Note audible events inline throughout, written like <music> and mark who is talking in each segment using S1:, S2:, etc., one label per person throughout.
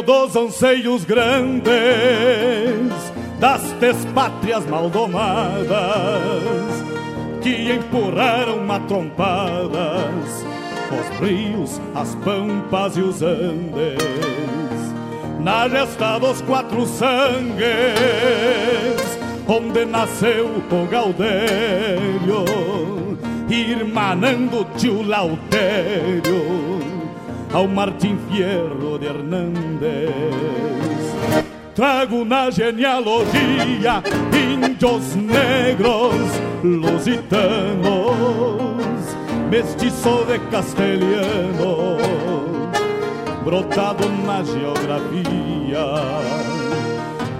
S1: Dos anseios grandes das pátrias maldomadas que empurraram matrompadas os rios, as pampas e os andes. Na gesta dos quatro sangues, onde nasceu o Gaudério, irmanando tio Lautério ao Martim Fierro de Hernández. Trago na genealogia índios negros lusitanos, mestiço de castelhano, brotado na geografia.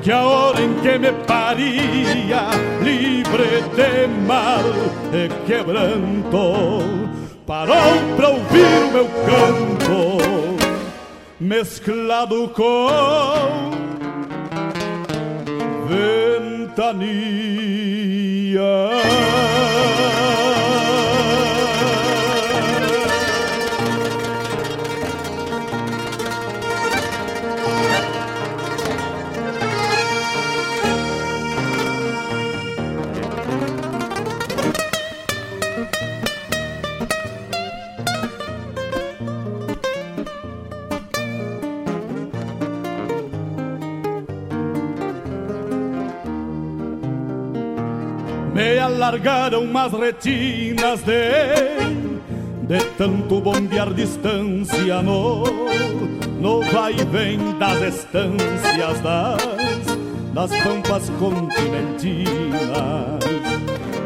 S1: Que a hora em que me paria, livre de mal e quebranto, parou pra ouvir o meu canto, mesclado com ventania. Me alargaram umas retinas de de tanto bombear distância no, no vai e vem das estâncias das, das pampas continentinas.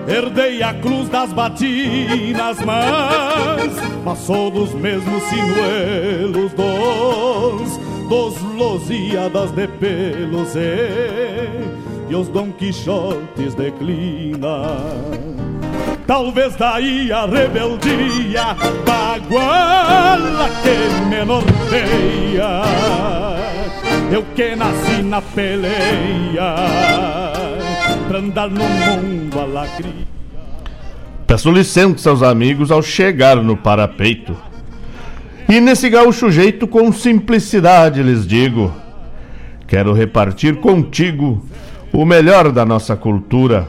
S1: Herdei a cruz das batinas, mas passou dos mesmos sinuelos dos, dos losíadas de pelos e e os Dom Quixotes declina. Talvez daí a rebeldia baguala que me norteia. Eu que nasci na peleia pra andar no mundo alacria.
S2: Peço licença aos amigos ao chegar no parapeito. E nesse gaúcho jeito, com simplicidade lhes digo: quero repartir contigo o melhor da nossa cultura.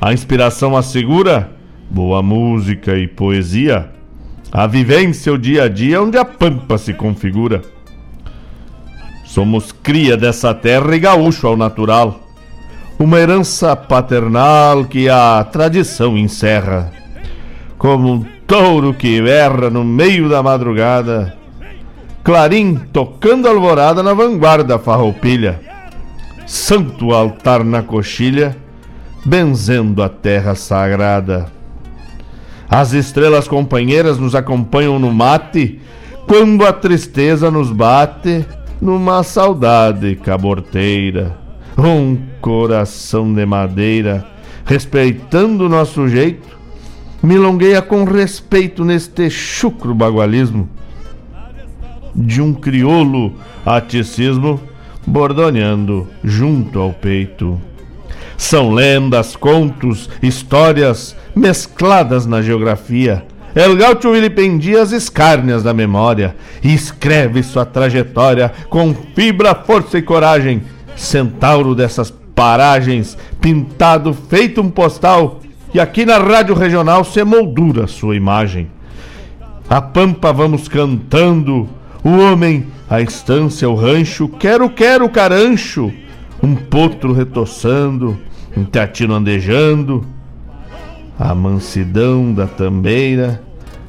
S2: A inspiração assegura boa música e poesia, a vivência, o dia a dia onde a pampa se configura. Somos cria dessa terra e gaúcho ao natural, uma herança paternal que a tradição encerra. Como um touro que erra no meio da madrugada, clarim tocando alvorada na vanguarda farroupilha santo altar na coxilha, benzendo a terra sagrada. As estrelas companheiras nos acompanham no mate, quando a tristeza nos bate, numa saudade caborteira. Um coração de madeira, respeitando o nosso jeito, milongueia com respeito neste chucro bagualismo. De um crioulo aticismo, bordoneando junto ao peito. São lendas, contos, histórias mescladas na geografia. El Gaucho vilipendia as escárnias da memória e escreve sua trajetória com fibra, força e coragem. Centauro dessas paragens, pintado feito um postal, e aqui na Rádio Regional se moldura sua imagem. A pampa vamos cantando, o homem a estância, o rancho, quero, quero, carancho, um potro retoçando, um teatino andejando, a mansidão da tambeira,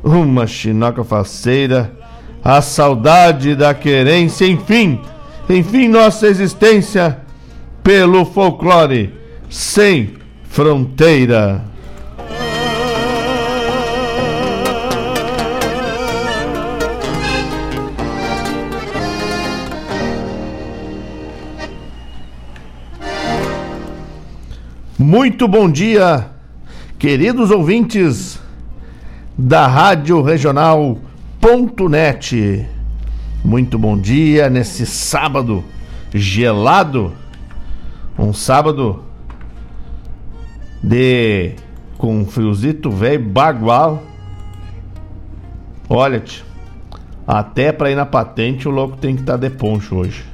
S2: uma chinoca faceira, a saudade da querência, enfim, enfim, nossa existência pelo folclore sem fronteira. Muito bom dia, queridos ouvintes da Rádio Regional.net. Muito bom dia nesse sábado gelado, um sábado de com um friozito velho bagual. Olha, -te, Até pra ir na patente o louco tem que estar tá de poncho hoje.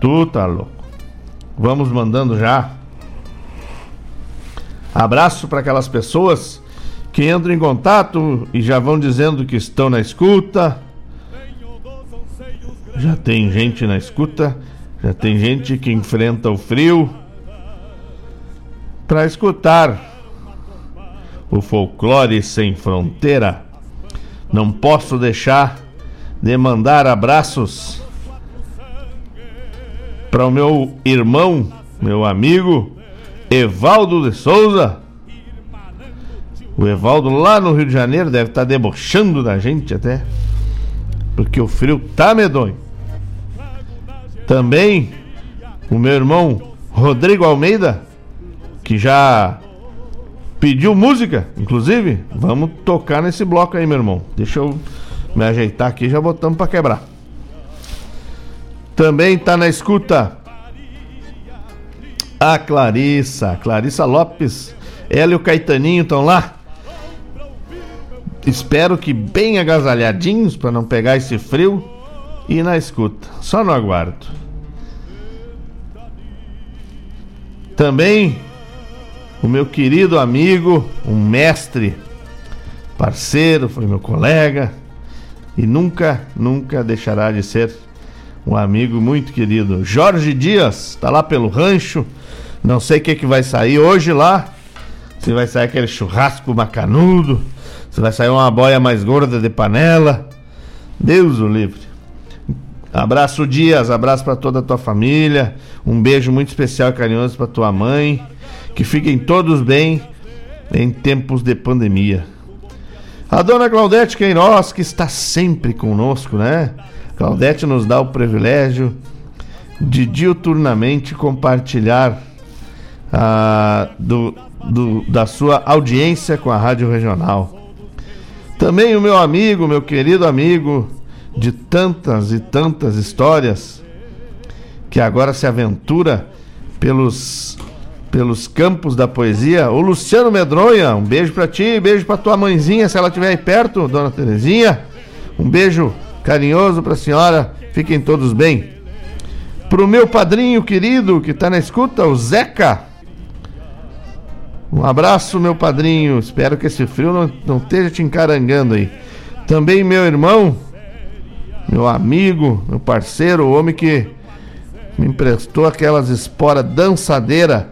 S2: Tu tá louco. Vamos mandando já. Abraço para aquelas pessoas que entram em contato e já vão dizendo que estão na escuta. Já tem gente na escuta, já tem gente que enfrenta o frio para escutar o folclore sem fronteira. Não posso deixar de mandar abraços para o meu irmão, meu amigo Evaldo de Souza. O Evaldo lá no Rio de Janeiro deve estar tá debochando da gente até. Porque o frio tá medonho. Também o meu irmão Rodrigo Almeida, que já pediu música, inclusive. Vamos tocar nesse bloco aí, meu irmão. Deixa eu me ajeitar aqui, já botamos para quebrar. Também tá na escuta a Clarissa, Clarissa Lopes. Ela e o Caetaninho estão lá. Espero que bem agasalhadinhos para não pegar esse frio e na escuta. Só no aguardo. Também o meu querido amigo, um mestre, parceiro, foi meu colega e nunca, nunca deixará de ser um amigo muito querido. Jorge Dias, está lá pelo rancho. Não sei o que, que vai sair hoje lá. Se vai sair aquele churrasco macanudo, se vai sair uma boia mais gorda de panela. Deus o livre. Abraço Dias, abraço para toda a tua família. Um beijo muito especial e carinhoso para tua mãe. Que fiquem todos bem em tempos de pandemia. A dona Claudete Queiroz, que está sempre conosco, né? Claudete nos dá o privilégio de diuturnamente compartilhar ah, do, do, da sua audiência com a Rádio Regional. Também o meu amigo, meu querido amigo, de tantas e tantas histórias, que agora se aventura pelos, pelos campos da poesia, o Luciano Medronha. Um beijo para ti, beijo para tua mãezinha, se ela estiver aí perto, dona Terezinha. Um beijo carinhoso para a senhora. Fiquem todos bem. Para o meu padrinho querido que está na escuta, o Zeca. Um abraço, meu padrinho. Espero que esse frio não, não esteja te encarangando aí. Também meu irmão, meu amigo, meu parceiro, o homem que me emprestou aquelas esporas dançadeira.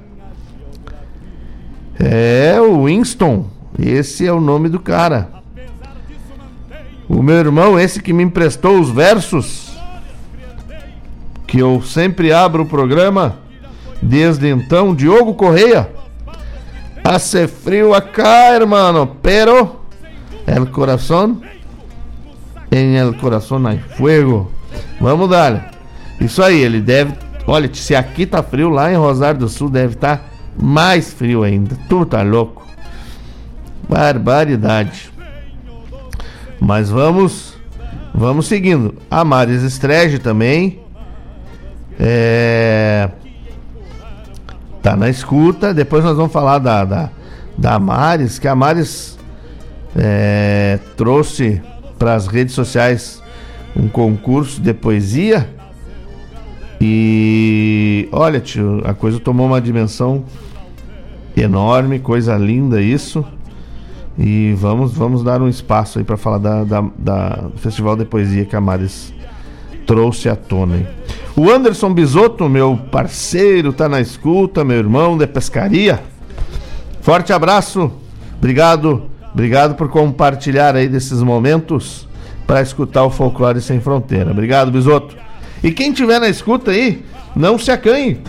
S2: É o Winston. Esse é o nome do cara. O meu irmão, esse que me emprestou os versos, que eu sempre abro o programa, desde então, Diogo Correia. Hace frio acá, hermano, pero el corazón, en el corazón hay fuego. Vamos dar. Isso aí, ele deve. Olha, se aqui tá frio, lá em Rosário do Sul deve estar tá mais frio ainda. Tu tá louco. Barbaridade. Mas vamos vamos seguindo. A Maris Estrege também. É, tá na escuta. Depois nós vamos falar da, da, da que a é, trouxe para as redes sociais um concurso de poesia. E olha, tio, a coisa tomou uma dimensão enorme, coisa linda isso. E vamos, vamos dar um espaço aí para falar da, da, da, Festival de Poesia que a Maris trouxe à tona. Hein? O Anderson Bisotto, meu parceiro, tá na escuta, meu irmão de pescaria. Forte abraço, obrigado, obrigado por compartilhar aí desses momentos para escutar o Folclore Sem Fronteira. Obrigado, Bisotto. E quem tiver na escuta aí, não se acanhe.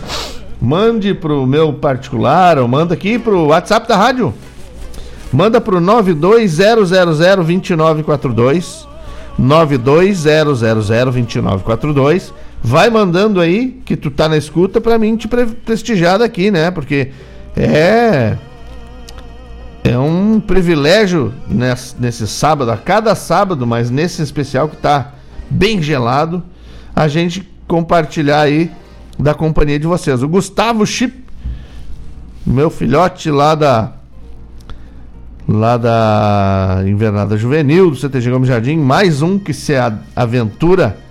S2: Mande pro meu particular ou manda aqui pro WhatsApp da rádio Manda pro 920002942. 920002942. Vai mandando aí que tu tá na escuta pra mim te prestigiar daqui, né? Porque é é um privilégio nesse, nesse sábado, a cada sábado, mas nesse especial que tá bem gelado, a gente compartilhar aí da companhia de vocês. O Gustavo Chip, meu filhote lá da lá da Invernada Juvenil, do CTG Gomes Jardim. Mais um que se aventura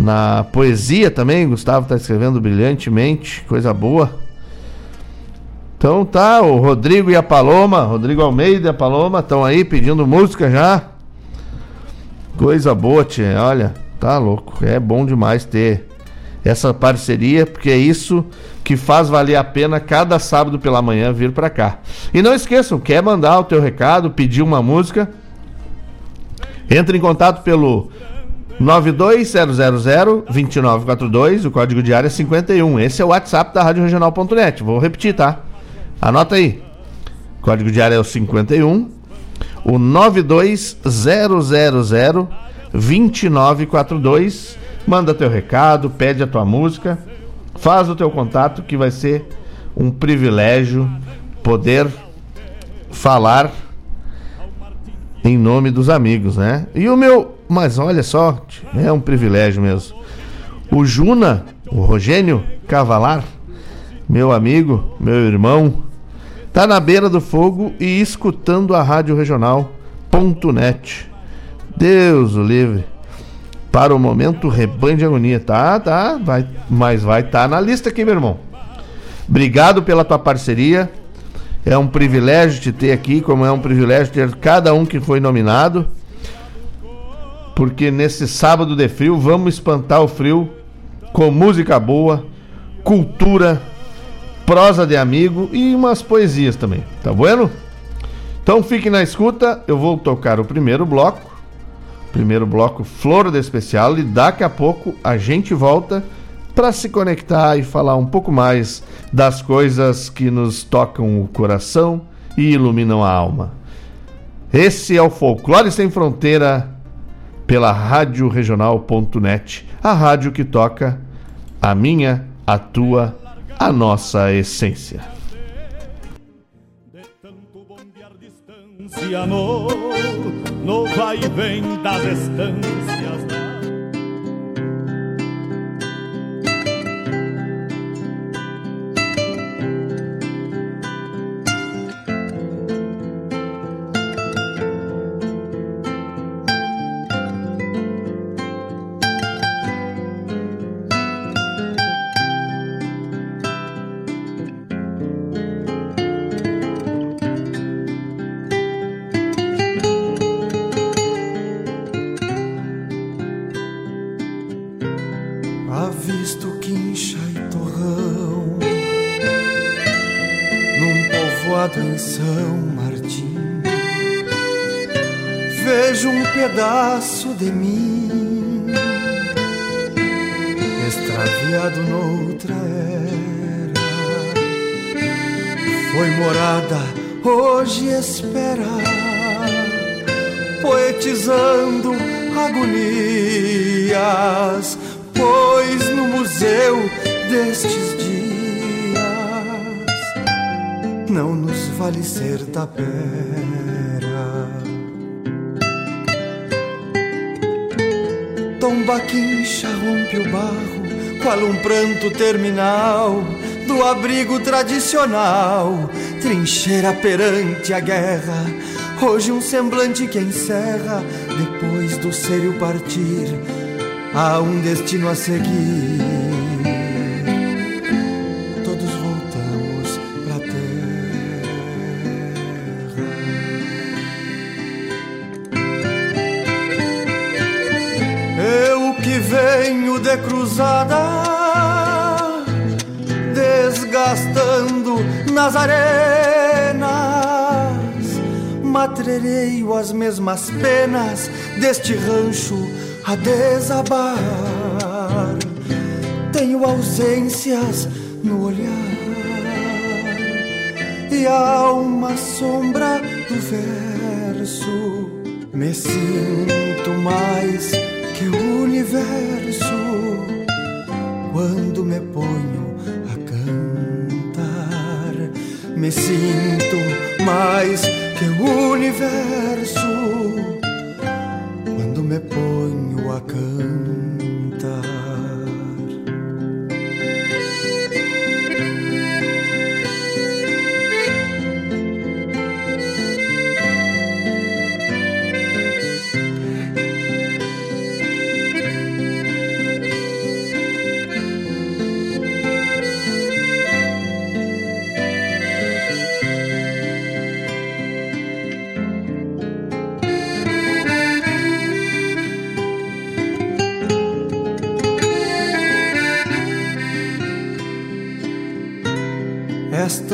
S2: na poesia também. Gustavo está escrevendo brilhantemente, coisa boa. Então tá, o Rodrigo e a Paloma, Rodrigo Almeida e a Paloma estão aí pedindo música já. Coisa boa, tia, olha, tá louco. É bom demais ter essa parceria, porque é isso que faz valer a pena cada sábado pela manhã vir para cá. E não esqueçam, quer mandar o teu recado, pedir uma música, entre em contato pelo 92000-2942, o código de área é 51. Esse é o WhatsApp da Rádio Regional.net. Vou repetir, tá? Anota aí. O código de área é o 51. O 92000-2942. Manda teu recado, pede a tua música, faz o teu contato, que vai ser um privilégio poder falar em nome dos amigos, né? E o meu mas olha só, é um privilégio mesmo. O Juna, o Rogênio Cavalar, meu amigo, meu irmão, tá na beira do fogo e escutando a Rádio Regional.net. Deus o livre. Para o momento, rebanho de agonia. Tá, tá, vai, mas vai estar tá na lista aqui, meu irmão. Obrigado pela tua parceria. É um privilégio te ter aqui, como é um privilégio ter cada um que foi nominado porque nesse sábado de frio vamos espantar o frio com música boa, cultura, prosa de amigo e umas poesias também, tá bueno? Então fique na escuta, eu vou tocar o primeiro bloco, primeiro bloco Flor de Especial e daqui a pouco a gente volta para se conectar e falar um pouco mais das coisas que nos tocam o coração e iluminam a alma. Esse é o Folclore Sem Fronteira pela radioregional.net, a rádio que toca a minha, a tua, a nossa essência. No vai e vem das estâncias da
S3: pranto terminal do abrigo tradicional, trincheira perante a guerra. Hoje um semblante que encerra, depois do sério partir, há um destino a seguir. Matrereio as mesmas penas deste rancho a desabar. Tenho ausências no olhar e há uma sombra do verso. Me sinto mais que o universo quando me ponho me sinto mais que o universo quando me ponho a cantar.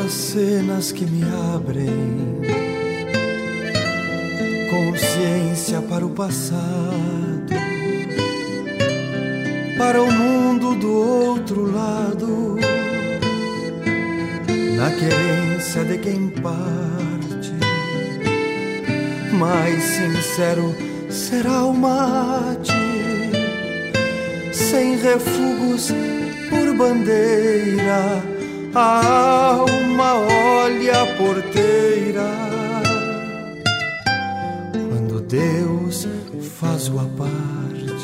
S3: Nestas cenas que me abrem consciência para o passado, para o mundo do outro lado, na querência de quem parte, mais sincero será o mate, sem refugos por bandeira, a alma olha a porteira. Quando Deus faz o aparte,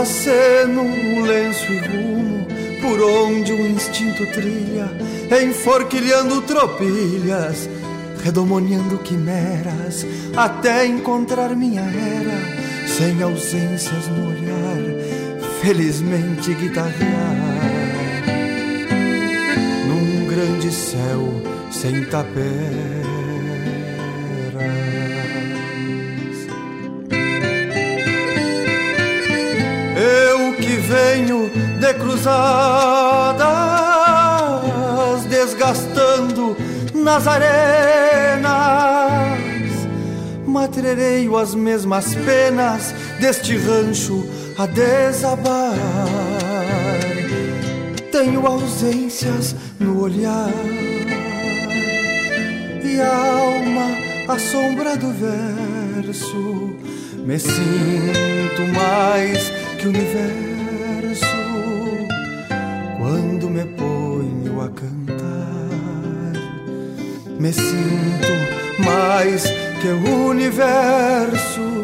S3: aceno um lenço e rumo por onde o instinto trilha, enforquilhando tropilhas redomoniando quimeras até encontrar minha era, sem ausências no olhar, felizmente guitarrear num grande céu sem taperas. Eu que venho de cruzadas desgastando nas arenas. Matrereio as mesmas penas deste rancho a desabar. Tenho ausências no olhar e a alma a sombra do verso. Me sinto mais que o universo quando me ponho a cantar. Me sinto mais que o universo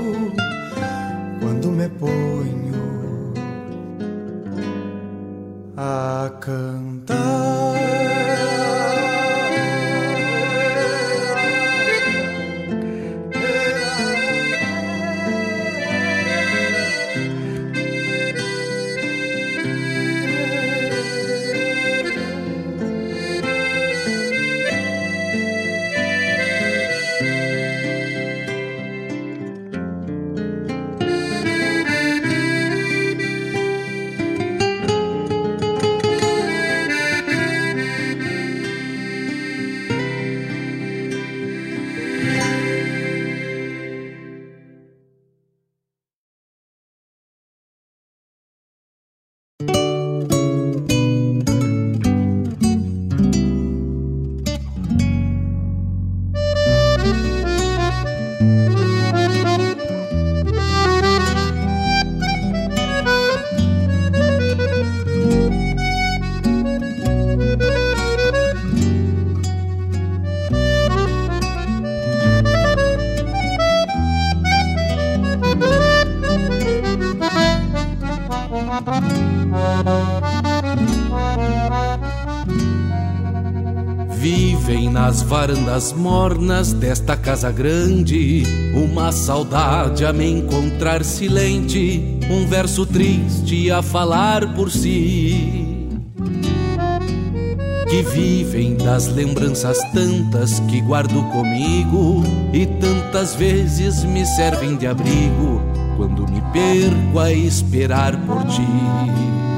S4: varandas mornas desta casa grande. Uma saudade a me encontrar silente Um verso triste a falar por si. Que vivem das lembranças tantas que guardo comigo E tantas vezes me servem de abrigo Quando me perco a esperar por ti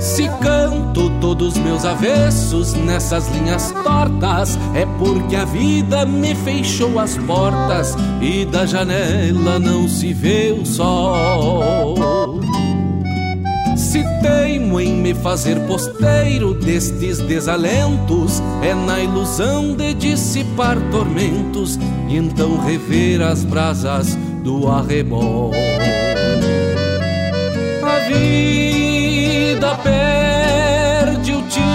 S4: se canto todos meus avessos nessas linhas tortas, é porque a vida me fechou as portas e da janela não se vê o sol. Se teimo em me fazer posteiro destes desalentos, é na ilusão de dissipar tormentos e então rever as brasas do arrebol. A vida perde o tino,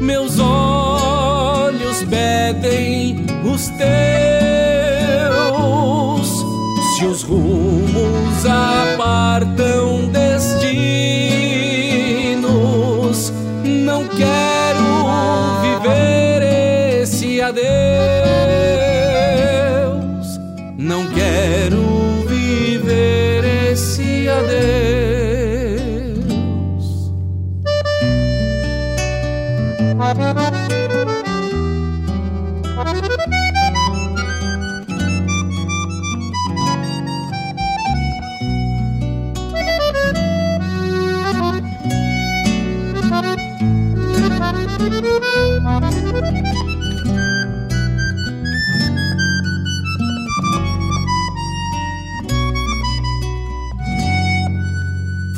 S4: meus olhos pedem os teus. Se os rumos apartam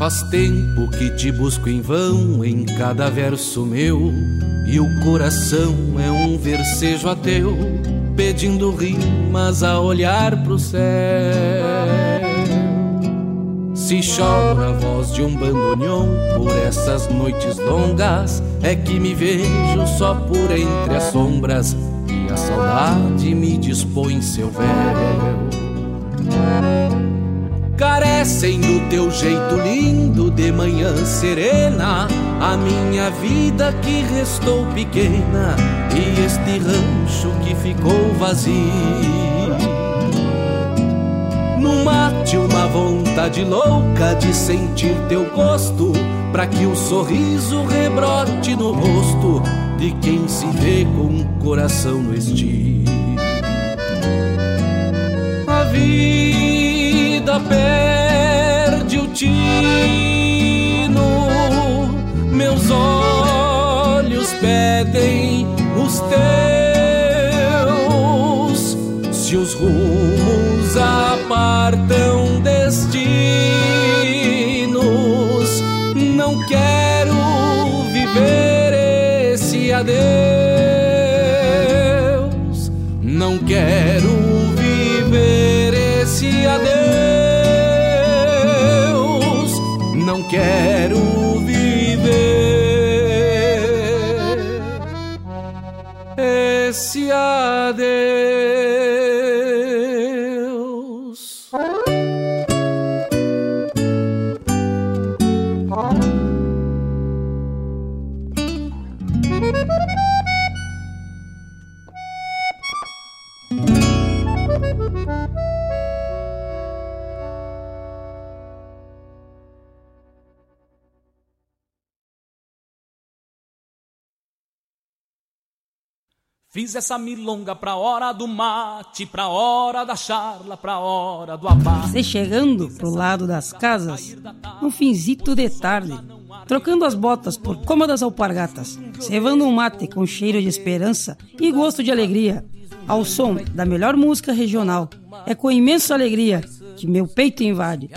S4: Faz tempo que te busco em vão em cada verso meu, e o coração é um versejo ateu, pedindo rimas a olhar pro céu. Se chora a voz de um bandoneon por essas noites longas, é que me vejo só por entre as sombras, e a saudade me dispõe seu véu carecem do teu jeito lindo de manhã serena. A minha vida que restou pequena e este rancho que ficou vazio. No mate, uma vontade louca de sentir teu gosto, para que o sorriso rebrote no rosto de quem se vê com o coração no estilo. A vida vida perde o tino, meus olhos pedem os teus. Se os rumos apartam destinos, não quero viver esse adeus. Não quero viver esse adeus. Adeus.
S5: Fiz essa milonga pra hora do mate, pra hora da charla, pra hora do abate.
S6: Você chegando pro lado das casas, um finzito de tarde, trocando as botas por cômodas alpargatas, cevando um mate com cheiro de esperança e gosto de alegria, ao som da melhor música regional. É com imensa alegria que meu peito invade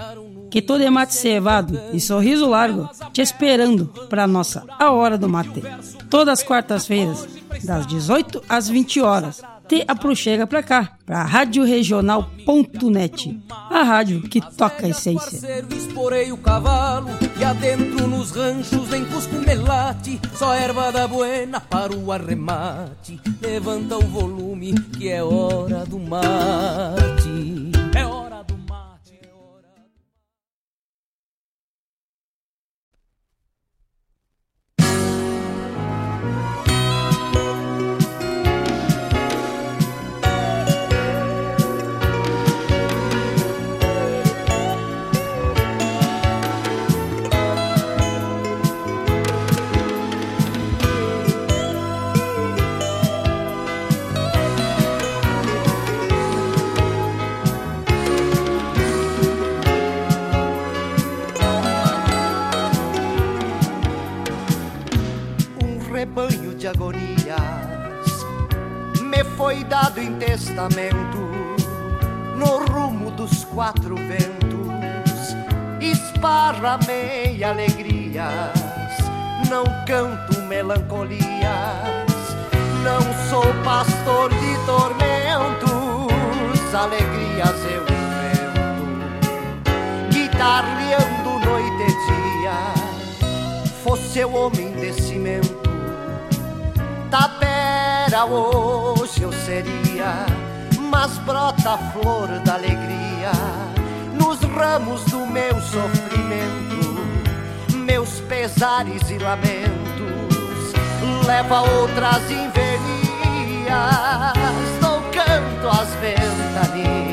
S6: que todo é mate cevado e sorriso largo, te esperando para nossa A Hora do Mate. Todas as quartas-feiras, das 18 às 20 horas. Te aproxega pra cá, pra radioregional.net, a rádio que toca a essência.
S7: Esporei o cavalo e adentro nos ranchos só erva da buena para o arremate. Levanta o volume que é hora do mate.
S8: No rumo dos quatro ventos. Esparramei alegrias, não canto melancolias, não sou pastor de tormentos, alegrias eu invento, guitarreando noite e dia fosse eu homem de cimento, tapera hoje eu seria, mas brota a flor da alegria nos ramos do meu sofrimento, meus pesares e lamentos, leva outras enverias, dou canto às ventanias,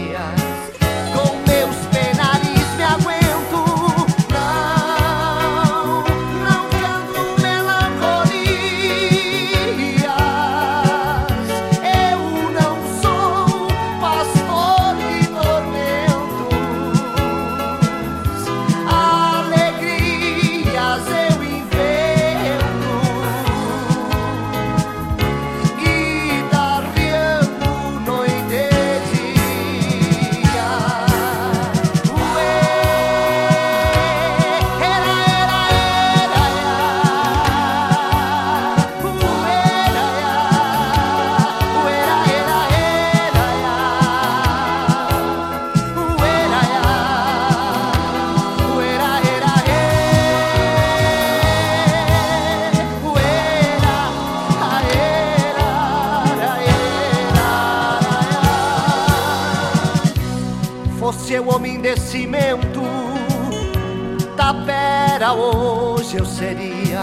S8: seria,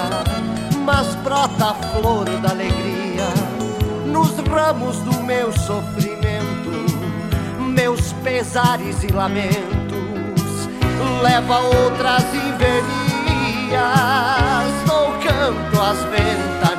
S8: mas brota a flor da alegria nos ramos do meu sofrimento, meus pesares e lamentos, leva outras enverias, no canto às ventanias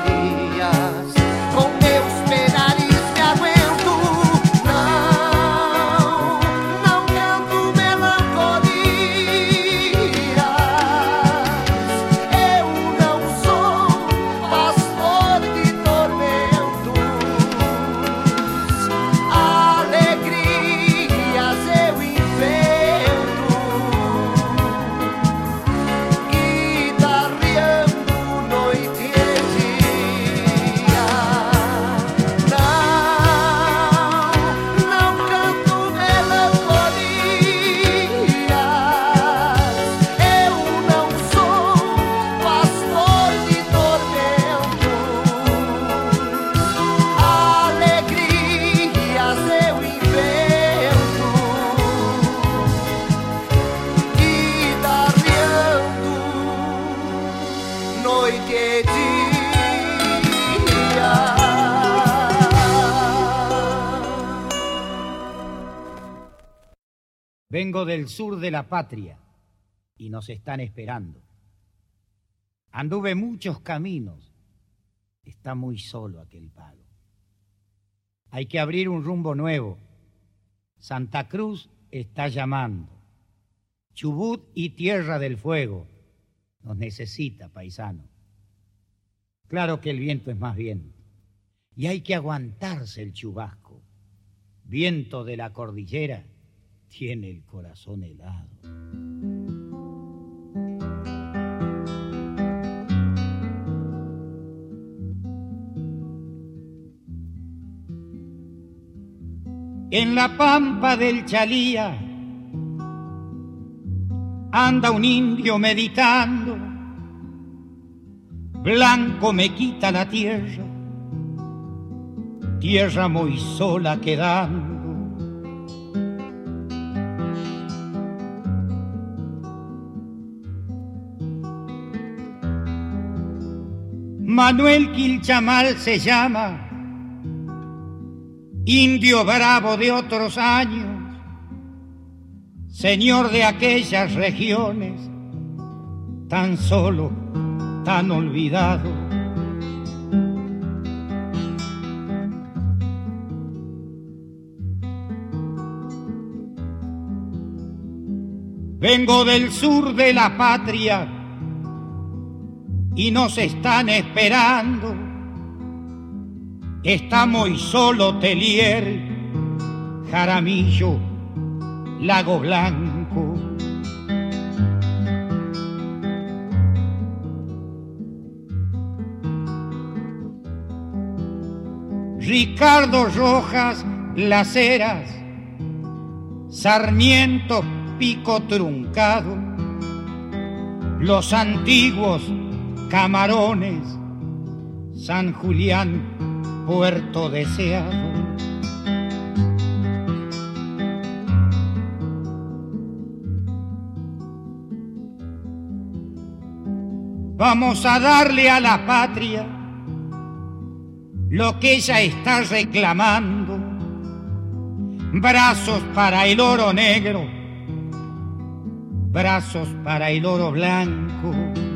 S9: del sur de la patria y nos están esperando. Anduve muchos caminos, está muy solo aquel palo. Hay que abrir un rumbo nuevo. Santa Cruz está llamando. Chubut y Tierra del Fuego nos necesita, paisano. Claro que el viento es más viento y hay que aguantarse el chubasco. Viento de la cordillera tiene el corazón helado. En la pampa del Chalía anda un indio meditando, blanco me quita la tierra, tierra muy sola quedando Manuel Quilchamal se llama, indio bravo de otros años, señor de aquellas regiones, tan solo, tan olvidado. Vengo del sur de la patria y nos están esperando. Está muy solo Telier, Jaramillo, Lago Blanco. Ricardo Rojas, Las Heras, Sarmiento, Pico Truncado, los antiguos Camarones, San Julián, puerto deseado. Vamos a darle a la patria lo que ella está reclamando. Brazos para el oro negro, brazos para el oro blanco.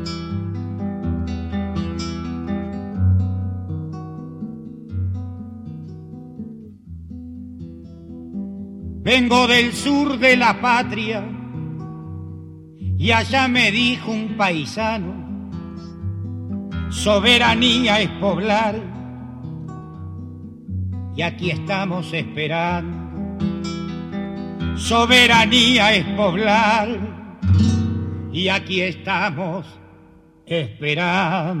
S9: Vengo del sur de la patria y allá me dijo un paisano, soberanía es poblar y aquí estamos esperando. Soberanía es poblar y aquí estamos esperando.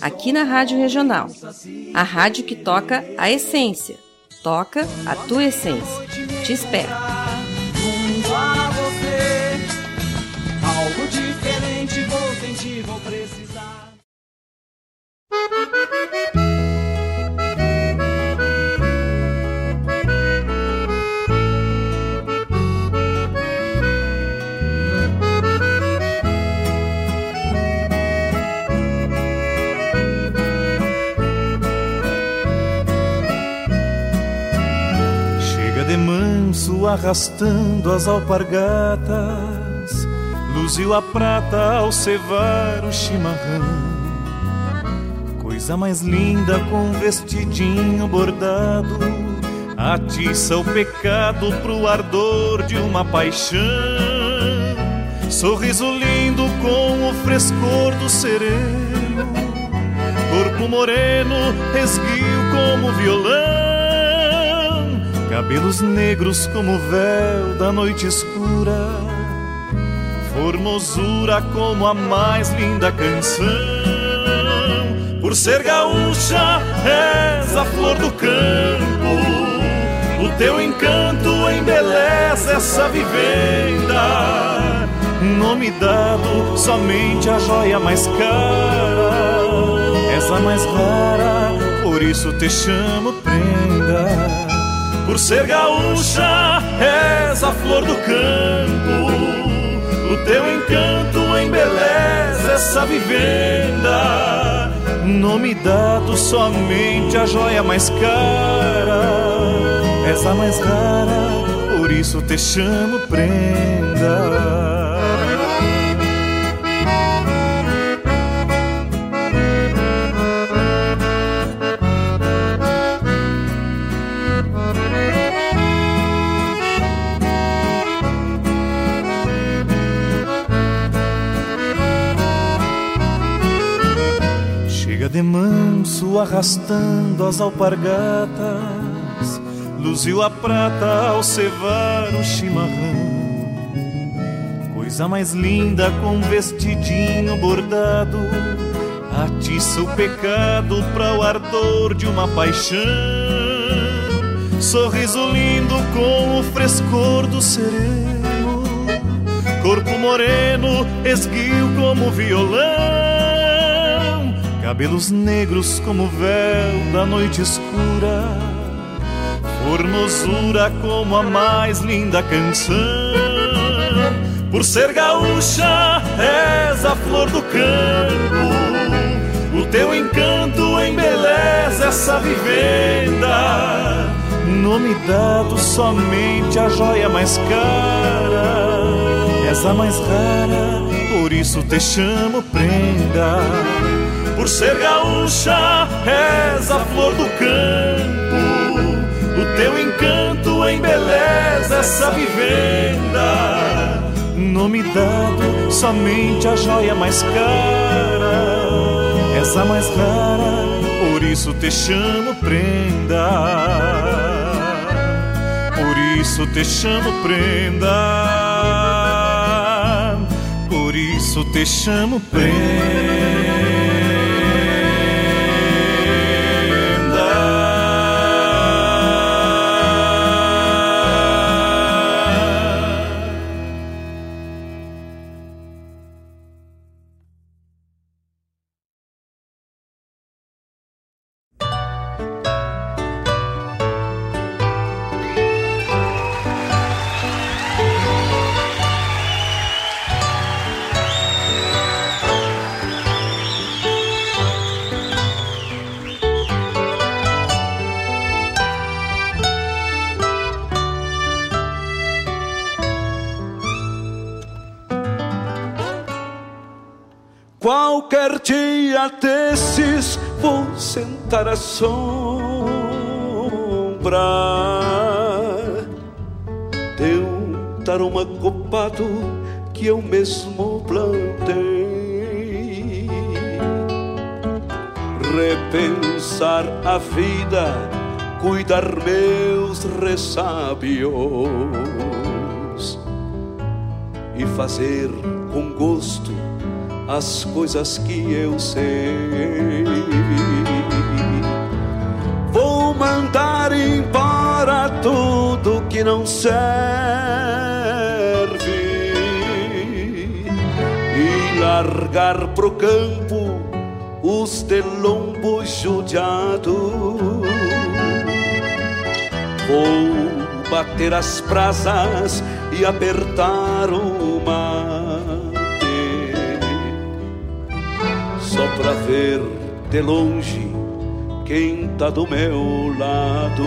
S10: aqui na Rádio Regional. A rádio que toca a essência. Toca a tua essência. Te espero.
S11: De manso arrastando as alpargatas, luziu a prata ao cevar o chimarrão. Coisa mais linda com vestidinho bordado, atiça o pecado pro ardor de uma paixão. Sorriso lindo com o frescor do sereno, corpo moreno, esguio como violão. Cabelos negros como véu da noite escura, formosura como a mais linda canção. Por ser gaúcha, és a flor do campo, o teu encanto embeleza essa vivenda. Nome dado somente a joia mais cara, és a mais rara, por isso te chamo. Por ser gaúcha, és a flor do campo. O teu encanto embeleza essa vivenda. Nome dado somente a joia mais cara. És a mais rara, por isso te chamo prenda. De manso arrastando as alpargatas, luziu a prata ao cevar o chimarrão. Coisa mais linda com vestidinho bordado, atiça o pecado para o ardor de uma paixão. Sorriso lindo com o frescor do sereno, corpo moreno, esguio como violão. Cabelos negros como véu da noite escura, formosura como a mais linda canção. Por ser gaúcha, és a flor do campo, o teu encanto embeleza essa vivenda. Nome dado somente a joia mais cara, és a mais rara, por isso te chamo prenda por ser gaúcha, és a flor do campo. O teu encanto embeleza essa vivenda. Nome dado somente a joia mais cara. És a mais rara, por isso te chamo prenda. Por isso te chamo prenda. Por isso te chamo prenda.
S12: Sentar à sombra de um taroma copado que eu mesmo plantei. Repensar a vida, cuidar meus ressábios e fazer com gosto as coisas que eu sei mandar embora tudo que não serve e largar pro campo os de lombo. Vou bater as brasas e apertar o mate só pra ver de longe quem tá do meu lado.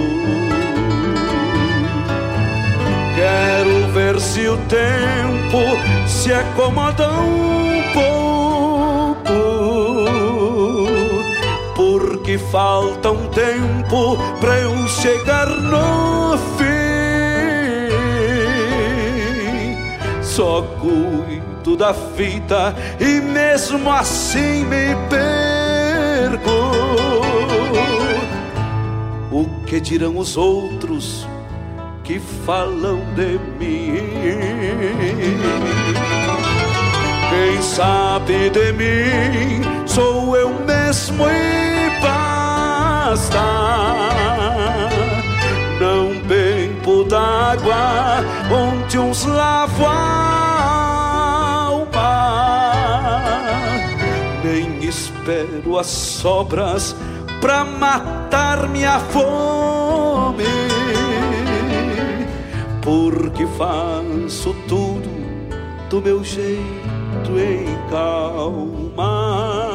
S12: Quero ver se o tempo se acomoda um pouco, porque falta um tempo pra eu chegar no fim. Só cuido da fita e mesmo assim me perco. Que dirão os outros que falam de mim? Quem sabe de mim sou eu mesmo e basta. Não bebo d'água onde uns lavam a alma, nem espero as sobras pra matar minha fome, porque faço tudo do meu jeito em calma.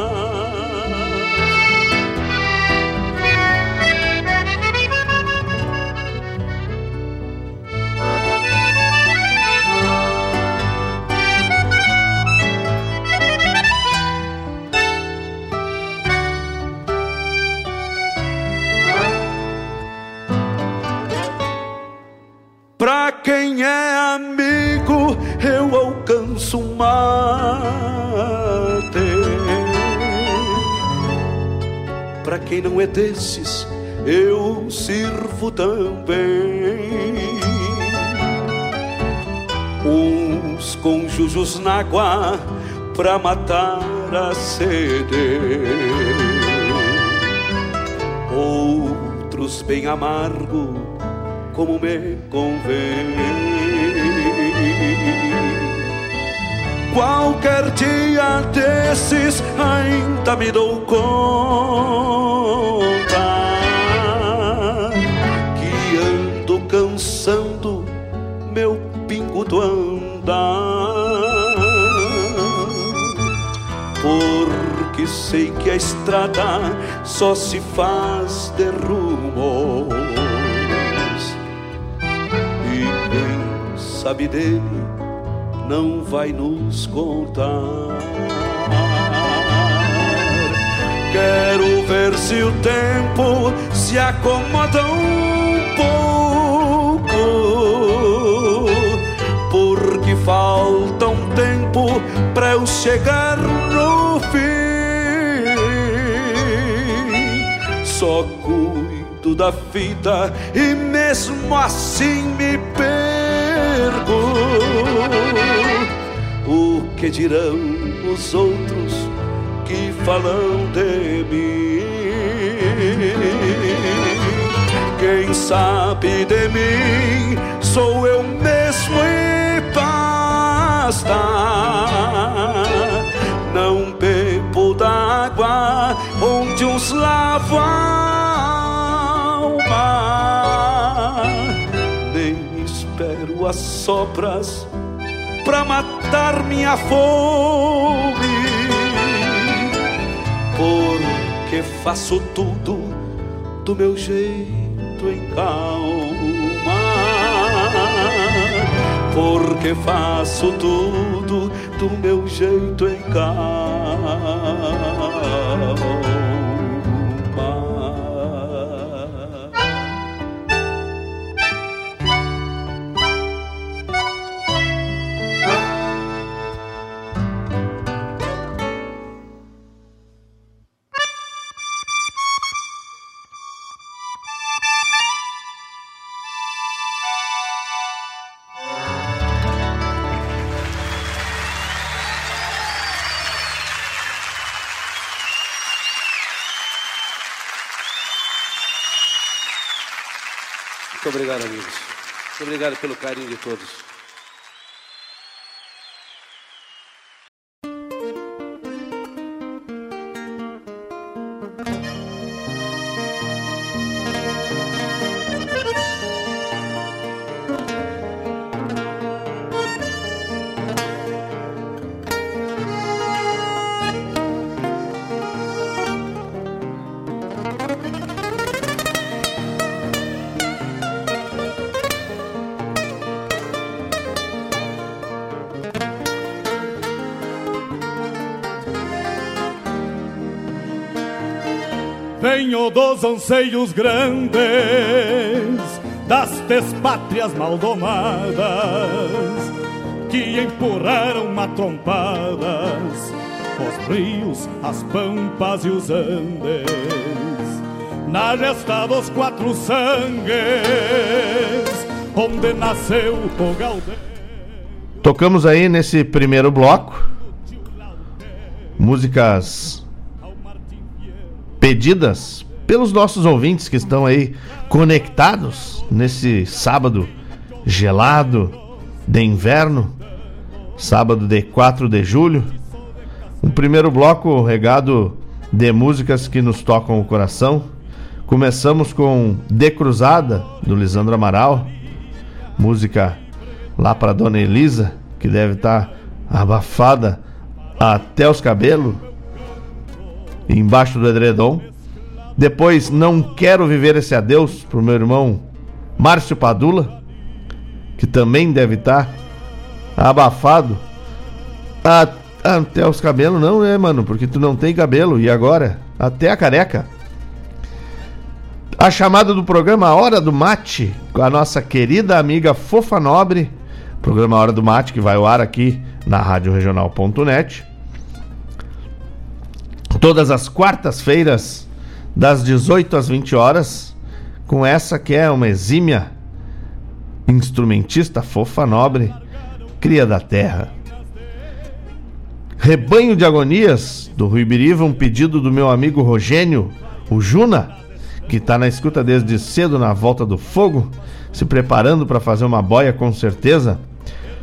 S12: Quem é amigo, eu alcanço mate. Pra quem não é desses, eu sirvo também. Uns com jujos na água pra matar a sede. Outros bem amargo como me convém. Qualquer dia desses ainda me dou conta que ando cansando meu pingo do andar, porque sei que a estrada só se faz de sabe dele não vai nos contar. Quero ver se o tempo se acomoda um pouco, porque falta um tempo para eu chegar no fim. Só cuido da vida e mesmo assim me perco o que dirão os outros que falam de mim? Quem sabe de mim sou eu mesmo e basta. Não bebo d'água onde uns lavam as sobras pra matar minha fome, porque faço tudo do meu jeito em calma, porque faço tudo do meu jeito em calma. Obrigado, amigos. Muito obrigado pelo carinho de todos.
S1: Dos anseios grandes das despátrias maldomadas que empurraram matrompadas os rios, as pampas e os andes na gesta dos quatro sangues onde nasceu o Galdês.
S2: Tocamos aí nesse primeiro bloco músicas pedidas pelos nossos ouvintes que estão aí conectados nesse sábado gelado de inverno, sábado de 4 de julho. Um primeiro bloco regado de músicas que nos tocam o coração. Começamos com De Cruzada, do Lisandro Amaral, música lá para Dona Elisa, que deve estar tá abafada até os cabelos, embaixo do edredom. Depois, Não Quero Viver Esse Adeus, pro meu irmão Márcio Padula, que também deve estar tá abafado até os cabelos, não, né, mano? Porque tu não tem cabelo. E agora? Até a careca. A chamada do programa Hora do Mate, com a nossa querida amiga Fofa Nobre. Programa Hora do Mate, que vai ao ar aqui na Rádio. Todas as quartas-feiras, das 18 às 20 horas, com essa que é uma exímia instrumentista fofa nobre, cria da terra. Rebanho de Agonias, do Rui Biriva, um pedido do meu amigo Rogênio, o Juna, que está na escuta desde cedo na volta do fogo, se preparando para fazer uma boia com certeza.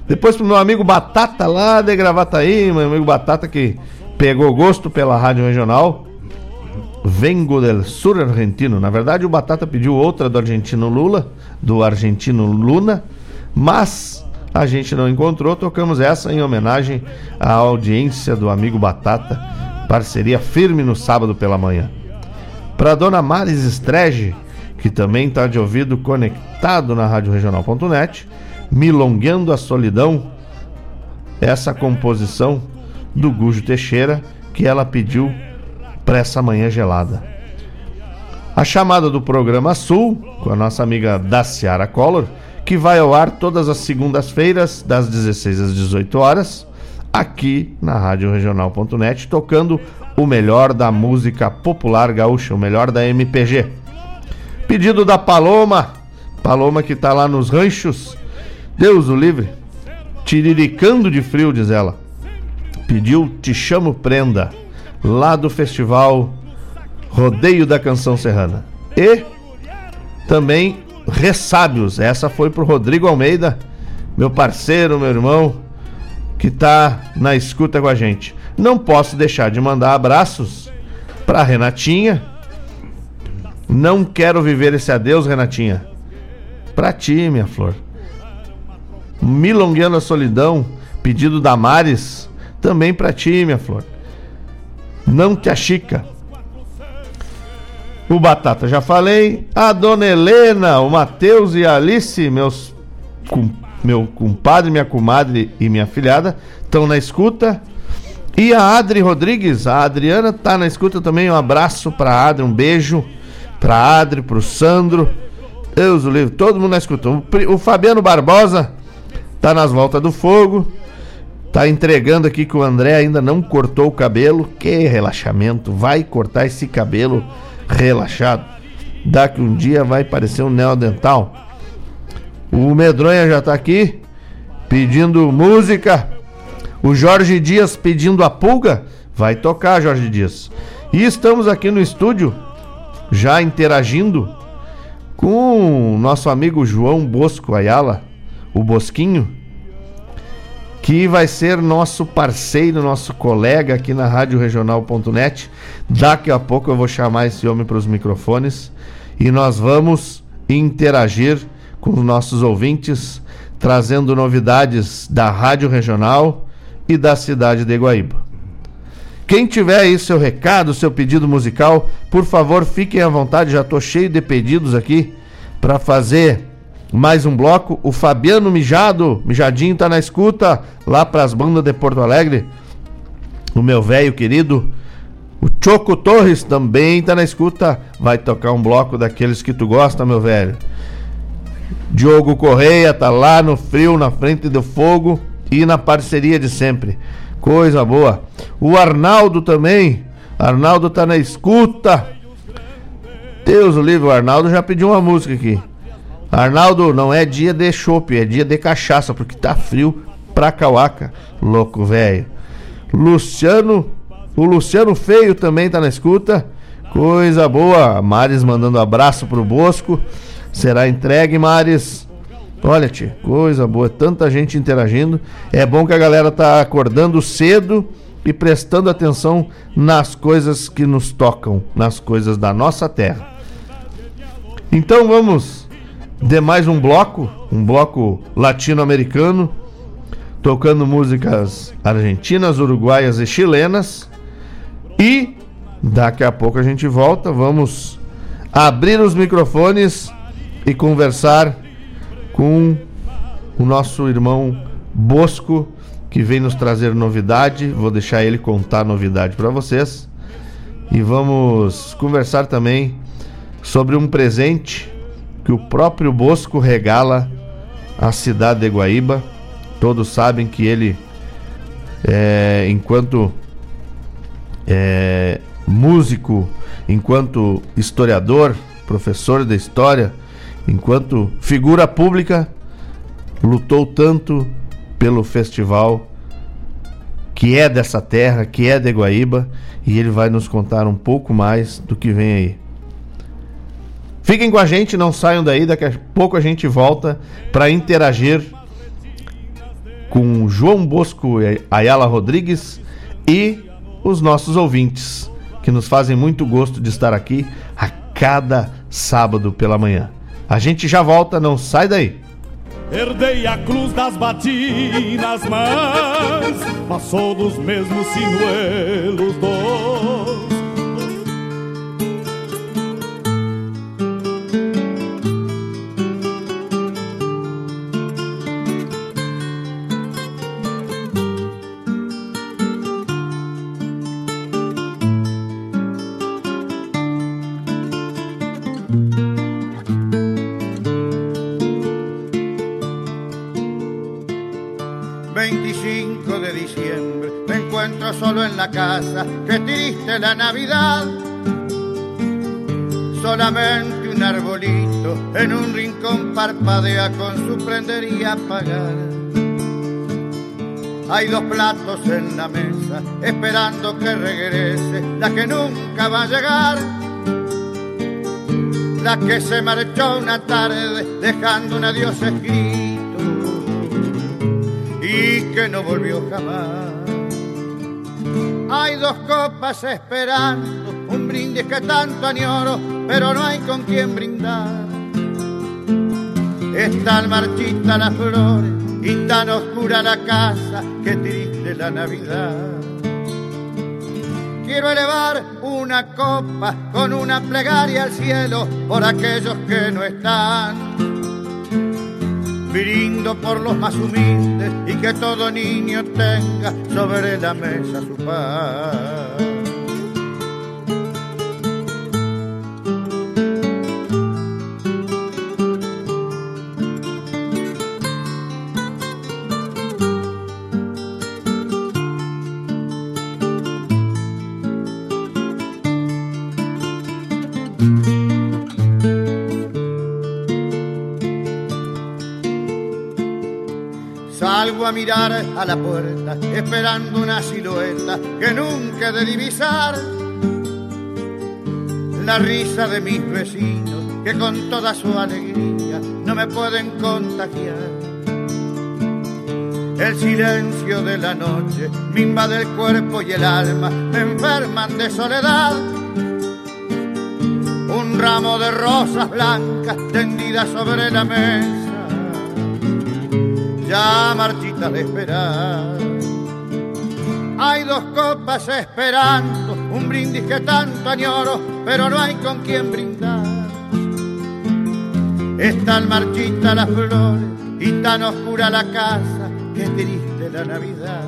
S2: Depois pro meu amigo Batata lá de Gravataí, meu amigo Batata que pegou gosto pela rádio regional. Vengo del Sur argentino. Na verdade, o Batata pediu outra do argentino Lula, do argentino Luna, mas a gente não encontrou. Tocamos essa em homenagem à audiência do amigo Batata, parceria firme no sábado pela manhã. Para dona Maris Strege, que também está de ouvido conectado na rádio regional.net, Milongueando a Solidão, essa composição do Gujo Teixeira que ela pediu para essa manhã gelada. A chamada do programa Sul, com a nossa amiga Daciara Collor, que vai ao ar todas as segundas-feiras, das 16 às 18 horas, aqui na Rádio Regional.net, tocando o melhor da música popular gaúcha, o melhor da MPG. Pedido da Paloma, Paloma que está lá nos ranchos, Deus o livre, tiriricando de frio, diz ela pediu Te Chamo Prenda, lá do festival Rodeio da Canção Serrana. E também Ressábios, essa foi pro Rodrigo Almeida, meu parceiro, meu irmão, que tá na escuta com a gente. Não posso deixar de mandar abraços pra Renatinha. Não quero viver esse adeus, Renatinha. Pra ti, minha flor. Milongueando a solidão, pedido da Mares também para ti, minha flor. Não te achica. O Batata já falei. A dona Helena, o Matheus e a Alice, meus com, meu compadre, minha comadre e minha filhada, estão na escuta. E a Adri Rodrigues, a Adriana tá na escuta também. Um abraço pra Adri, um beijo pra Adri, pro Sandro. Deus o livre, todo mundo na escuta. O, o Fabiano Barbosa tá nas voltas do fogo. Tá entregando aqui que o André ainda não cortou o cabelo. Que relaxamento. Vai cortar esse cabelo relaxado. Daqui um dia vai parecer um neodental. O Medronha já tá aqui pedindo música. O Jorge Dias pedindo a pulga. Vai tocar, Jorge Dias. E estamos aqui no estúdio já interagindo com o nosso amigo João Bosco Ayala, o Bosquinho, que vai ser nosso parceiro, nosso colega aqui na Rádio Regional.net. Daqui a pouco eu vou chamar esse homem para os microfones e nós vamos interagir com os nossos ouvintes, trazendo novidades da Rádio Regional e da cidade de Guaíba. Quem tiver aí seu recado, seu pedido musical, por favor, fiquem à vontade, já estou cheio de pedidos aqui para fazer mais um bloco. O Fabiano Mijado, Mijadinho tá na escuta, lá para as bandas de Porto Alegre. O meu velho querido, o Choco Torres também tá na escuta, vai tocar um bloco daqueles que tu gosta, meu velho. Diogo Correia tá lá no frio, na frente do fogo e na parceria de sempre. Coisa boa. O Arnaldo também. Arnaldo tá na escuta. Deus o livre, o Arnaldo já pediu uma música aqui. Arnaldo, não é dia de chopp, é dia de cachaça, porque tá frio pra cauaca. Louco, velho. Luciano, o Luciano Feio também tá na escuta. Coisa boa. Mares mandando abraço pro Bosco. Será entregue, Mares. Olha, tia, coisa boa. Tanta gente interagindo. É bom que a galera tá acordando cedo e prestando atenção nas coisas que nos tocam, nas coisas da nossa terra. Então vamos de mais um bloco, um bloco latino-americano, tocando músicas argentinas, uruguaias e chilenas. E daqui a pouco a gente volta, vamos abrir os microfones e conversar com o nosso irmão Bosco, que vem nos trazer novidade. Vou deixar ele contar novidade para vocês. E vamos conversar também sobre um presente que o próprio Bosco regala à cidade de Guaíba. Todos sabem que ele, é, enquanto é, músico, enquanto historiador, professor de história, enquanto figura pública, lutou tanto pelo festival que é dessa terra, que é de Guaíba, e ele vai nos contar um pouco mais do que vem aí. Fiquem com a gente, não saiam daí, daqui a pouco a gente volta para interagir com João Bosco Ayala Rodrigues e os nossos ouvintes, que nos fazem muito gosto de estar aqui a cada sábado pela manhã. A gente já volta, não sai daí.
S1: Herdei a cruz das batinas mãos, passou dos mesmos sinuelos dos
S13: casa, qué triste la Navidad. Solamente un arbolito en un rincón parpadea con su prendería apagada. Hay dos platos en la mesa esperando que regrese la que nunca va a llegar. La que se marchó una tarde dejando un adiós escrito y que no volvió jamás. Hay dos copas esperando, un brindis que tanto añoro, pero no hay con quien brindar. Están marchitas las flores y tan oscura la casa, que triste la Navidad. Quiero elevar una copa con una plegaria al cielo por aquellos que no están brindo por los más humildes y que todo niño tenga sobre la mesa su paz. A mirar a la puerta, esperando una silueta que nunca he de divisar. La risa de mis vecinos que con toda su alegría no me pueden contagiar. El silencio de la noche me invade el cuerpo y el alma, me enferman de soledad. Un ramo de rosas blancas tendidas sobre la mesa, ya marchita esperar. Hay dos copas esperando, un brindis que tanto añoro, pero no hay con quien brindar. Están marchitas las flores y tan oscura la casa, que triste la Navidad.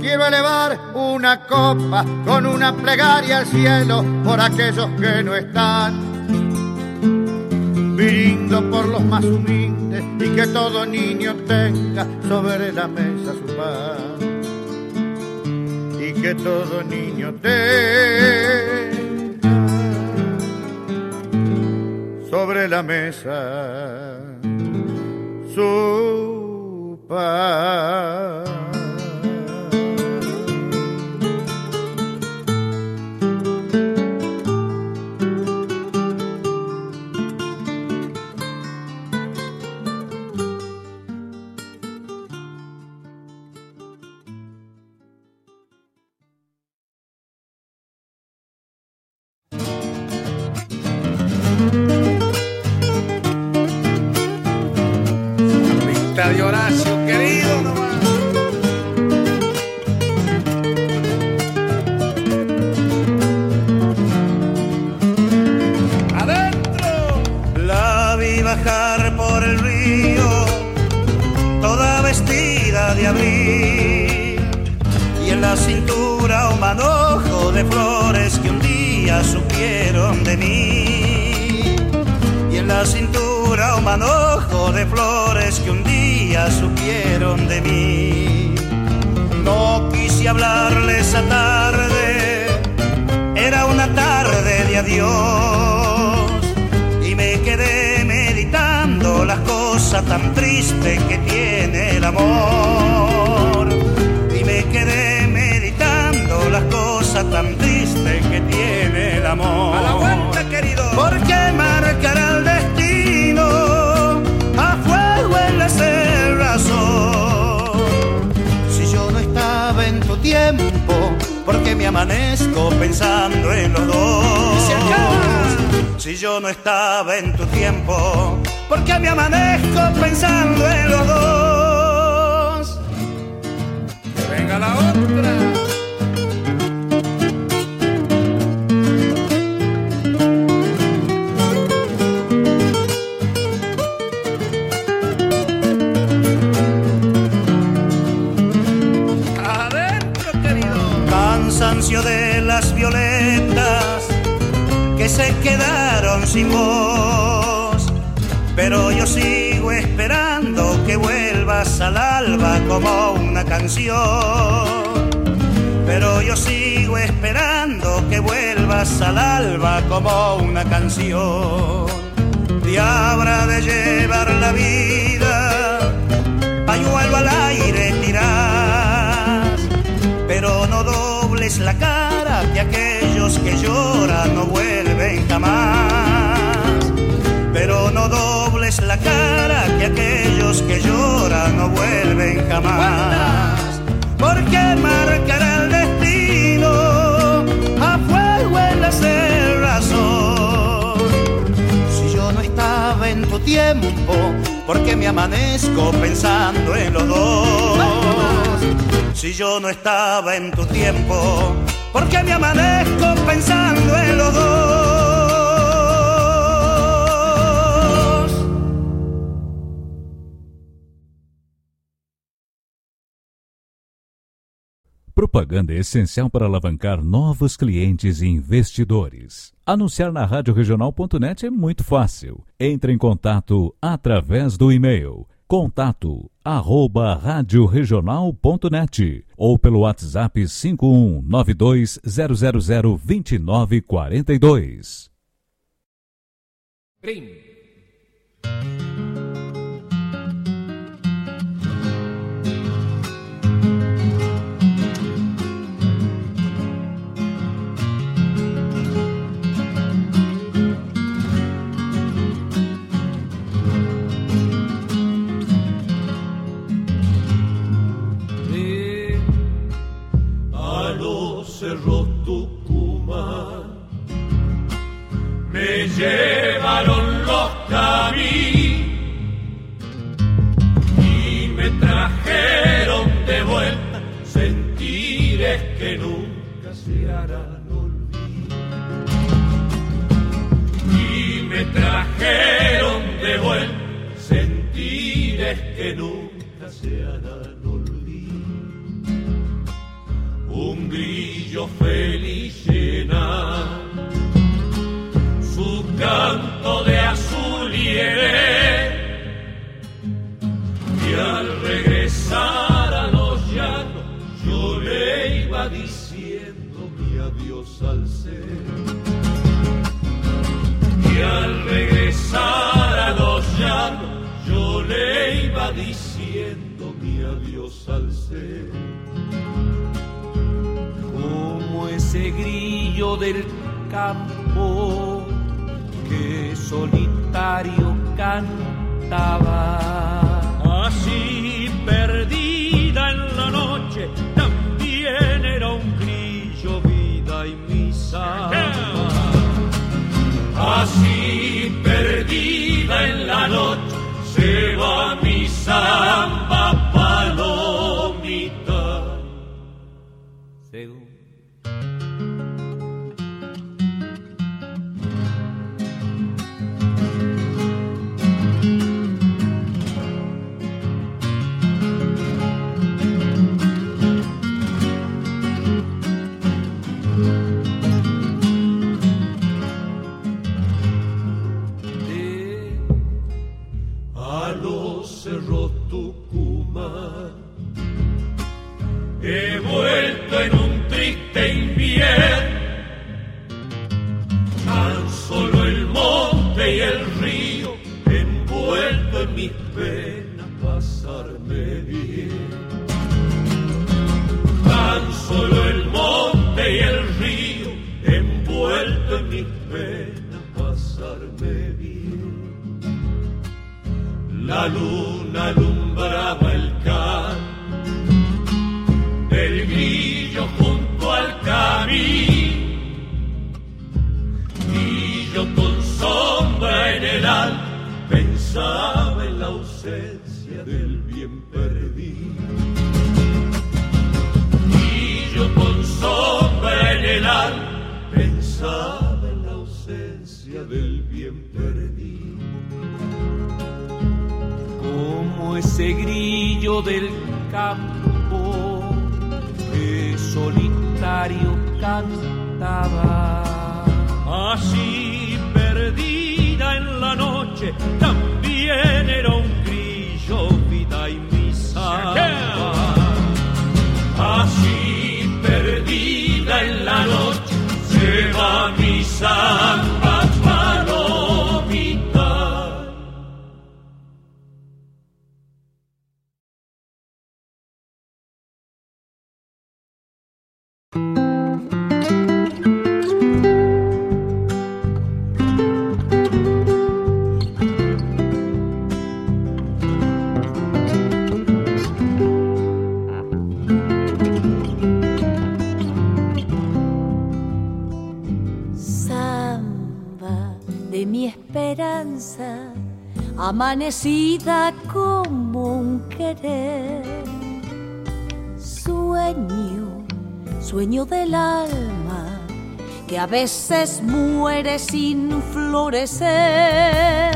S13: Quiero elevar una copa con una plegaria al cielo por aquellos que no están. Por los más humildes y que todo niño tenga sobre la mesa su pan. Y que todo niño tenga sobre la mesa su pan.
S14: Esa tarde, era una tarde de adiós. Y me quedé meditando las cosas tan tristes que tiene el amor. Y me quedé meditando las cosas tan tristes que tiene el amor.
S15: A la vuelta, querido.
S14: porque marcará el destino. A fuego en la cerrazón tiempo porque me amanezco pensando en los dos. Si yo no estaba en tu tiempo porque me amanezco pensando en los dos.
S15: Que venga la otra.
S14: De las violetas que se quedaron sin voz. Pero yo sigo esperando que vuelvas al alba como una canción. Pero yo sigo esperando que vuelvas al alba como una canción. Y habrá de llevar la vida, pañuelo al aire tirás pero no dobles la cara que aquellos que lloran no vuelven jamás. Pero no dobles la cara que aquellos que lloran no vuelven jamás. Porque marcará el destino a fuego en la cerrazón. Si yo no estaba en tu tiempo, porque me amanezco pensando en los dos. Si yo no estaba en tu tiempo, porque me amanezco pensando en los dos.
S16: Propaganda é essencial para alavancar novos clientes e investidores. Anunciar na radioregional.net é muito fácil. Entre em contato através do e-mail contato arroba radioregional.net ou pelo WhatsApp 51920002942.
S15: Brim.
S4: Llevaron los caminos y me trajeron de vuelta sentires que nunca se harán olvidar. Y me trajeron de vuelta sentires que nunca se harán olvidar. Un grillo feliz canto de azul y al regresar a los llanos yo le iba diciendo mi adiós al ser. Y al regresar a los llanos yo le iba diciendo mi adiós al ser. Como ese grillo del campo que solitario cantaba. Así perdida en la noche, también era un grillo, vida y misa. Así perdida en la noche, se va mi samba a los cerros Tucumán. He vuelto del campo que solitario cantaba. Así
S17: amanecida como un querer. Sueño, sueño del alma, que a veces muere sin florecer.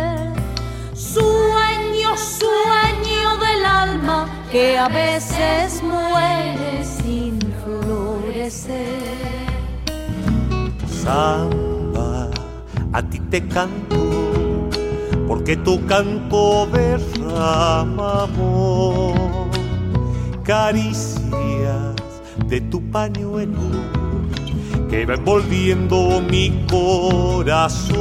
S17: Sueño, sueño del alma, que a veces muere sin florecer.
S11: Samba, a ti te canto, porque tu canto derrama amor, caricias de tu pañuelo que va envolviendo mi corazón,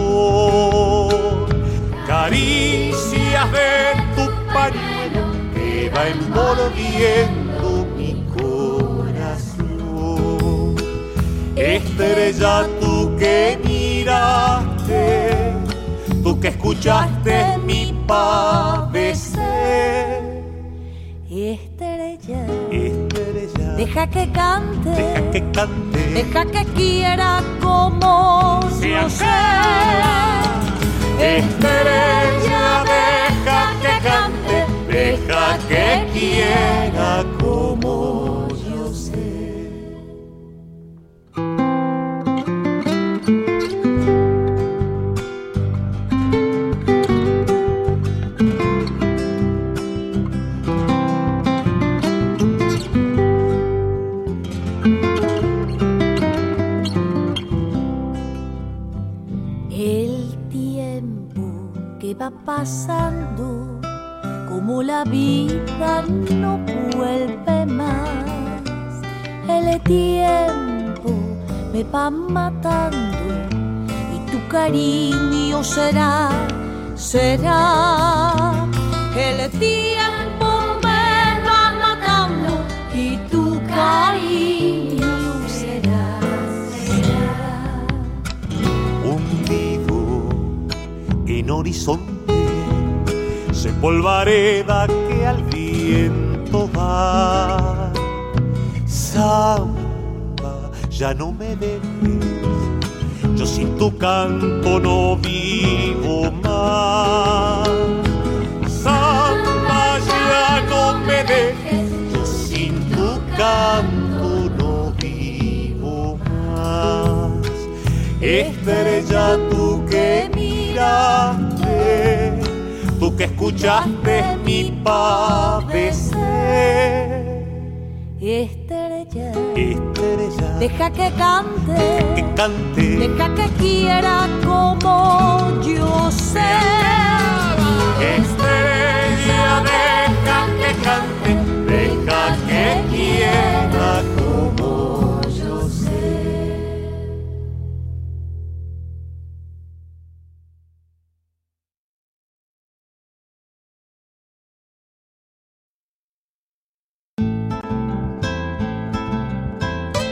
S11: caricias de tu pañuelo que va envolviendo mi corazón. Estrella tú que miraste, tú que escuchaste mi padecer.
S17: Estrella,
S11: estrella,
S17: deja que cante,
S11: deja que cante,
S17: deja que quiera como
S11: sea
S17: yo sé. Estrella, deja que cante, deja que quiera como pasando, como la vida no vuelve más. El tiempo me va matando y tu cariño será, será. El tiempo me va matando y tu cariño será, será.
S18: hundido en horizonte, se polvareda que al viento va. Samba, ya no me dejes, yo sin tu canto no vivo más. Samba, ya no me dejes, yo sin tu canto no vivo más. Estrella tú que miraste, tú que escuchaste mi padecer.
S17: Estrella,
S18: Estrella,
S17: deja que cante,
S18: que cante,
S17: deja que quiera como yo sé.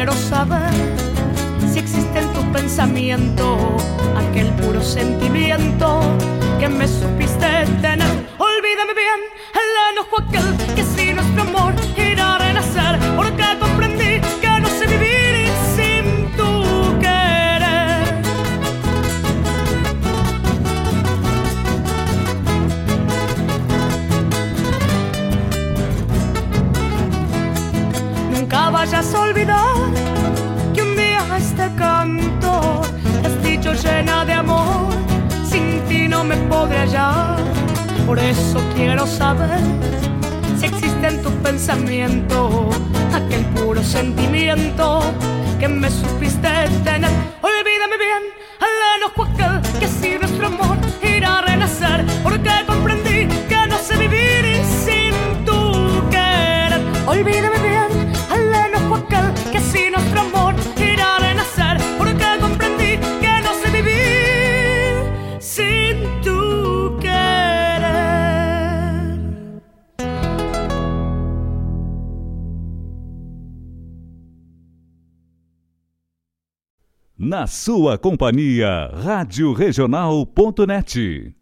S19: Quiero saber si existe en tu pensamiento aquel puro sentimiento que me supiste si existe en tu pensamiento aquel puro sentimiento que me supiste tener.
S16: Na sua companhia, Rádio Regional.net.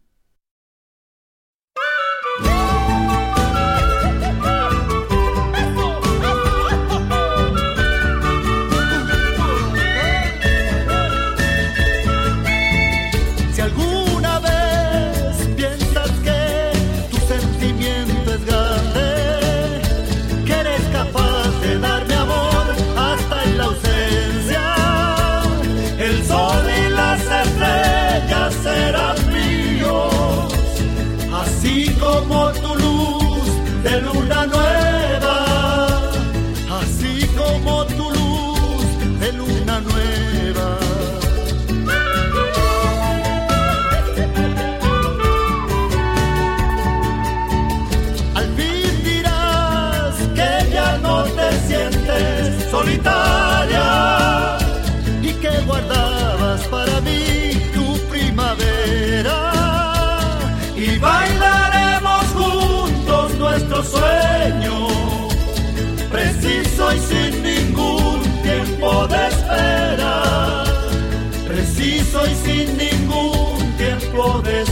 S20: tiempo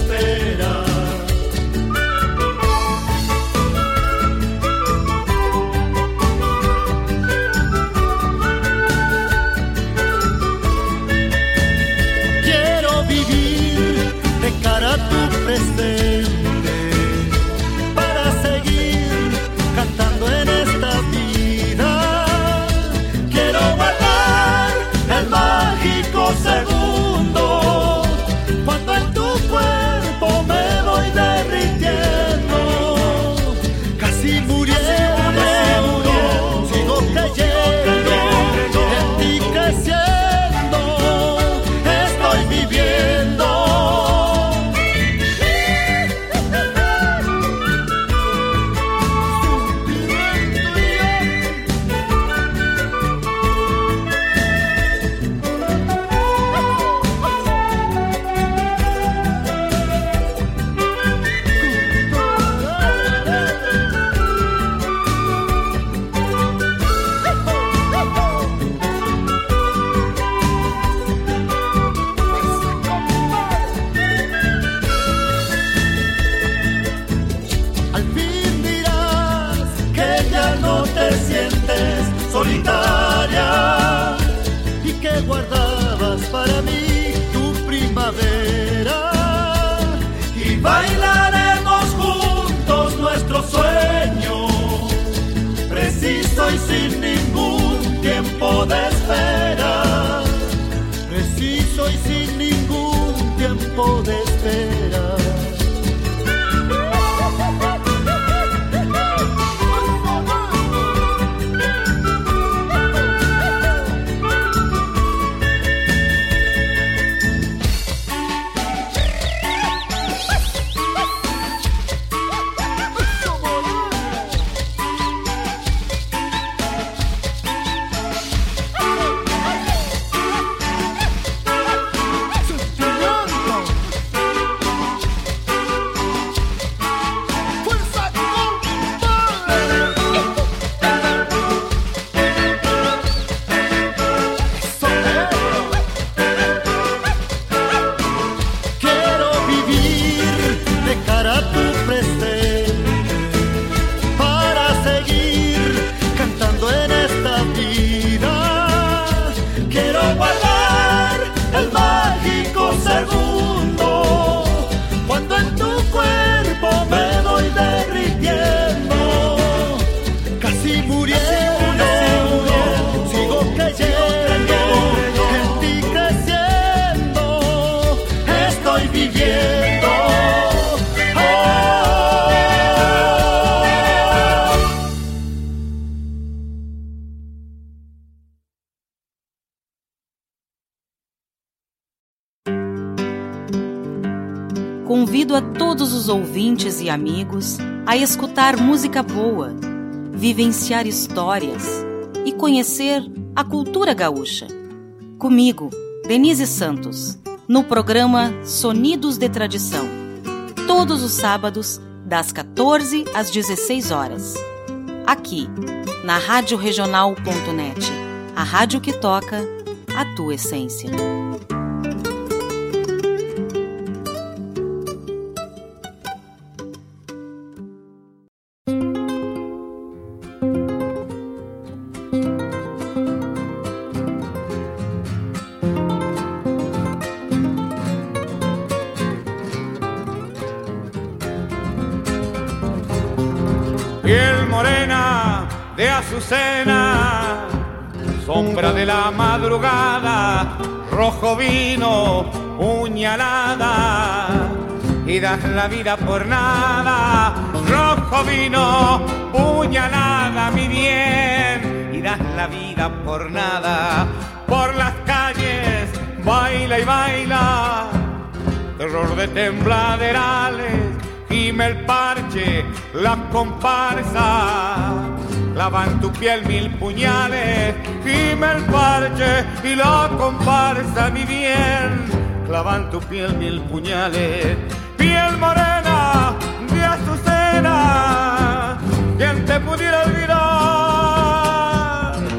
S21: e amigos a escutar música boa, vivenciar histórias e conhecer a cultura gaúcha. Comigo, Denise Santos, no programa Sonidos de Tradição, todos os sábados, das 14 às 16 horas. Aqui, na Rádio Regional.net, a rádio que toca a tua essência.
S22: Rojo vino, puñalada, y das la vida por nada, rojo vino, puñalada, mi bien, y das la vida por nada, por las calles, baila y baila, terror de tembladerales gime el parche, la comparsa, clavan tu piel mil puñales, gime el parche y la comparsa mi bien, clavan tu piel mil puñales, piel morena de azucena, quien te pudiera olvidar,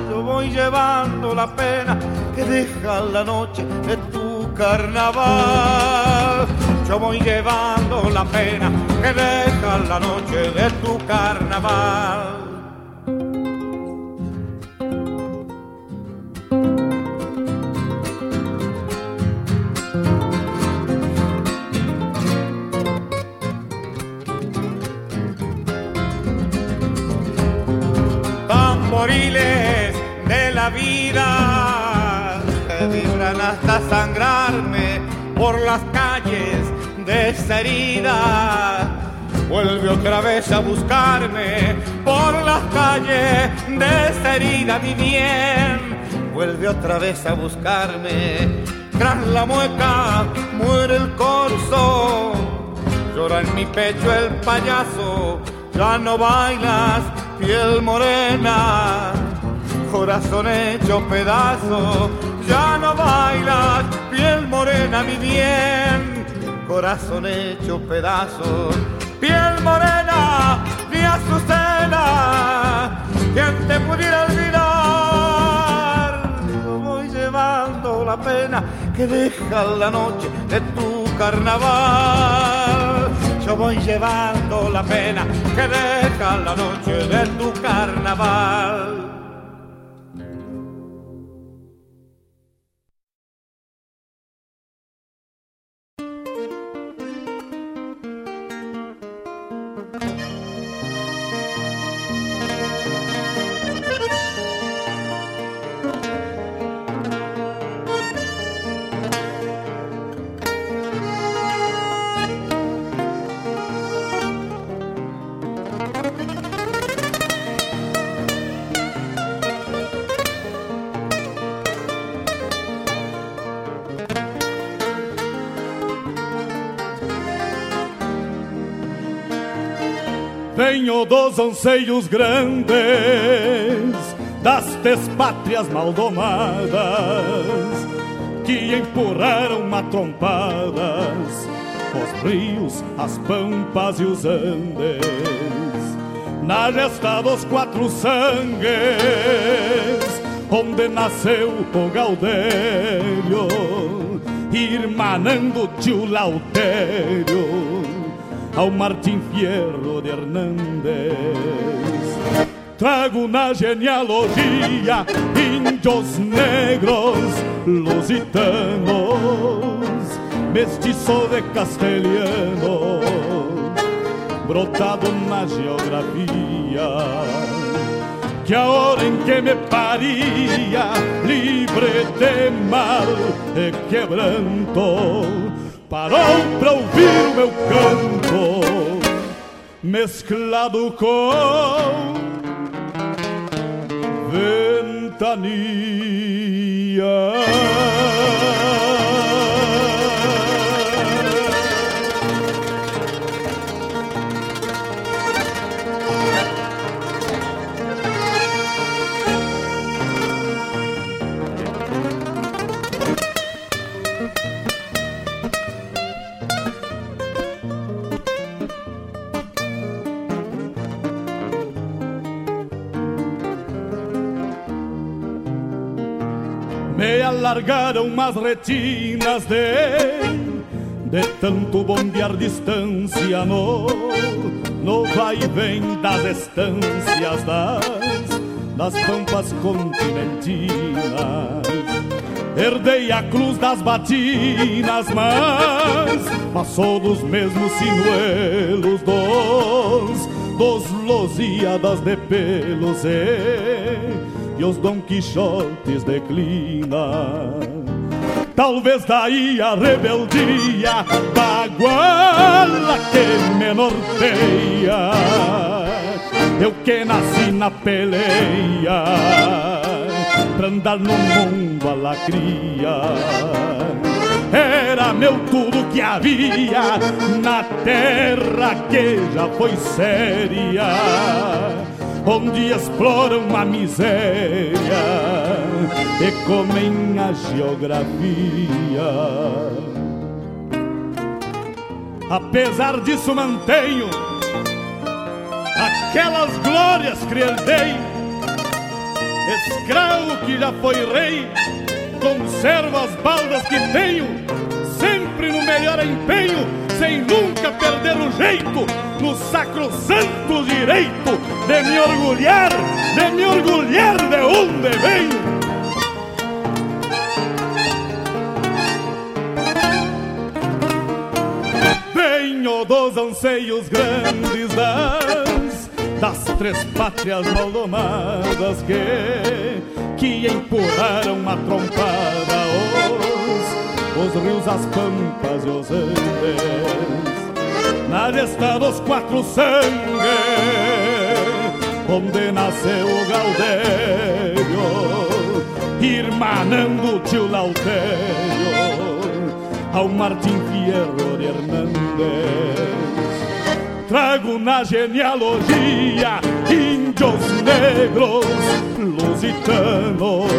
S22: yo voy llevando la pena que deja la noche de tu carnaval. Yo voy llevando la pena que deja la noche de tu carnaval. Hasta sangrarme por las calles de herida. Vuelve otra vez a buscarme por las calles de esa herida, mi bien. Vuelve otra vez a buscarme. Tras la mueca muere el corzo. Llora en mi pecho el payaso. Ya no bailas, piel morena. Corazón hecho pedazo. Ya no bailas, piel morena, mi bien. Corazón hecho pedazo. Piel morena, mi azucena. Quien te pudiera olvidar. Yo voy llevando la pena que deja la noche de tu carnaval. Yo voy llevando la pena que deja la noche de tu carnaval.
S1: Dos anseios grandes das despátrias maldomadas que empurraram matrompadas os rios, as pampas e os andes. Na gesta dos quatro sangues onde nasceu o Gaudério irmanando tio Lautério ao Martim Fierro de Hernández. Trago na genealogia índios negros lusitanos, mestiço de castelhano, brotado na geografia. Que a hora em que me paria, livre de mal e quebranto, parou pra ouvir o meu canto, mesclado com ventania. Me alargaram umas retinas de de tanto bombear distância no no vai e vem das estâncias das das pampas continentinas. Herdei a cruz das batinas, mas passou dos mesmos sinuelos dos dos Losíadas de pelos e, e os Dom Quixotes declina. Talvez daí a rebeldia baguala que me norteia. Eu que nasci na peleia pra andar no mundo a lacria. Era meu tudo que havia na terra que já foi séria onde exploram a miséria e comem a geografia. Apesar disso, mantenho aquelas glórias que herdei. Escravo que já foi rei, conservo as baldas que tenho, melhor empenho, sem nunca perder o jeito, no sacrosanto direito de me orgulhar, de me orgulhar de onde venho. Venho dos anseios grandes das, das três pátrias maldomadas que, que empurraram a trompada os, os rios, as pampas e os andes. Na gesta dos quatro sangue, onde nasceu o Gaudério, irmanando o tio Lautério ao Martim Fierro de Hernández. Trago na genealogia índios negros, lusitanos,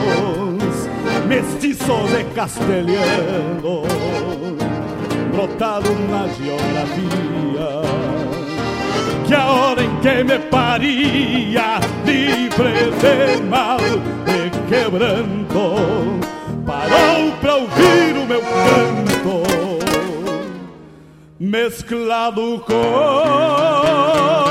S1: mestiços e castelhanos, brotado na geografia. Que a hora em que me paria, livre de mal e quebranto, parou pra ouvir o meu canto, mesclado com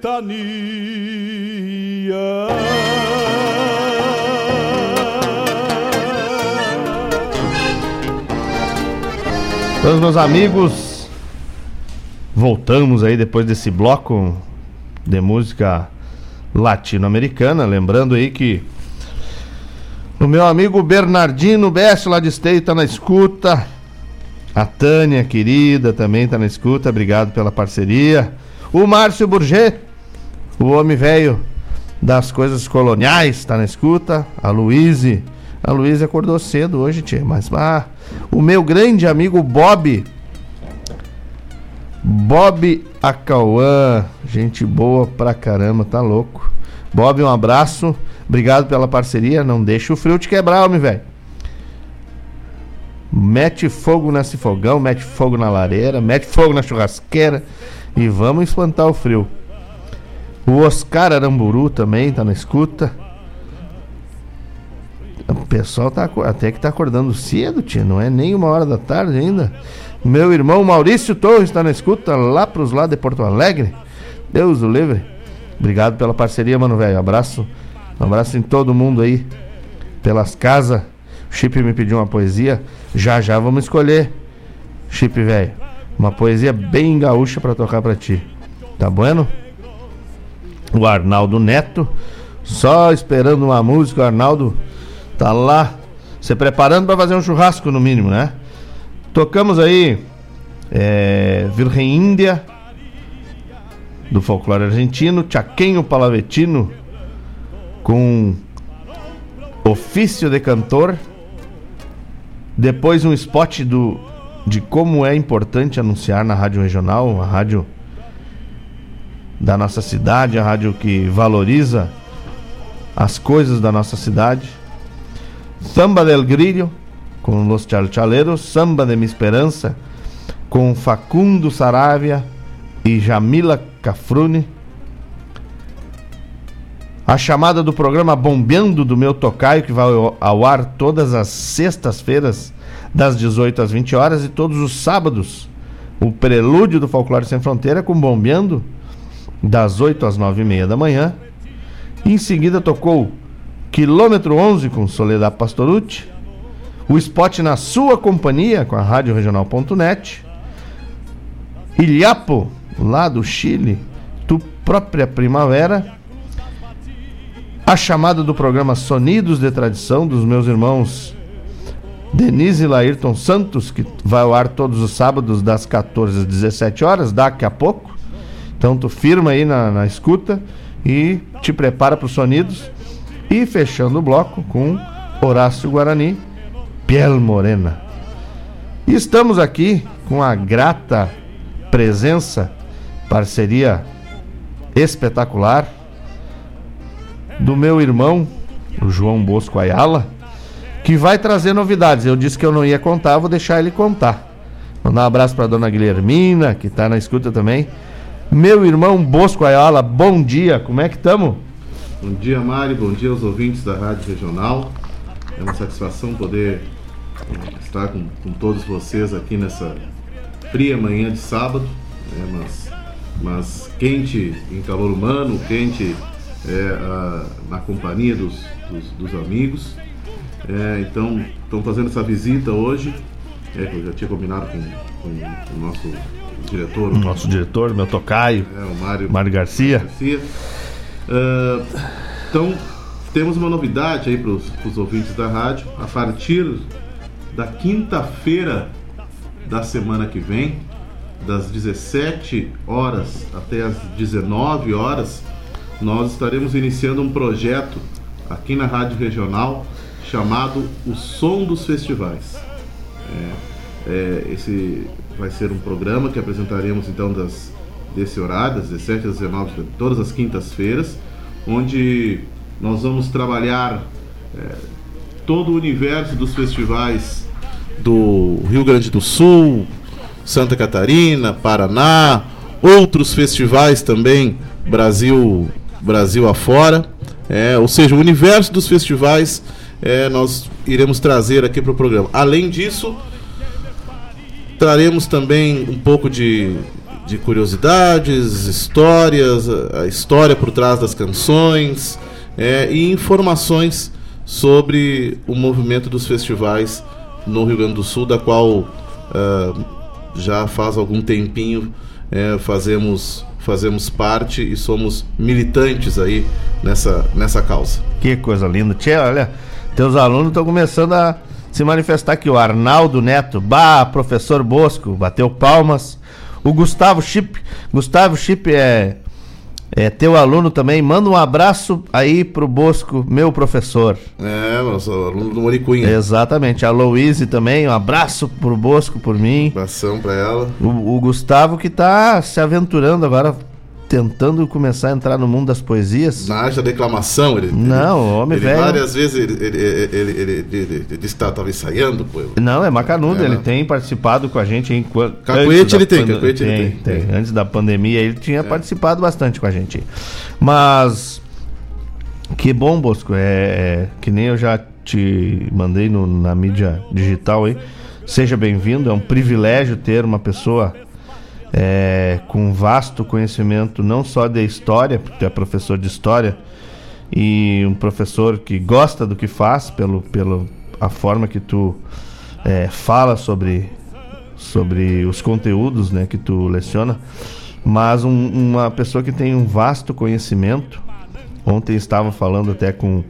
S1: ventania.
S2: Então, meus amigos, voltamos aí depois desse bloco de música latino-americana. Lembrando aí que o meu amigo Bernardino Bess lá de Esteio tá na escuta. A Tânia, querida, também tá na escuta. Obrigado pela parceria. O Márcio Burget, o homem velho das coisas coloniais, tá na escuta. A Luíse. A Luíse acordou cedo hoje, tia, mas ah, o meu grande amigo Bob. Bob Acauã, gente boa pra caramba, tá louco. Bob, um abraço. Obrigado pela parceria. Não deixa o frio te quebrar, homem, velho. Mete fogo nesse fogão, mete fogo na lareira, mete fogo na churrasqueira e vamos espantar o frio. O Oscar Aramburu também tá na escuta. O pessoal tá até que tá acordando cedo, tia. Não é nem uma hora da tarde ainda. Meu irmão Maurício Torres está na escuta lá pros lados de Porto Alegre. Deus o livre. Obrigado pela parceria, mano, velho. Abraço. Um abraço em todo mundo aí. Pelas casas. O Chip me pediu uma poesia. Já já vamos escolher. Chip, velho. Uma poesia bem gaúcha pra tocar pra ti. Tá bueno? O Arnaldo Neto. Só esperando uma música, o Arnaldo tá lá se preparando pra fazer um churrasco no mínimo, né? Tocamos aí é, Virgem Índia do folclore argentino, Chaquenho Palavetino com ofício de cantor. Depois um spot do de como é importante anunciar na rádio regional, a rádio da nossa cidade, a rádio que valoriza as coisas da nossa cidade. Samba del Grillo com Los Chalchaleros, Samba de Mi Esperança com Facundo Saravia e Jamila Cafrune. A chamada do programa Bombeando do meu tocaio, que vai ao- ar todas as sextas-feiras, das 18 às 20 horas, e todos os sábados. O prelúdio do Folclore Sem Fronteira com Bombeando, das 8 às 9 e meia da manhã. Em seguida tocou Quilômetro 11 com Soledad Pastorucci. O spot na sua companhia com a Rádio Regional.net. Ilhapo, lá do Chile, Tu Própria Primavera. A chamada do programa Sonidos de Tradição dos meus irmãos Denise e Laírton Santos, que vai ao ar todos os sábados das 14 às 17 horas, daqui a pouco. Então tu firma aí na, na escuta e te prepara para os sonidos. E fechando o bloco com Horácio Guarani, Piel Morena. E estamos aqui com a grata presença, parceria espetacular do meu irmão, o João Bosco Ayala, que vai trazer novidades. Eu disse que eu não ia contar, vou deixar ele contar. Mandar um abraço para dona Guilhermina, que está na escuta também. Meu irmão Bosco Ayala, bom dia, como é que estamos?
S23: Bom dia, Mari, bom dia aos ouvintes da Rádio Regional. É uma satisfação poder eh, estar com, com todos vocês aqui nessa fria manhã de sábado, né, mas, mas quente em calor humano, quente é, a, na companhia dos, dos, dos amigos. É, então, estão fazendo essa visita hoje, é, que eu já tinha combinado com, com o nosso diretor.
S2: O nosso diretor, meu tocaio,
S23: é, o Mário,
S2: Mário Garcia.
S23: Garcia. Uh, então, temos uma novidade aí para os ouvintes da rádio. A partir da quinta-feira da semana que vem, das 17 horas até as 19 horas, nós estaremos iniciando um projeto aqui na Rádio Regional chamado O Som dos Festivais. É, é, esse vai ser um programa que apresentaremos então das, desse horário, das 17 às 19, todas as quintas-feiras, onde nós vamos trabalhar é, todo o universo dos festivais do Rio Grande do Sul, Santa Catarina, Paraná, outros festivais também, Brasil, Brasil afora. É, ou seja, o universo dos festivais é, nós iremos trazer aqui para o programa. Além disso, traremos também um pouco de, de curiosidades, histórias, a história por trás das canções é, e informações sobre o movimento dos festivais no Rio Grande do Sul, da qual uh, já faz algum tempinho é, fazemos fazemos parte e somos militantes aí nessa, nessa causa.
S2: Que coisa linda. Tchê, olha, teus alunos estão começando a se manifestar aqui. O Arnaldo Neto, bah, professor Bosco, bateu palmas. O Gustavo Chip, Gustavo Chip é é, teu aluno também, manda um abraço aí pro Bosco, meu professor.
S23: É, nosso aluno do Moricunha.
S2: Exatamente. A Louise também, um abraço pro Bosco por mim. Um
S23: abração pra ela.
S2: O, o Gustavo que tá se aventurando agora tentando começar a entrar no mundo das poesias.
S23: Na arte da declamação, ele.
S2: Não, homem
S23: ele,
S2: velho.
S23: Várias vezes ele, ele, ele, ele, estava ensaiando, pô.
S2: Não, é macanudo, é, ele tem participado com a gente em
S23: Cacuete ele tem, cacuete ele
S2: tem, tem. Antes da pandemia ele tinha é. participado bastante com a gente. Mas que bom, Bosco, é, é que nem eu já te mandei no, na mídia digital aí. Seja bem-vindo, é um privilégio ter uma pessoa é, com vasto conhecimento não só de história, porque é professor de história, e um professor que gosta do que faz, pelo, pelo a forma que tu é, fala sobre, sobre os conteúdos né, que tu leciona, mas um, uma pessoa que tem um vasto conhecimento. Ontem estava falando até com,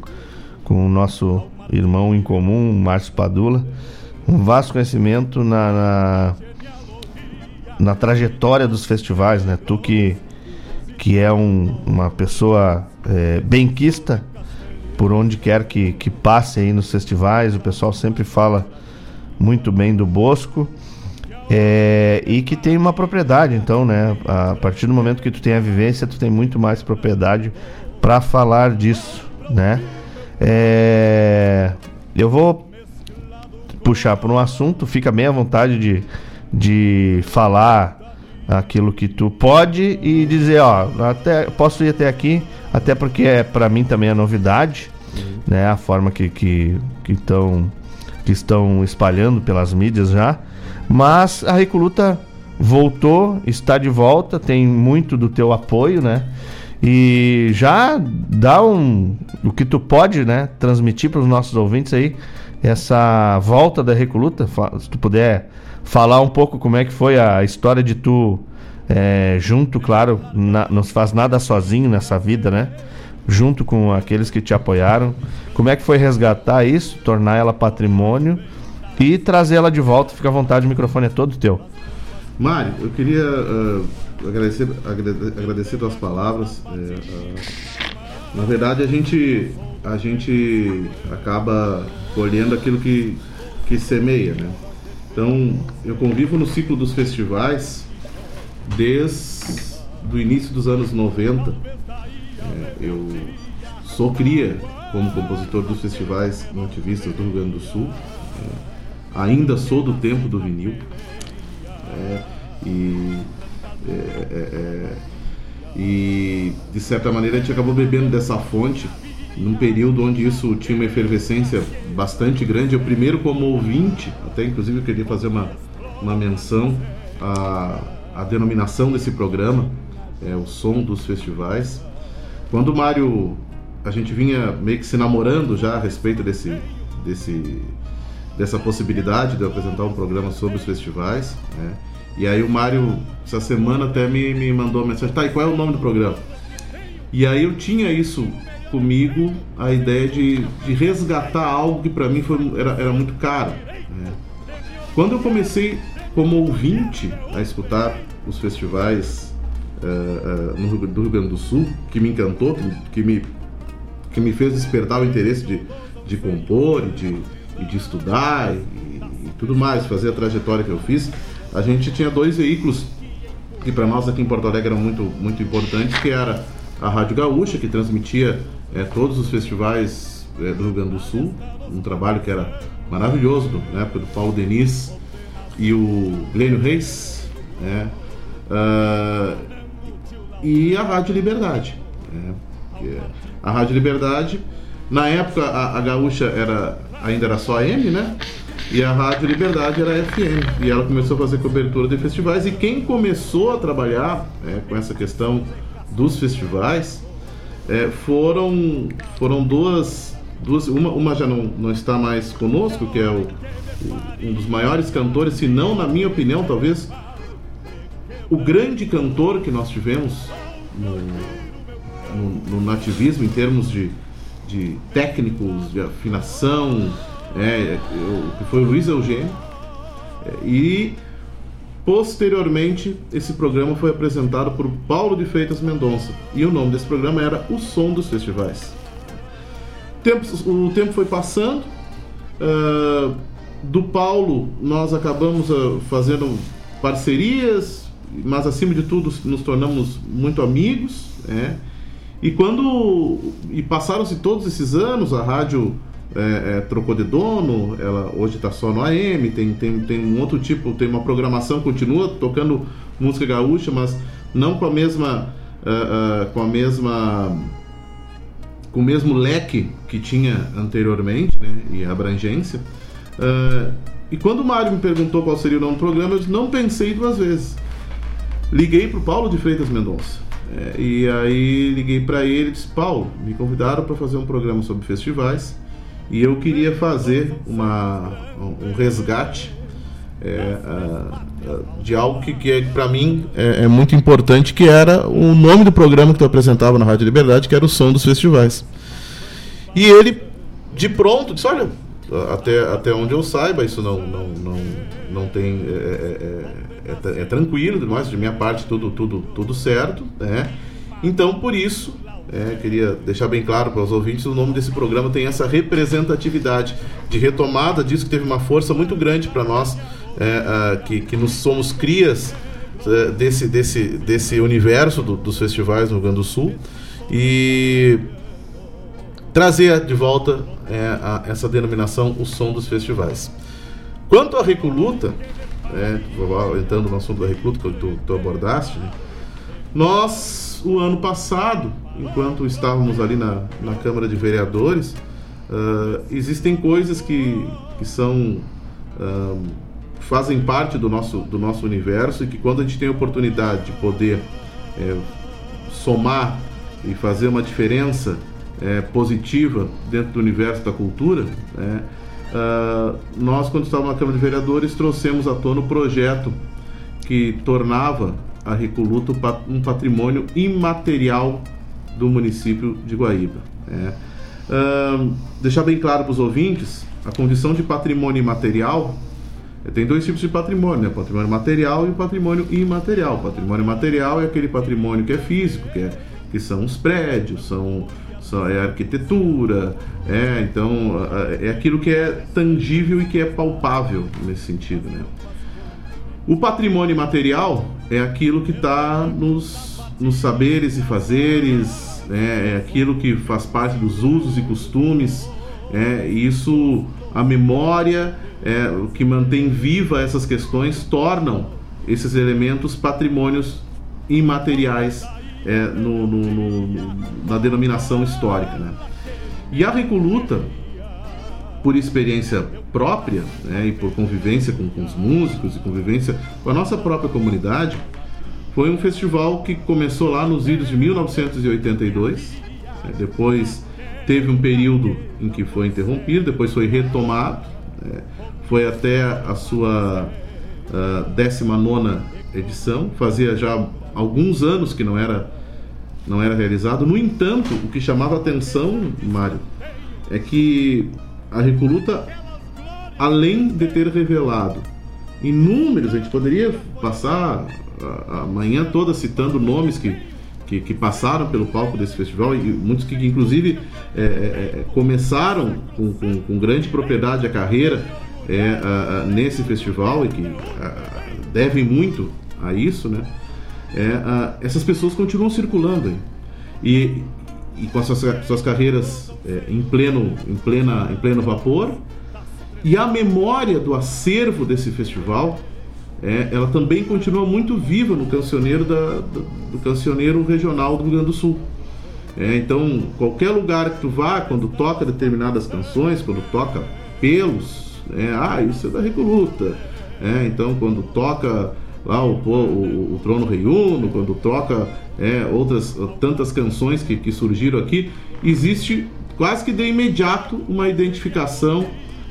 S2: com o nosso irmão em comum, Márcio Padula, um vasto conhecimento na, na na trajetória dos festivais, né? Tu que, que é um, uma pessoa é, benquista por onde quer que, que passe aí nos festivais, o pessoal sempre fala muito bem do Bosco. É, e que tem uma propriedade, então, né? A partir do momento que tu tem a vivência, tu tem muito mais propriedade para falar disso, né? É, eu vou puxar por um assunto, fica bem à vontade de, de falar aquilo que tu pode e dizer, ó, até posso ir até aqui, até porque é para mim também é novidade, né? A forma que que que, que estão espalhando pelas mídias já, mas a Recoluta voltou, está de volta, tem muito do teu apoio, né? E já dá um o que tu pode, né, transmitir para os nossos ouvintes aí essa volta da Recoluta, se tu puder falar um pouco como é que foi a história de tu é, junto, claro, na, não se faz nada sozinho nessa vida, né? Junto com aqueles que te apoiaram. Como é que foi resgatar isso, tornar ela patrimônio e trazer ela de volta? Fica à vontade, o microfone é todo teu.
S23: Mário, eu queria uh, agradecer, agradecer tuas palavras. É, uh, na verdade, a gente, a gente acaba colhendo aquilo que, que semeia, né? Então, eu convivo no ciclo dos festivais desde o início dos anos 90. É, eu sou cria como compositor dos festivais nativistas do Rio Grande do Sul. É, ainda sou do tempo do vinil. É, e, é, é, é, e de certa maneira a gente acabou bebendo dessa fonte num período onde isso tinha uma efervescência bastante grande. Eu primeiro como ouvinte, até inclusive eu queria fazer uma, uma menção à, à denominação desse programa, é o som dos festivais. Quando o Mário, a gente vinha meio que se namorando já a respeito desse, desse, dessa possibilidade de eu apresentar um programa sobre os festivais, né? E aí o Mário, essa semana até me, me mandou uma mensagem, tá, e qual é o nome do programa? E aí eu tinha isso comigo, a ideia de, de resgatar algo que para mim foi, era, era muito caro. Né? Quando eu comecei como ouvinte a escutar os festivais uh, uh, no Rio, do Rio Grande do Sul, que me encantou, que, que, me, que me fez despertar o interesse de, de compor e de, e de estudar e, e tudo mais, fazer a trajetória que eu fiz, a gente tinha dois veículos que para nós aqui em Porto Alegre eram muito, muito importantes, que era a Rádio Gaúcha, que transmitia é, todos os festivais é, do Rio Grande do Sul, um trabalho que era maravilhoso, época do Paulo Denis e o Glênio Reis, né? Uh, e a Rádio Liberdade. Né? A Rádio Liberdade, na época a, a Gaúcha era, ainda era só M, né? E a Rádio Liberdade era FM. E ela começou a fazer cobertura de festivais. E quem começou a trabalhar é, com essa questão dos festivais é, foram, foram duas. duas uma, uma já não, não está mais conosco, que é o, um dos maiores cantores, se não, na minha opinião, talvez o grande cantor que nós tivemos no, no, no nativismo em termos de, de técnicos, de afinação, é, o que foi o Luiz Eugênio. É, e posteriormente esse programa foi apresentado por Paulo de Freitas Mendonça. E o nome desse programa era O Som dos Festivais. Tempo, o tempo foi passando. Uh, do Paulo nós acabamos uh, fazendo parcerias, mas acima de tudo nos tornamos muito amigos. É. E quando. E passaram-se todos esses anos, a rádio é, é, trocou de dono, ela hoje está só no AM, tem, tem, tem um outro tipo, tem uma programação, continua tocando música gaúcha, mas não com a mesma. Uh, uh, com a mesma. com o mesmo leque que tinha anteriormente, né? E abrangência. Uh, e quando o Mário me perguntou qual seria o nome do programa, eu não pensei duas vezes. Liguei para o Paulo de Freitas Mendonça. É, e aí liguei para ele e disse: Paulo, me convidaram para fazer um programa sobre festivais e eu queria fazer uma, um resgate é, de algo que, que é, para mim é, é, muito importante, que era o nome do programa que tu apresentava na Rádio Liberdade, que era o Som dos Festivais. E ele, de pronto, disse, olha, até, até onde eu saiba, isso não, não, não, não tem... É, é, é, é tranquilo, mas de minha parte tudo, tudo, tudo certo, né? Então, por isso, é, queria deixar bem claro para os ouvintes, o nome desse programa tem essa representatividade de retomada disso que teve uma força muito grande para nós, é, que, que nos somos crias é, desse, desse, desse universo do, dos festivais no Rio Grande do Sul e trazer de volta é, a, essa denominação, o som dos festivais. Quanto à Recoluta, é, entrando no assunto da Recoluta que tu, tu abordaste, né, nós, o ano passado, enquanto estávamos ali na, na Câmara de Vereadores, uh, existem coisas que, que são uh, fazem parte do nosso, do nosso universo e que quando a gente tem a oportunidade de poder é, somar e fazer uma diferença é, positiva dentro do universo da cultura, né, uh, nós quando estávamos na Câmara de Vereadores trouxemos à tona o projeto que tornava a Recoluto um patrimônio imaterial do município de Guaíba. É. Uh, deixar bem claro para os ouvintes, a condição de patrimônio imaterial é, tem dois tipos de patrimônio, né? patrimônio material e o patrimônio imaterial. O patrimônio material é aquele patrimônio que é físico, que, é, que são os prédios, são, são é a arquitetura, é, então é aquilo que é tangível e que é palpável nesse sentido. Né? O patrimônio material é aquilo que está nos, nos saberes e fazeres, né? é aquilo que faz parte dos usos e costumes. É, isso, a memória, é, que mantém viva essas questões, tornam esses elementos patrimônios imateriais é, no, no, no, na denominação histórica. Né? E a Recoluta, por experiência própria né, e por convivência com, com os músicos e convivência com a nossa própria comunidade, foi um festival que começou lá nos idos de 1982, né, depois teve um período em que foi interrompido, depois foi retomado, né, foi até a sua uh, 19 edição, fazia já alguns anos que não era, não era realizado. No entanto, o que chamava atenção, Mário, é que a Recoluta, além de ter revelado inúmeros, a gente poderia passar a, a manhã toda citando nomes que, que, que, passaram pelo palco desse festival e muitos que, inclusive, é, é, é, começaram com, com, com, grande propriedade a carreira é, a, a, nesse festival e que devem muito a isso, né? É, essas pessoas continuam circulando. E, e com as suas, suas carreiras é, em, pleno, em, plena, em pleno vapor. E a memória do acervo desse festival, é, ela também continua muito viva no cancioneiro, da, do, do cancioneiro regional do Rio Grande do Sul. É, então, qualquer lugar que tu vá, quando toca determinadas canções, quando toca pelos, é, ah, isso é da Recoluta. É, então, quando toca lá o, o, o Trono Rei Uno, quando toca é, outras tantas canções que, que surgiram aqui, existe quase que de imediato uma identificação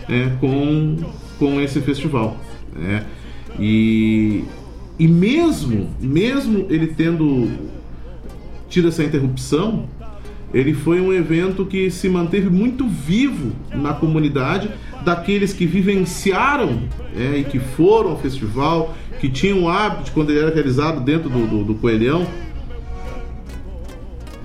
S23: é, com, com esse festival. Né? E, e mesmo, mesmo ele tendo tido essa interrupção, ele foi um evento que se manteve muito vivo na comunidade daqueles que vivenciaram é, e que foram ao festival, que tinham o hábito de, quando ele era realizado dentro do, do, do coelhão,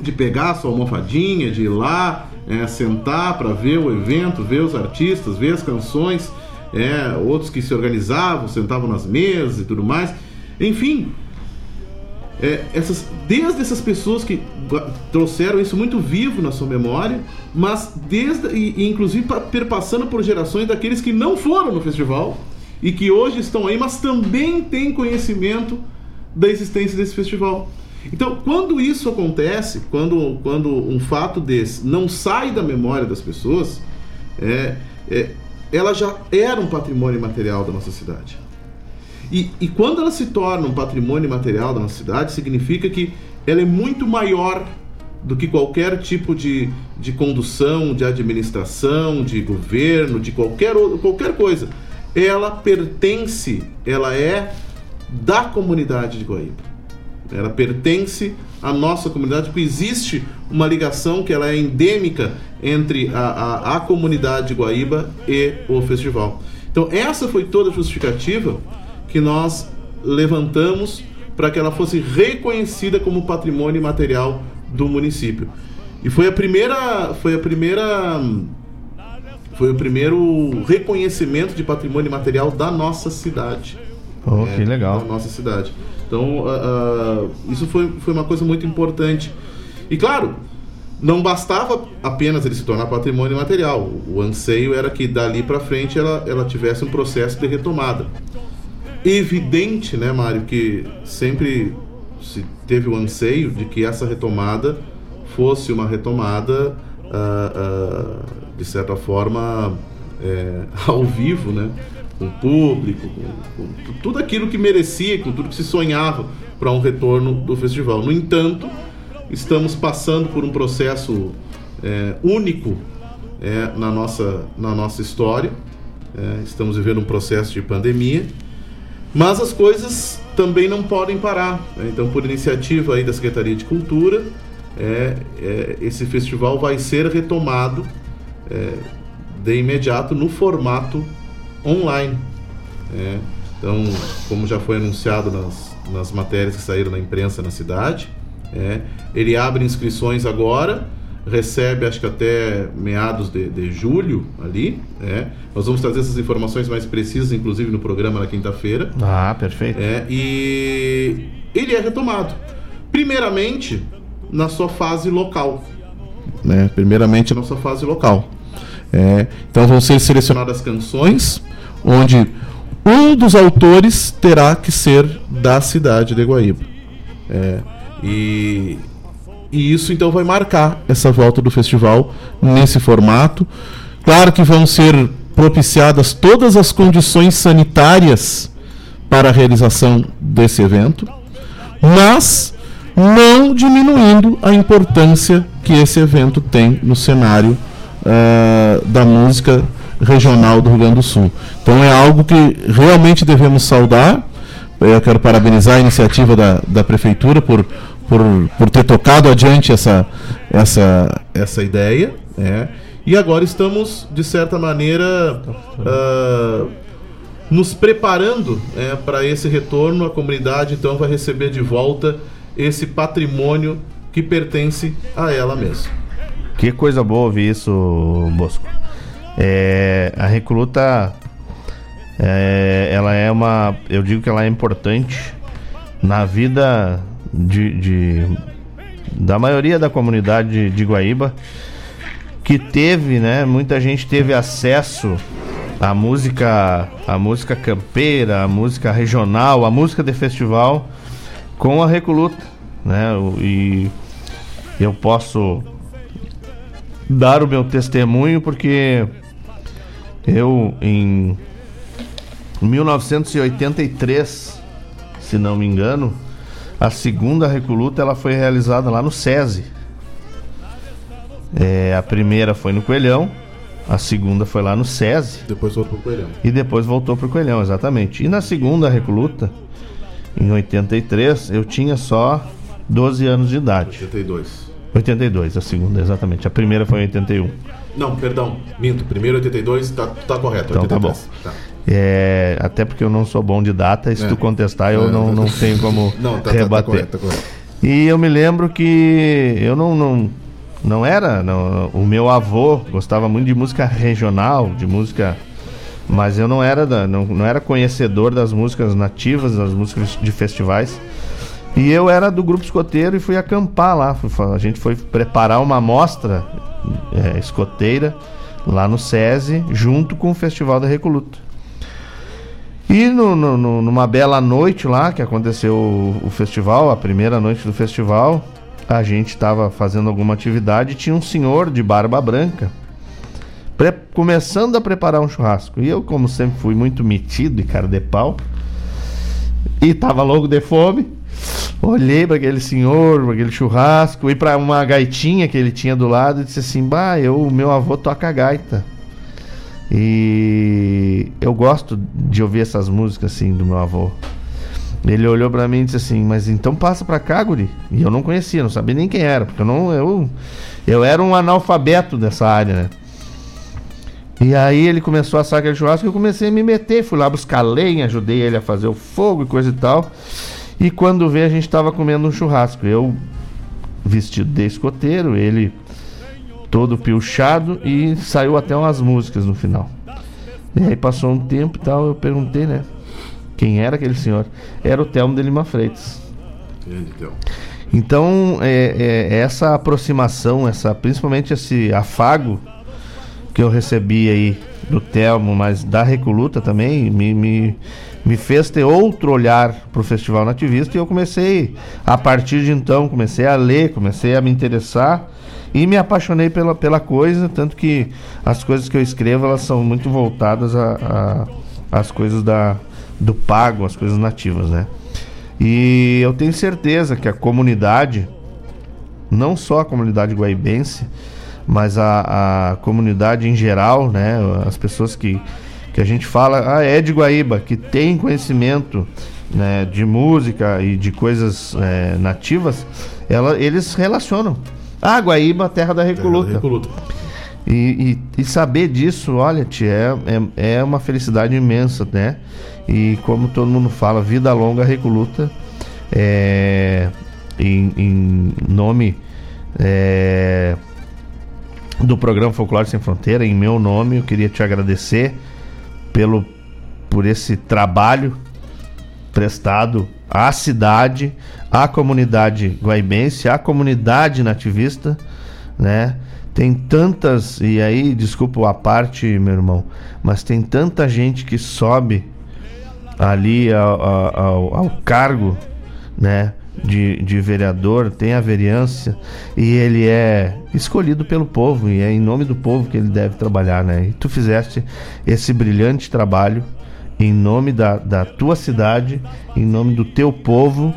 S23: de pegar sua almofadinha, de ir lá, é, sentar para ver o evento, ver os artistas, ver as canções, é, outros que se organizavam, sentavam nas mesas e tudo mais. Enfim, é, essas, desde essas pessoas que trouxeram isso muito vivo na sua memória, mas desde e, e inclusive perpassando por gerações daqueles que não foram no festival e que hoje estão aí, mas também têm conhecimento da existência desse festival. Então, quando isso acontece, quando, quando um fato desse não sai da memória das pessoas, é, é, ela já era um patrimônio material da nossa cidade. E, e quando ela se torna um patrimônio material da nossa cidade, significa que ela é muito maior do que qualquer tipo de, de condução, de administração, de governo, de qualquer, qualquer coisa. Ela pertence, ela é da comunidade de Guaíba. Ela pertence à nossa comunidade, porque existe uma ligação que ela é endêmica entre a, a, a comunidade de Guaíba e o festival. Então essa foi toda a justificativa que nós levantamos para que ela fosse reconhecida como patrimônio material do município. E foi a primeira, foi a primeira foi o primeiro reconhecimento de patrimônio material da nossa cidade.
S2: Oh, é, que legal.
S23: Da nossa cidade. Então, uh, uh, isso foi, foi uma coisa muito importante. E claro, não bastava apenas ele se tornar patrimônio material. O anseio era que dali para frente ela, ela tivesse um processo de retomada. Evidente, né, Mário, que sempre se teve o anseio de que essa retomada fosse uma retomada, uh, de certa forma, é, <laughs> ao vivo, né? Com o público, com, com, tudo aquilo que merecia, com tudo que se sonhava para um retorno do festival. No entanto, estamos passando por um processo é, único é, na, nossa, na nossa história. É, estamos vivendo um processo de pandemia, mas as coisas também não podem parar. Né? Então, por iniciativa aí da Secretaria de Cultura, é, é, esse festival vai ser retomado é, de imediato no formato online. É, então, como já foi anunciado nas, nas matérias que saíram na imprensa na cidade, é, ele abre inscrições agora recebe acho que até meados de, de julho ali. É. Nós vamos trazer essas informações mais precisas, inclusive no programa na quinta-feira.
S2: Ah, perfeito.
S23: É, e ele é retomado. Primeiramente, na sua fase local. Né? Primeiramente, na sua fase local. É, então vão ser selecionadas canções onde um dos autores terá que ser da cidade de Guaíba. É, e, e isso então vai marcar essa volta do festival nesse formato. Claro que vão ser propiciadas todas as condições sanitárias para a realização desse evento, mas não diminuindo a importância que esse evento tem no cenário uh, da música regional do Rio Grande do Sul. Então é algo que realmente devemos saudar. Eu quero parabenizar a iniciativa da, da Prefeitura por, por, por ter tocado adiante essa, essa, essa ideia. É. E agora estamos, de certa maneira, uh, nos preparando é, para esse retorno. A comunidade então vai receber de volta esse patrimônio que pertence a ela mesma.
S2: Que coisa boa ouvir isso, Bosco. É, a recruta, é, ela é uma, eu digo que ela é importante na vida de, de da maioria da comunidade de Guaíba que teve, né? Muita gente teve acesso à música, à música campeira, à música regional, à música de festival com a Recoluta, né? E eu posso dar o meu testemunho porque eu em 1983, se não me engano, a segunda Recoluta ela foi realizada lá no SESI. É, a primeira foi no Coelhão, a segunda foi lá no SESI.
S23: Depois voltou pro Coelhão.
S2: E depois voltou pro Coelhão, exatamente. E na segunda Recoluta, em 83, eu tinha só 12 anos de idade.
S23: 82.
S2: 82, a segunda, exatamente. A primeira foi em 81.
S23: Não, perdão, minto. Primeiro 82, tá, tá correto.
S2: Então 83. tá bom. Tá. É, até porque eu não sou bom de data, e se é. tu contestar eu é. não, não tenho como <laughs> não, tá, rebater. Tá, tá correto, tá correto. E eu me lembro que eu não, não, não era. Não, o meu avô gostava muito de música regional, de música. Mas eu não era, da, não, não era conhecedor das músicas nativas, das músicas de festivais. E eu era do grupo escoteiro e fui acampar lá. A gente foi preparar uma amostra é, escoteira lá no SESI, junto com o Festival da Recoluta. E no, no, numa bela noite lá, que aconteceu o, o, festival, a primeira noite do festival, a gente estava fazendo alguma atividade e tinha um senhor de barba branca começando a preparar um churrasco. E eu, como sempre, fui muito metido e cara de pau. E tava louco de fome. Olhei para aquele senhor, para aquele churrasco, e para uma gaitinha que ele tinha do lado e disse assim: Bah, eu, meu avô toca gaita. E eu gosto de ouvir essas músicas assim do meu avô. Ele olhou para mim e disse assim: Mas então passa pra cá, Guri. E eu não conhecia, não sabia nem quem era, porque eu não. Eu, eu era um analfabeto dessa área, né? E aí ele começou a assar aquele churrasco e eu comecei a me meter. Fui lá buscar lenha, ajudei ele a fazer o fogo e coisa e tal. E quando vê, a gente estava comendo um churrasco. Eu vestido de escoteiro, ele todo pilchado e saiu até umas músicas no final. E aí passou um tempo e tal, eu perguntei, né? Quem era aquele senhor? Era o Telmo de Lima Freitas. Então, é, é, essa aproximação, essa, principalmente esse afago que eu recebi aí do Telmo, mas da Recoluta também, me, me, me fez ter outro olhar para o Festival Nativista e eu comecei, a partir de então, comecei a ler, comecei a me interessar e me apaixonei pela, pela coisa, tanto que as coisas que eu escrevo elas são muito voltadas a, a as coisas da, do pago, as coisas nativas, né? E eu tenho certeza que a comunidade, não só a comunidade guaibense, mas a, a comunidade em geral, né? As pessoas que, que a gente fala, ah, é de Guaíba, que tem conhecimento né, de música e de coisas é, nativas, ela, eles relacionam. Ah, Guaíba, terra da Recoluta. Terra da Recoluta. E, e, e, saber disso, olha, tia, é, é, é, uma felicidade imensa, né? E como todo mundo fala, vida longa Recoluta, é, em, em nome é, do programa Folclore Sem Fronteira, em meu nome, eu queria te agradecer pelo por esse trabalho prestado à cidade, à comunidade guaibense, à comunidade nativista, né? Tem tantas, e aí, desculpa a parte, meu irmão, mas tem tanta gente que sobe ali ao, ao, ao cargo, né? De, de vereador, tem a vereança e ele é escolhido pelo povo e é em nome do povo que ele deve trabalhar, né? E tu fizeste esse brilhante trabalho em nome da, da tua cidade, em nome do teu povo,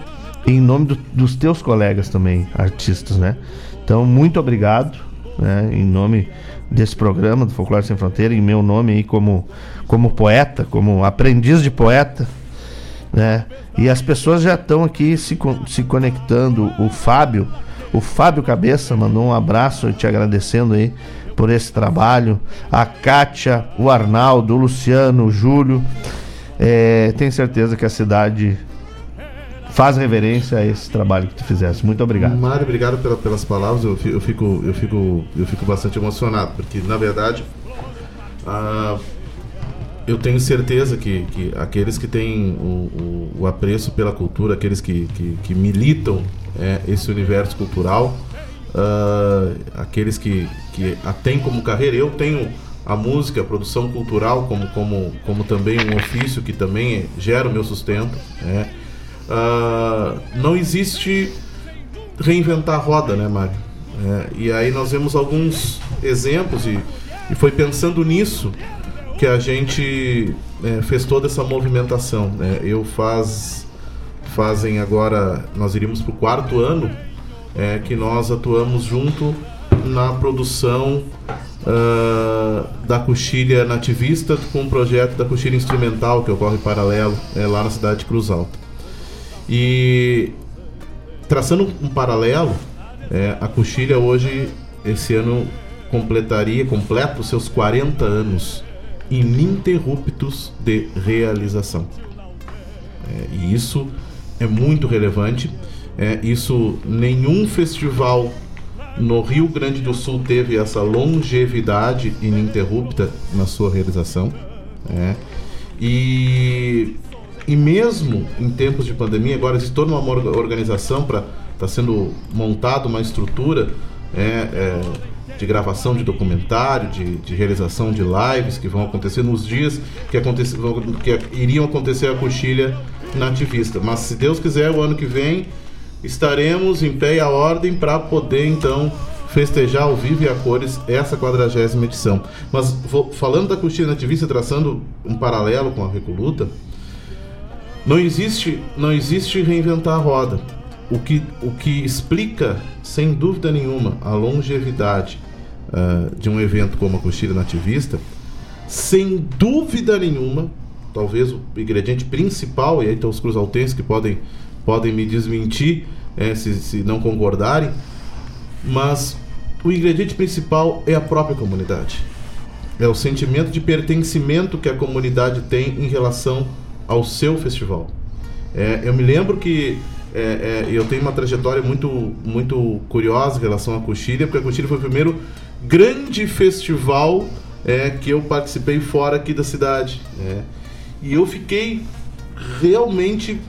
S2: em nome do, dos teus colegas também, artistas, né? Então, muito obrigado, né? Em nome desse programa do Folclore Sem Fronteira, em meu nome aí como, como poeta, como aprendiz de poeta, né? E as pessoas já estão aqui se, se conectando. O Fábio, o Fábio Cabeça mandou um abraço te agradecendo aí por esse trabalho. A Kátia, o Arnaldo, o Luciano, o Júlio. É, tenho certeza que a cidade faz reverência a esse trabalho que tu fizeste. Muito obrigado.
S23: Mário, obrigado pela, pelas palavras. Eu fico, eu fico, eu fico, eu fico bastante emocionado, porque na verdade uh, eu tenho certeza que, que aqueles que têm o, o, o apreço pela cultura, aqueles que, que, que militam é, esse universo cultural, uh, aqueles que, que a têm como carreira. Eu tenho a música, a produção cultural como, como, como também um ofício que também gera o meu sustento. Uh, não existe reinventar a roda, né, Mário? É, e aí nós vemos alguns exemplos e, e foi pensando nisso que a gente é, fez toda essa movimentação. Né? Eu faz fazem agora nós iríamos para o quarto ano é, que nós atuamos junto na produção uh, da coxilha nativista com o projeto da coxilha instrumental que ocorre paralelo é, lá na cidade de Cruz Alta. E traçando um paralelo, é, a coxilha hoje, esse ano, completaria, completa os seus 40 anos ininterruptos de realização. É, e isso é muito relevante é, isso nenhum festival no Rio Grande do Sul teve essa longevidade ininterrupta na sua realização. É. E, e mesmo em tempos de pandemia, agora existe toda uma organização para está sendo montada uma estrutura é, é, de gravação de documentário, de, de, realização de lives que vão acontecer nos dias que, aconte, que iriam acontecer a coxilha nativista. Mas se Deus quiser, o ano que vem estaremos em pé e a ordem para poder então festejar ao vivo e a cores essa quadragésima edição. Mas vou, falando da coxilha nativista, traçando um paralelo com a Recoluta, não existe, não existe reinventar a roda. O que, o que explica, sem dúvida nenhuma, a longevidade uh, de um evento como a coxilha nativista, sem dúvida nenhuma, talvez o ingrediente principal, e aí estão os cruzaltenses que podem podem me desmentir é, se, se não concordarem, mas o ingrediente principal é a própria comunidade. É o sentimento de pertencimento que a comunidade tem em relação ao seu festival. É, eu me lembro que é, é, eu tenho uma trajetória muito, muito curiosa em relação à Coxilha, porque a Coxilha foi o primeiro grande festival é, que eu participei fora aqui da cidade. É. E eu fiquei realmente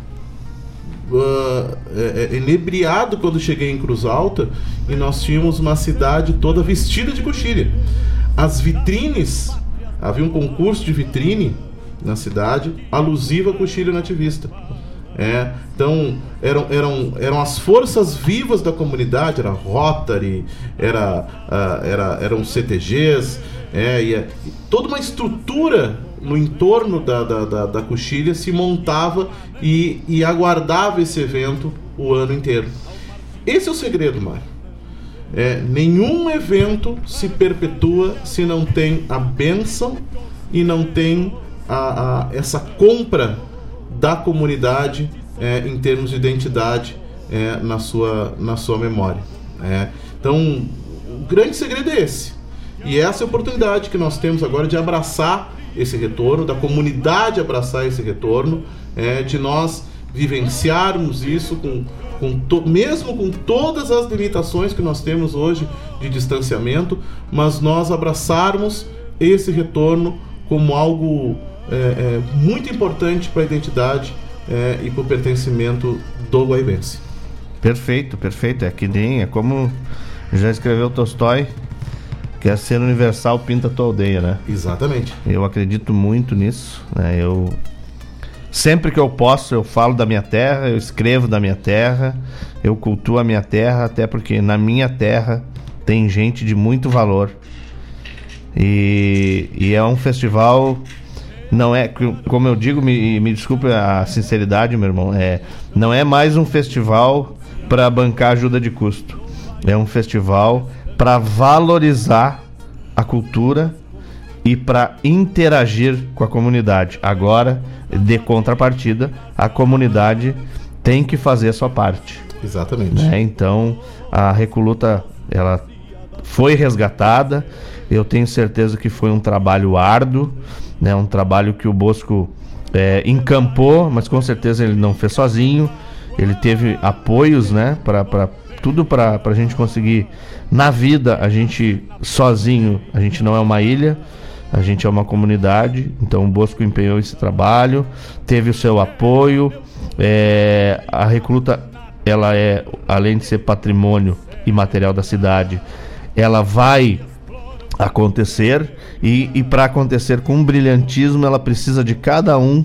S23: uh, é, inebriado quando cheguei em Cruz Alta e nós tínhamos uma cidade toda vestida de coxilha. As vitrines, havia um concurso de vitrine na cidade alusiva à coxilha nativista. É, então eram, eram, eram as forças vivas da comunidade, era Rotary, era, uh, era, eram CTGs, é, e, e toda uma estrutura no entorno da, da, da, da coxilha se montava e, e aguardava esse evento o ano inteiro. Esse é o segredo, Mário. É, nenhum evento se perpetua se não tem a benção e não tem a, a essa compra da comunidade é, em termos de identidade é, na, sua, na sua memória. É. Então, o grande segredo é esse. E essa é a oportunidade que nós temos agora de abraçar esse retorno, da comunidade abraçar esse retorno, é, de nós vivenciarmos isso com, com to- mesmo com todas as limitações que nós temos hoje de distanciamento, mas nós abraçarmos esse retorno como algo é, é, muito importante para a identidade é, e para o pertencimento do guaibense.
S2: Perfeito, perfeito. É que nem, é como já escreveu Tolstói, que a ser universal pinta a tua aldeia, né?
S23: Exatamente.
S2: Eu acredito muito nisso, né? Eu sempre que eu posso eu falo da minha terra, eu escrevo da minha terra, eu cultuo a minha terra, até porque na minha terra tem gente de muito valor. E, e é um festival não é, como eu digo, me, me desculpe a sinceridade, meu irmão, é, não é mais um festival para bancar ajuda de custo. É um festival para valorizar a cultura e para interagir com a comunidade. Agora, de contrapartida, a comunidade tem que fazer a sua parte.
S23: Exatamente.
S2: né? Então, a Recoluta ela foi resgatada. Eu tenho certeza que foi um trabalho árduo, né? Um trabalho que o Bosco é, encampou, mas com certeza ele não fez sozinho. Ele teve apoios, né? Para tudo para a gente conseguir na vida. A gente sozinho, a gente não é uma ilha. A gente é uma comunidade, então o Bosco empenhou esse trabalho, teve o seu apoio. É, a recruta, ela é, além de ser patrimônio imaterial da cidade, ela vai acontecer e, e para acontecer com brilhantismo, ela precisa de cada um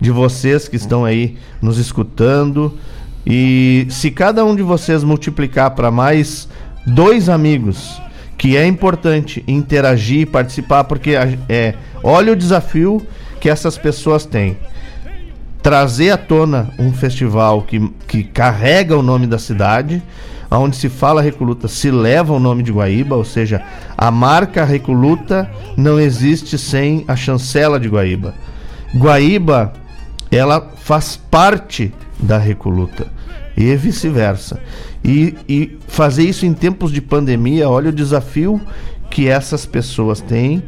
S2: de vocês que estão aí nos escutando. E se cada um de vocês multiplicar para mais dois amigos, que é importante interagir, participar, porque é, olha o desafio que essas pessoas têm. Trazer à tona um festival que, que carrega o nome da cidade, onde se fala Recoluta, se leva o nome de Guaíba, ou seja, a marca Recoluta não existe sem a chancela de Guaíba. Guaíba, ela faz parte da Recoluta e vice-versa. E, e fazer isso em tempos de pandemia, olha o desafio que essas pessoas têm.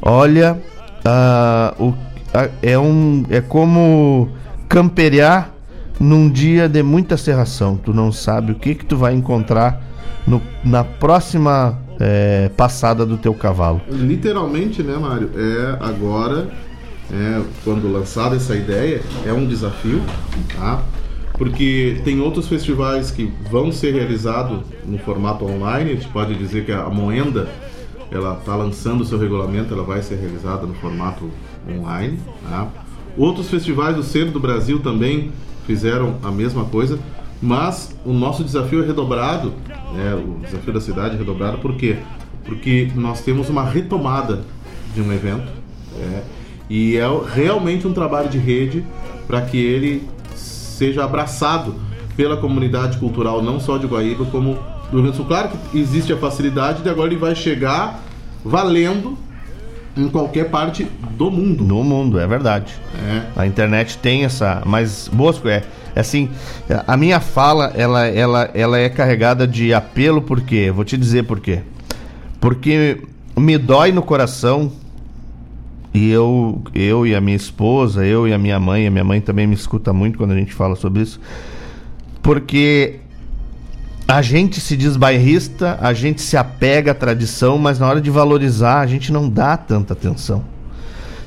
S2: Olha, ah, o, a- é, um, é como camperear num dia de muita serração. Tu não sabe o que, que tu vai encontrar no- na próxima eh, passada do teu cavalo.
S23: Literalmente, né, Mário? É agora, é, quando lançada essa ideia, é um desafio, tá? Porque tem outros festivais que vão ser realizados no formato online. A gente pode dizer que a Moenda, ela está lançando o seu regulamento, ela vai ser realizada no formato online, tá? Outros festivais do centro do Brasil também fizeram a mesma coisa, mas o nosso desafio é redobrado, né? o desafio da cidade é redobrado, por quê? Porque nós temos uma retomada de um evento é, e é realmente um trabalho de rede para que ele seja abraçado pela comunidade cultural, não só de Guaíba, como do Rio Sul. Claro que existe a facilidade de agora ele vai chegar valendo em qualquer parte do mundo.
S2: No mundo, é verdade. A internet tem essa. Mas, Bosco, é, é assim. A minha fala, ela, ela, ela é carregada de apelo, por quê? Vou te dizer por quê. Porque me dói no coração. E eu, eu e a minha esposa, eu e a minha mãe, a minha mãe também me escuta muito quando a gente fala sobre isso. Porque a gente se diz bairrista, a gente se apega à tradição, mas na hora de valorizar a gente não dá tanta atenção.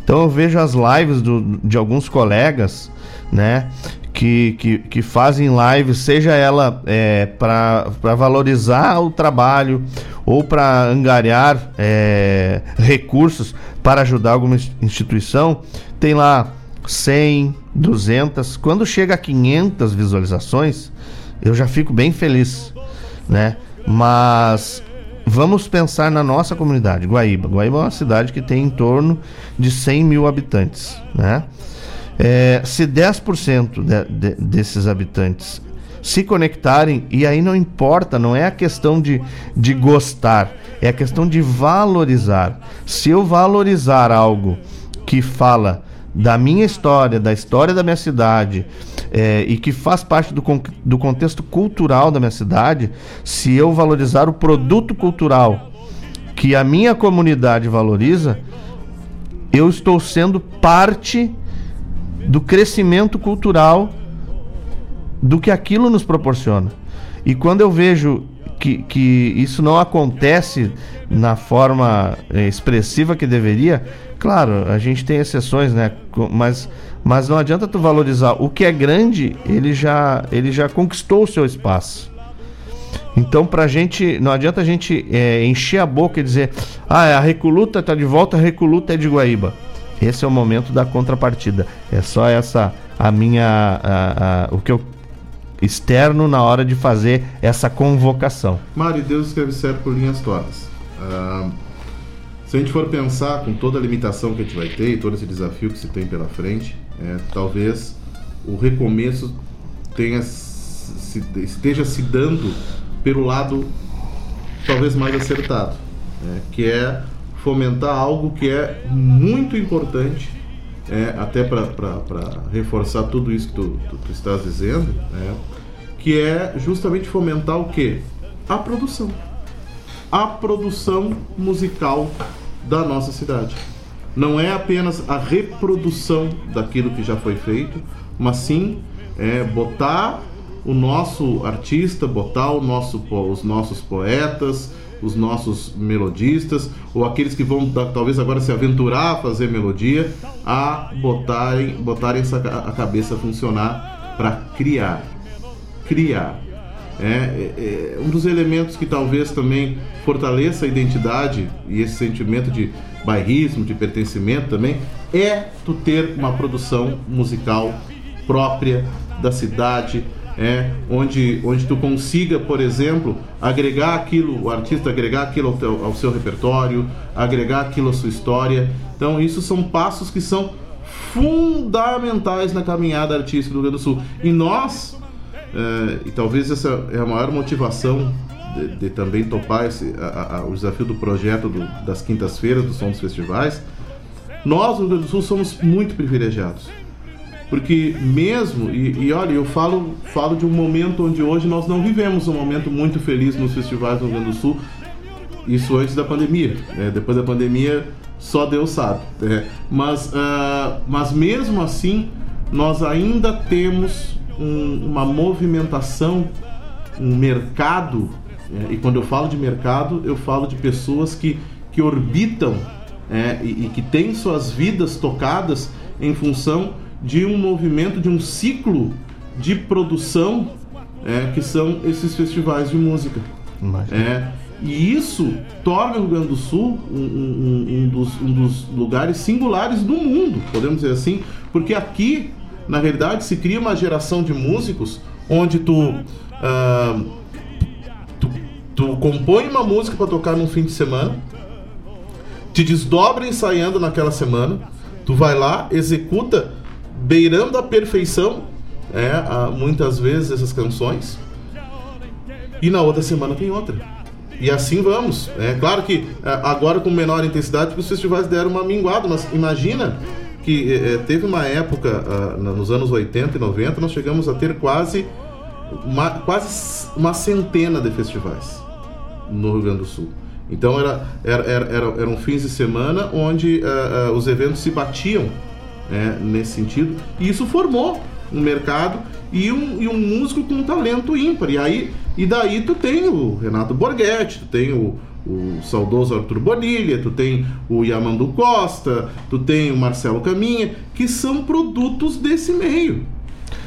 S2: Então eu vejo as lives do- de alguns colegas, né, que, que, que fazem lives, seja ela é, para valorizar o trabalho ou para angariar é, recursos para ajudar alguma ins- instituição, tem lá 100, 200, quando chega a 500 visualizações, eu já fico bem feliz, né? Mas vamos pensar na nossa comunidade, Guaíba. Guaíba é uma cidade que tem em torno de 100 mil habitantes, né? É, se 10% de, de, desses habitantes se conectarem, e aí não importa, não é a questão de, de gostar, é a questão de valorizar. Se eu valorizar algo que fala da minha história, da história da minha cidade, é, e que faz parte do, do contexto cultural da minha cidade, se eu valorizar o produto cultural que a minha comunidade valoriza, eu estou sendo parte do crescimento cultural do que aquilo nos proporciona. E quando eu vejo que, que isso não acontece na forma eh, expressiva que deveria, claro, a gente tem exceções, né? Mas, mas não adianta tu valorizar. O que é grande, ele já, ele já conquistou o seu espaço. Então, pra gente, não adianta a gente eh, encher a boca e dizer, ah, a Recoluta tá de volta, a Recoluta é de Guaíba. Esse é o momento da contrapartida. É só essa a minha, a- a- o que eu externo na hora de fazer essa convocação.
S23: Mário, Deus escreve certo por linhas tortas. Ah, se a gente for pensar com toda a limitação que a gente vai ter e todo esse desafio que se tem pela frente, é, talvez o recomeço tenha, se, esteja se dando pelo lado talvez mais acertado, né, que é fomentar algo que é muito importante, é, até para reforçar tudo isso que tu, tu, tu estás dizendo, né, que é justamente fomentar o que? A produção. A produção musical da nossa cidade. Não é apenas a reprodução daquilo que já foi feito, mas sim é, botar o nosso artista, botar o nosso, os nossos poetas, os nossos melodistas, ou aqueles que vão ta- talvez agora se aventurar a fazer melodia, a botarem, botarem essa, a cabeça a funcionar para criar. Criar. É, é, é um dos elementos que talvez também fortaleça a identidade e esse sentimento de bairrismo, de pertencimento também, é tu ter uma produção musical própria da cidade, é, onde, onde tu consiga, por exemplo, agregar aquilo, o artista agregar aquilo ao, teu- ao seu repertório, agregar aquilo à sua história. Então, isso são passos que são fundamentais na caminhada artística do Rio Grande do Sul. E nós, é, e talvez essa é a maior motivação de, de também topar esse, a- a- o desafio do projeto do- das quintas-feiras, do Som dos Festivais, nós no Rio Grande do Sul somos muito privilegiados. Porque mesmo, e, e olha, eu falo, falo de um momento onde hoje nós não vivemos um momento muito feliz nos festivais do Rio Grande do Sul, isso antes da pandemia. né? Depois da pandemia, só Deus sabe. né? Mas, ah, mas mesmo assim, nós ainda temos um- uma movimentação, um mercado. Né? E quando eu falo de mercado, eu falo de pessoas que, que orbitam é, e, e que têm suas vidas tocadas em função de um movimento, de um ciclo de produção é, que são esses festivais de música. É, e isso torna o Rio Grande do Sul um, um- um- dos, um dos lugares singulares do mundo, podemos dizer assim, porque aqui, na realidade, se cria uma geração de músicos onde tu, tu, tu compõe uma música para tocar num fim de semana, te desdobra ensaiando naquela semana, tu vai lá, executa beirando a perfeição, é, muitas vezes essas canções, e na outra semana tem outra. E assim vamos. É claro que é, agora com menor intensidade, porque os festivais deram uma minguada, mas imagina que é, é, teve uma época, na- nos anos 80 e 90, nós chegamos a ter quase uma, quase uma centena de festivais no Rio Grande do Sul. Então era, era, era, era- eram fins de semana onde ah, ah, os eventos se batiam né, nesse sentido. E isso formou um mercado e um, e um músico com um talento ímpar. E, aí, e daí tu tem o Renato Borghetti, tu tem o, o saudoso Arthur Bonilha, tu tem o Yamandu Costa, tu tem o Marcelo Caminha, que são produtos desse meio.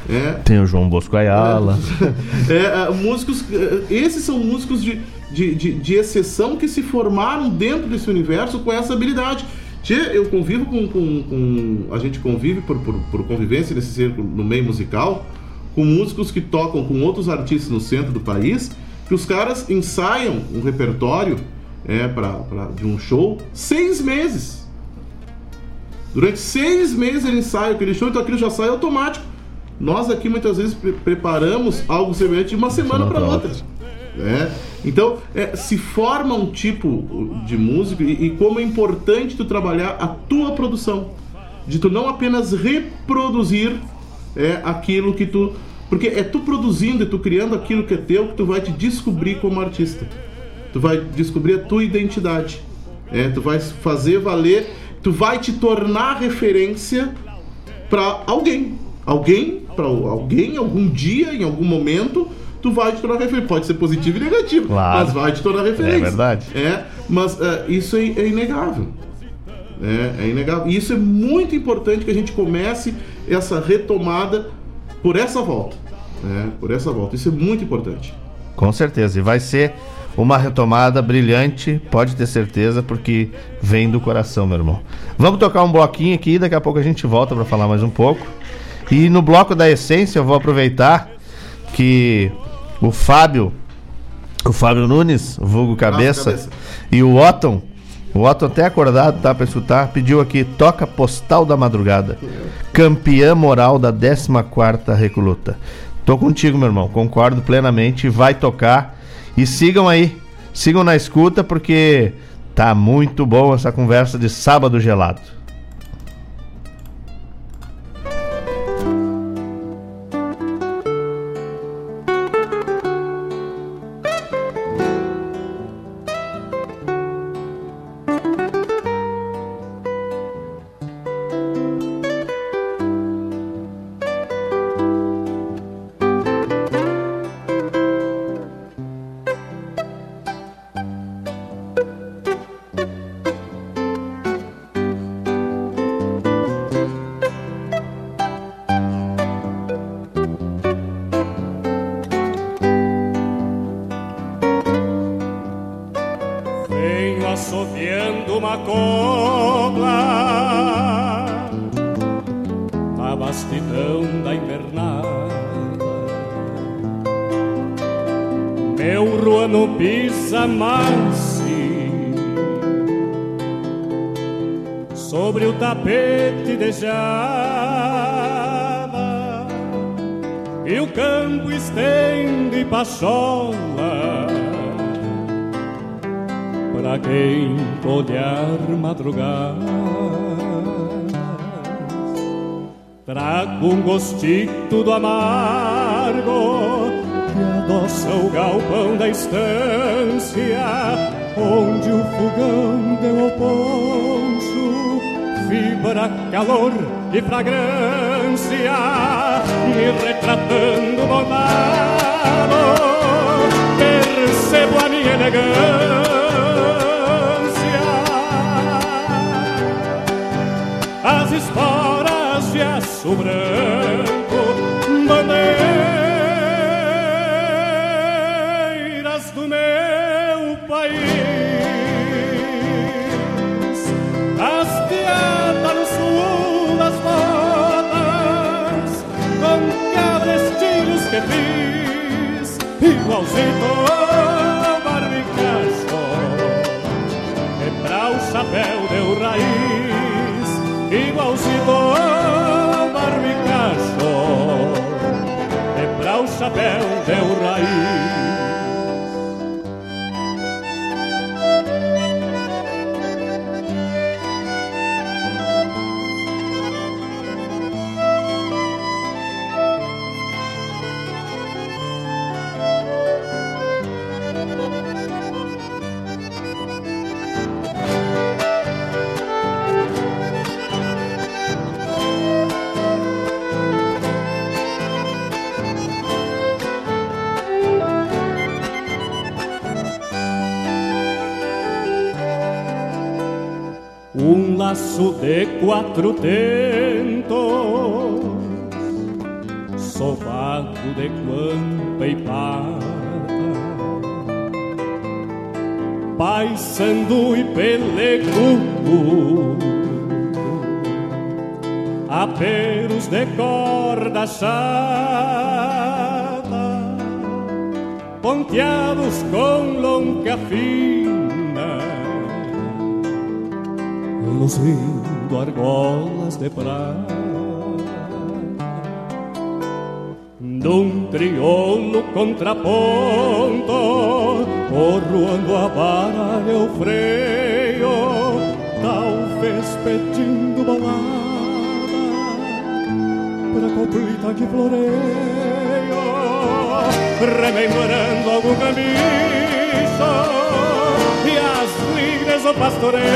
S23: É,
S2: Tem o João Bosco Ayala. <laughs>
S23: é, é, músicos, é, esses são músicos de, de, de, de exceção que se formaram dentro desse universo com essa habilidade. Tchê, eu convivo com, com, com- A gente convive por, por, por convivência nesse círculo no meio musical com músicos que tocam com outros artistas no centro do país, que os caras ensaiam um repertório é, pra, pra- de um show seis meses. Durante seis meses ele ensaia aquele show, então aquilo já sai automático. Nós aqui muitas vezes pre- preparamos algo semelhante de uma semana para outra. Né? Então é, se forma um tipo de músico e, e como é importante tu trabalhar a tua produção, de tu não apenas reproduzir é, aquilo que tu, porque é tu produzindo e tu criando aquilo que é teu que tu vai te descobrir como artista. Tu vai descobrir a tua identidade. É, tu vai fazer valer, tu vai te tornar referência para alguém. Alguém para alguém, algum dia, em algum momento, tu vai te tornar referência. Pode ser positivo e negativo,
S2: Claro.
S23: mas vai te tornar referência.
S2: É verdade.
S23: É, mas é, isso é, é inegável. É, é inegável. E isso é muito importante que a gente comece essa retomada por essa volta. né? por essa volta. Isso é muito importante.
S2: Com certeza. E vai ser uma retomada brilhante, pode ter certeza, porque vem do coração, meu irmão. Vamos tocar um bloquinho aqui, daqui a pouco a gente volta para falar mais um pouco. E no bloco da essência eu vou aproveitar que o Fábio, o Fábio Nunes, vulgo cabeça,
S23: Cabeça.
S2: e o Otton, o Otton até acordado, tá, para escutar, pediu aqui, toca Postal da Madrugada, campeã moral da 14ª Recoluta. Tô contigo, meu irmão, concordo plenamente, vai tocar e sigam aí, sigam na escuta porque tá muito bom essa conversa de sábado gelado.
S1: Amargo que adoça o galpão da estância, onde o fogão deu ao poncho, vibra calor e fragrância, me retratando bondado, percebo a minha elegância. as esporas de aço fiz, igualzinho barbicacho, quebrar o chapéu deu raiz igualzinho barbicacho Quebrar o chapéu deu raiz de quatro tentos, sovaco de guampa e pata, paissandu e pelecuco, aperos de corda chata, contraponto Porroando a vara e o freio Talvez pedindo balada Pra coplita que floreio Rememorando algum camicho E as lides do pastoreio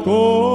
S1: assoviando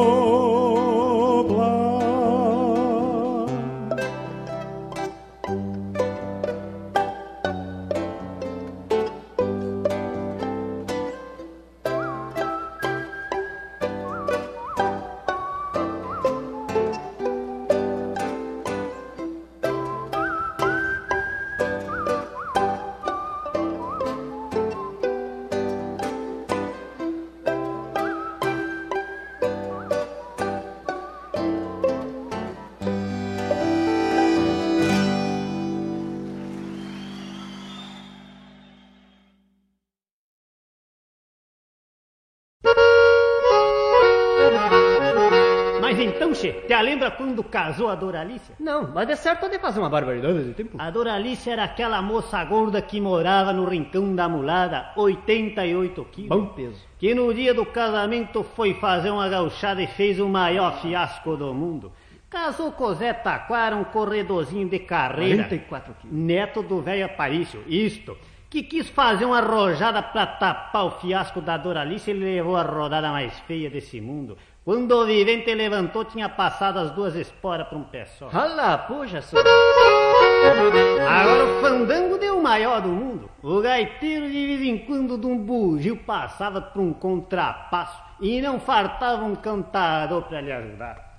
S24: casou a Doralice?
S25: Não, mas é certo de fazer uma barbaridade de tempo.
S24: A Doralice era aquela moça gorda que morava no rincão da mulada, 88 quilos.
S25: Bom peso.
S24: Que no dia do casamento foi fazer uma gauchada e fez o maior fiasco do mundo. Casou com Zé Taquara, um corredorzinho de carreira.
S25: 44 quilos.
S24: Neto do velho Aparício, isto. Que quis fazer uma rojada pra tapar o fiasco da Doralice, ele levou a rodada mais feia desse mundo. Quando o vivente levantou, tinha passado as duas esporas pra um pé só.
S25: Olha, puxa, senhor.
S24: Agora o fandango deu o maior do mundo. O gaiteiro de vez em quando de um bugio passava por um contrapasso e não fartava um cantador pra lhe ajudar.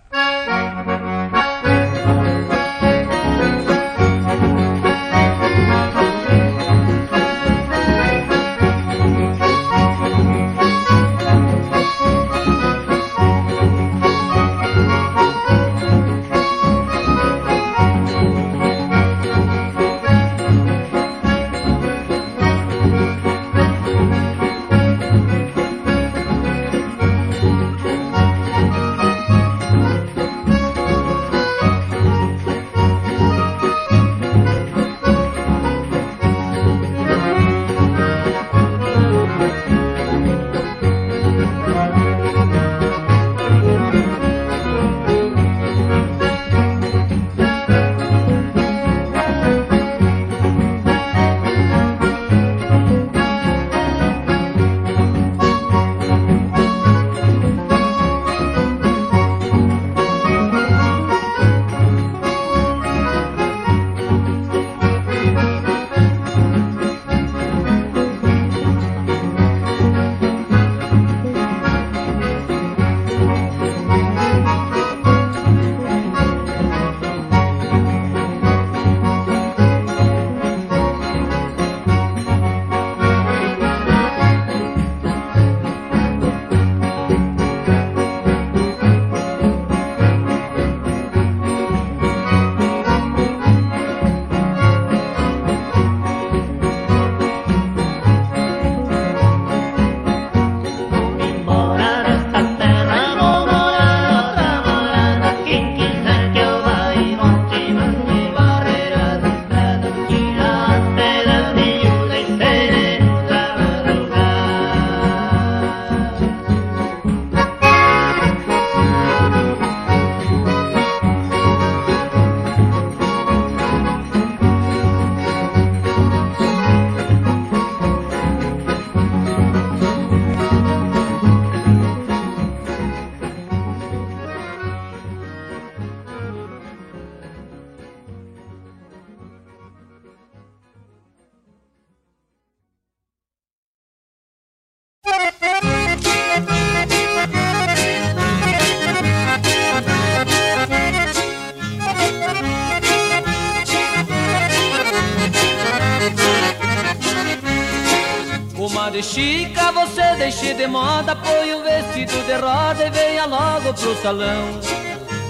S4: Comadre Chica, você deixe de moda, põe o vestido de roda e venha logo pro salão.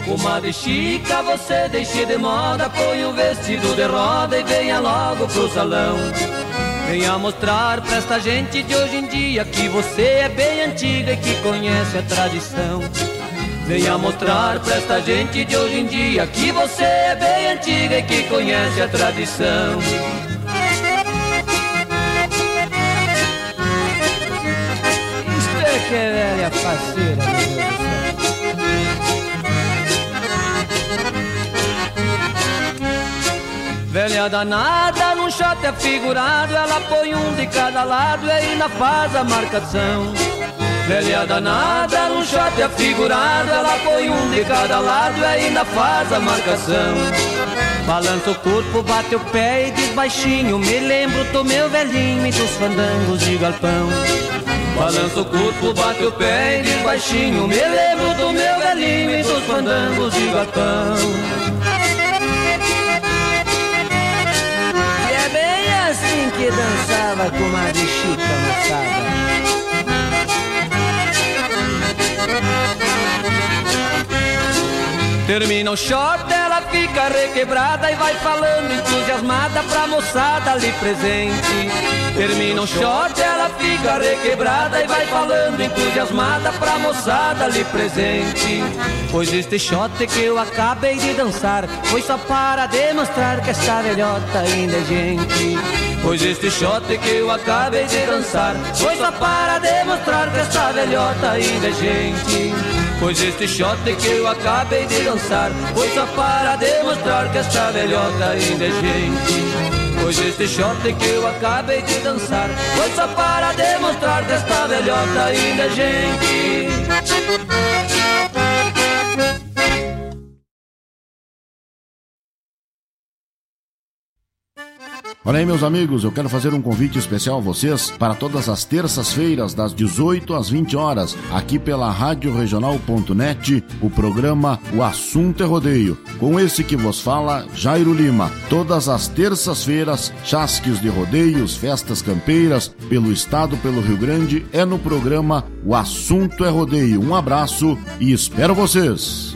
S4: Comadre Chica, você deixe de moda, põe o vestido de roda e venha logo pro salão. Venha mostrar pra esta gente de hoje em dia que você é bem antiga e que conhece a tradição. Venha mostrar pra esta gente de hoje em dia que você é bem antiga e que conhece a tradição.
S26: Velha faceira, meu Deus.
S27: Velha danada, num shot é figurado, ela põe um de cada lado e ainda faz a marcação. Velha danada, num shot é figurado, ela põe um de cada lado e ainda faz a marcação.
S26: Balança o corpo, bate o pé e diz baixinho Me lembro do meu velhinho e dos fandangos de galpão
S27: Balança o corpo, bate o pé e diz baixinho Me lembro do meu velhinho e dos fandangos de galpão
S26: E é bem assim que dançava com uma Chica moçada
S27: Termina o short, ela fica requebrada e vai falando entusiasmada pra moçada ali presente. Termina o short, ela fica requebrada e vai falando entusiasmada pra moçada ali presente.
S26: Pois este shot que eu acabei de dançar Foi só para demonstrar que esta velhota ainda é gente
S27: Pois este shot que eu acabei de dançar Foi só para demonstrar que esta velhota ainda é gente Pois este shot que eu acabei de dançar Foi só para demonstrar que esta velhota ainda é gente. Pois este shot que eu acabei de dançar Foi só para demonstrar que esta velhota ainda é gente
S28: Olha aí, meus amigos, eu quero fazer um convite especial a vocês para todas as terças-feiras, das 18 às 20 horas, aqui pela Rádio Regional.net, o programa O Assunto é Rodeio. Com esse que vos fala, Jairo Lima. Todas as terças-feiras, chasques de rodeios, festas campeiras, pelo estado, pelo Rio Grande, é no programa O Assunto é Rodeio. Um abraço e espero vocês!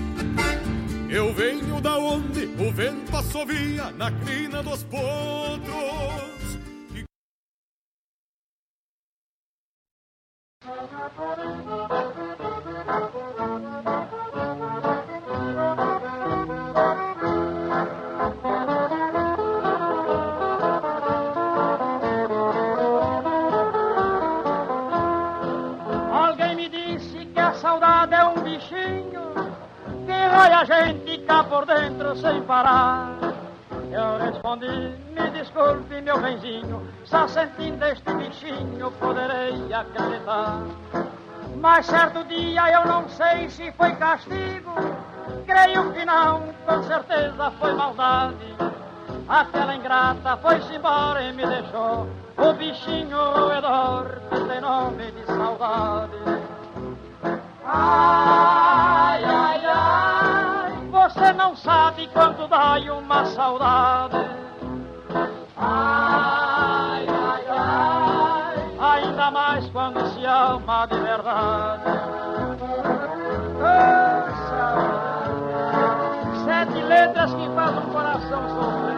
S1: Eu venho da onde o vento assovia na crina dos potros.
S29: Alguém me disse que a saudade é um bichinho que rói a gente cá por dentro sem parar. Eu respondi, me desculpe meu benzinho, só sentindo este bichinho poderei acreditar. Mas certo dia eu não sei se foi castigo, creio que não, com certeza foi maldade. Aquela ingrata foi-se embora e me deixou o bichinho roedor que tem nome de saudade. Ai, ai, ai, você não sabe quanto dói uma saudade. Ai, ai, ai, ainda mais quando se ama de verdade. Saudade, sete letras que fazem um coração sofrer.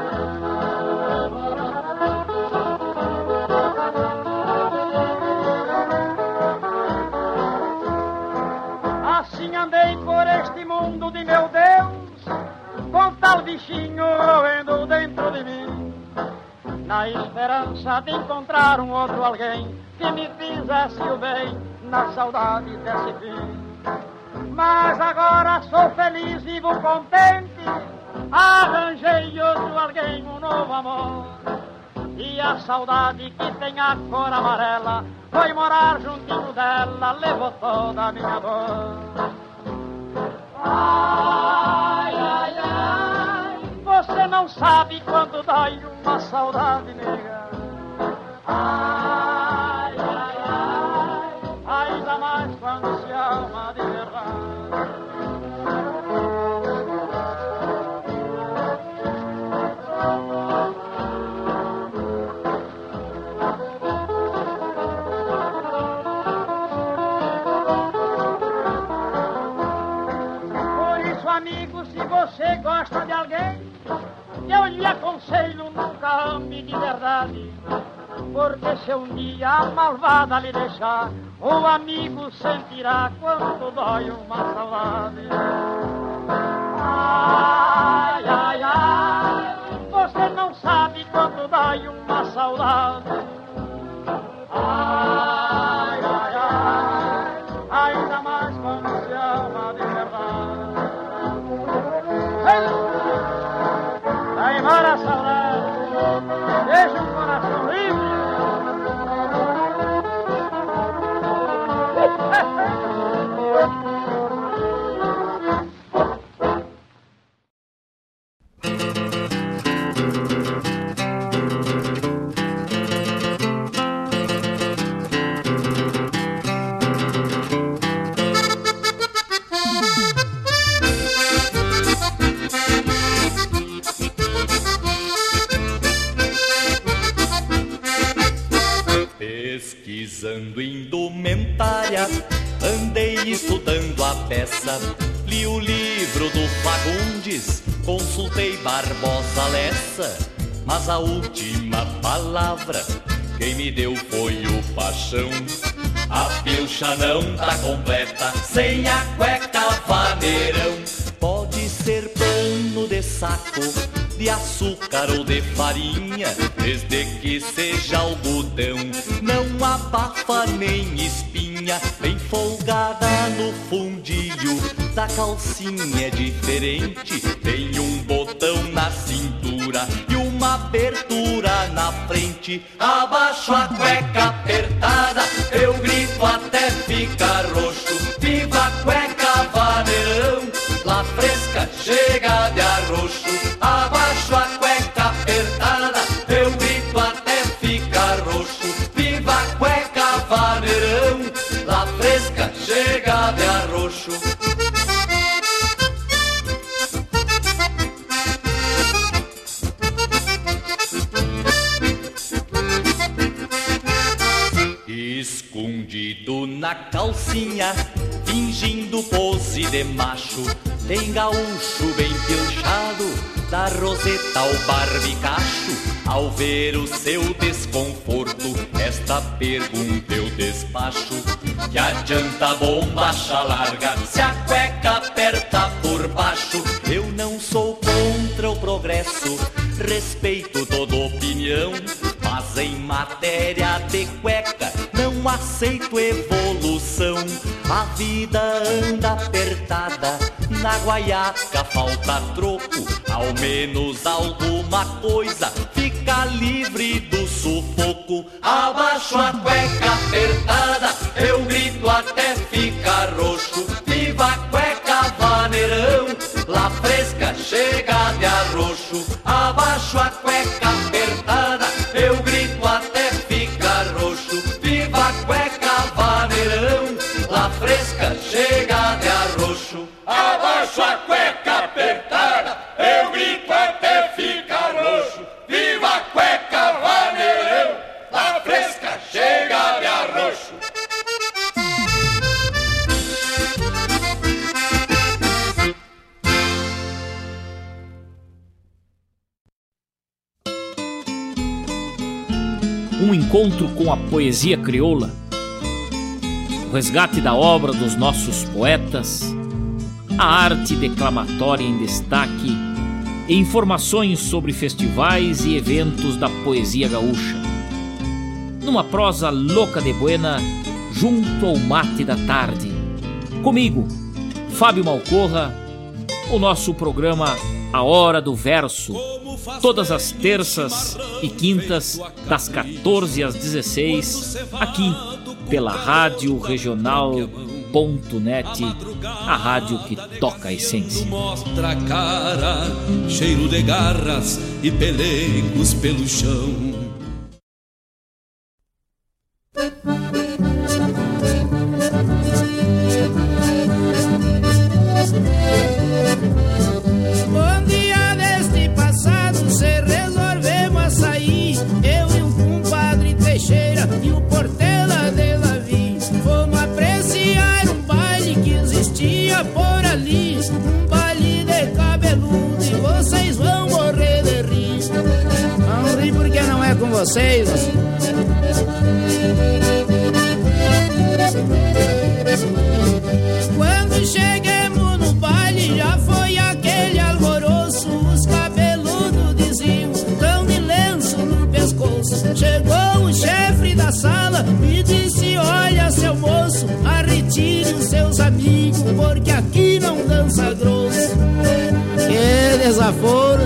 S29: Com tal bichinho roendo dentro de mim, na esperança de encontrar um outro alguém que me fizesse o bem, na saudade desse fim. Mas agora sou feliz, vivo contente, arranjei outro alguém, um novo amor. E a saudade que tem a cor amarela foi morar juntinho dela, levou toda a minha dor. Ai, ai, ai, não sabe quando dói uma saudade nega. Ai, A malvada lhe deixar, o amigo sentirá quanto dói uma saudade. Ai, ai, ai, você não sabe quanto dói uma saudade.
S30: Nem espinha, bem folgada no fundinho. Da calcinha roseta ao barbicacho. Ao ver o seu desconforto, esta pergunta eu despacho: Que adianta a bombacha larga se a cueca aperta por baixo? Eu não sou contra o progresso, respeito toda opinião. Mas em matéria de cueca não aceito evolução. A vida anda apertada, na guaiaca falta troco. Ao menos alguma coisa fica livre do sufoco. Abaixo a cueca
S31: poesia crioula, o resgate da obra dos nossos poetas, a arte declamatória em destaque e informações sobre festivais e eventos da poesia gaúcha. Numa prosa louca de buena, junto ao mate da tarde. Comigo, Fábio Malcorra, o nosso programa A Hora do Verso, todas as terças e quintas, das 14 às 16, aqui pela Rádio Regional.net, a rádio que toca a essência.
S32: Mostra cara, cheiro de garras e pelegos pelo chão.
S33: Seus amigos porque aqui não dança grosso. Que desaforo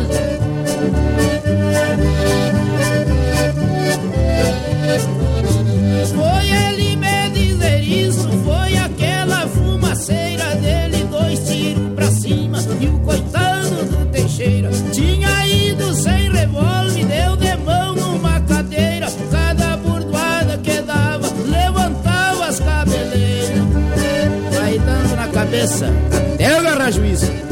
S33: cabeça até agarrar juízo.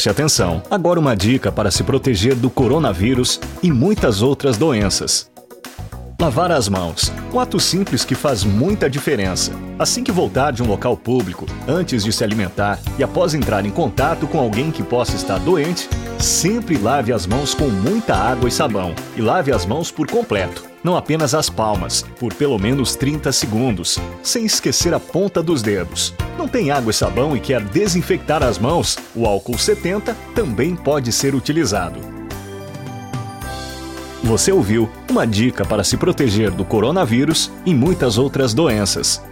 S34: Preste atenção. Agora uma dica para se proteger do coronavírus e muitas outras doenças. Lavar as mãos. Um ato simples que faz muita diferença. Assim que voltar de um local público, antes de se alimentar e após entrar em contato com alguém que possa estar doente, sempre lave as mãos com muita água e sabão. E lave as mãos por completo, não apenas as palmas, por pelo menos 30 segundos, sem esquecer a ponta dos dedos. Não tem água e sabão e quer desinfectar as mãos? O álcool 70 também pode ser utilizado. Você ouviu uma dica para se proteger do coronavírus e muitas outras doenças.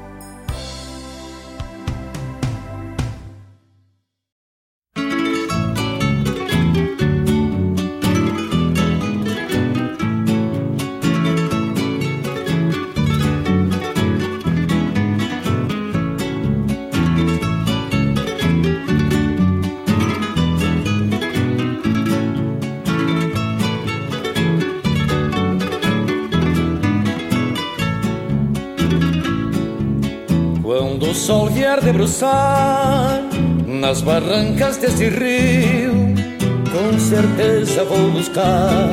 S8: Debruçar nas barrancas desse rio, com certeza vou buscar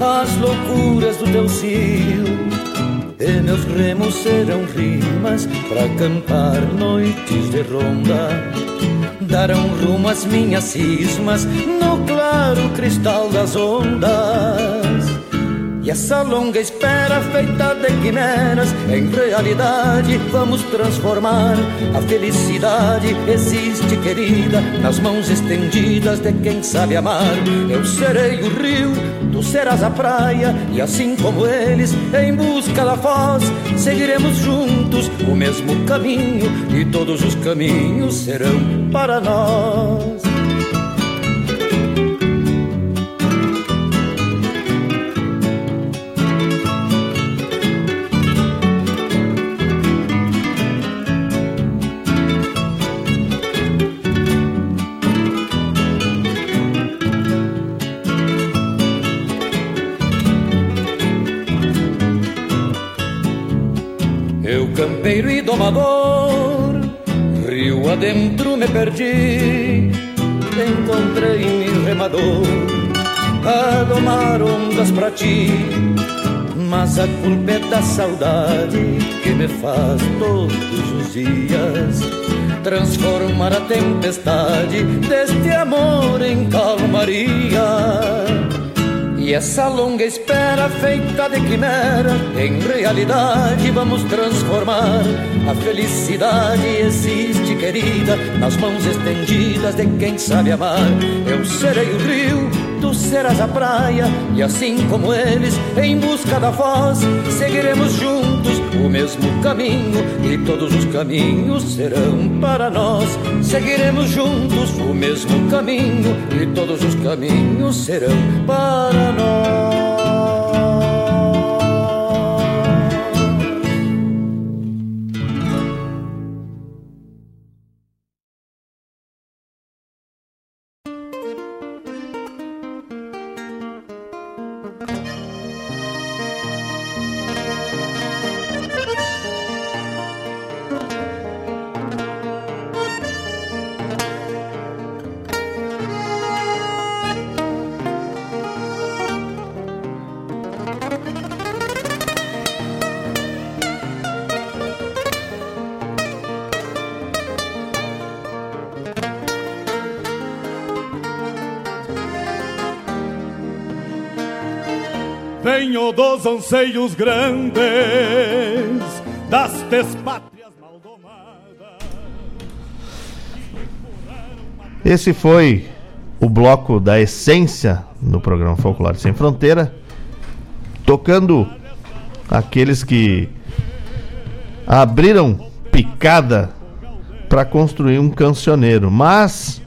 S8: as loucuras do teu cio. E meus remos serão rimas para cantar noites de ronda. Darão rumo às minhas cismas no claro cristal das ondas. E essa longa espera feita de quimeras Em realidade vamos transformar A felicidade existe querida Nas mãos estendidas de quem sabe amar. Eu serei o rio, tu serás a praia E assim como eles, em busca da foz Seguiremos juntos o mesmo caminho E todos os caminhos serão para nós domador, rio adentro me perdi, encontrei-me remador a domar ondas pra ti. Mas a culpa é da saudade que me faz todos os dias transformar a tempestade deste amor em calmaria. E essa longa espera feita de quimera, em realidade vamos transformar. A felicidade existe, querida, nas mãos estendidas de quem sabe amar. Eu serei o rio, tu serás a praia, e assim como eles, em busca da voz, seguiremos juntos o mesmo caminho, e todos os caminhos serão para nós. Seguiremos juntos o mesmo caminho, e todos os caminhos serão para nós.
S1: Anseios grandes das despátrias
S2: Esse foi o bloco da essência no programa Folclore Sem Fronteira, tocando aqueles que abriram picada para construir um cancioneiro, mas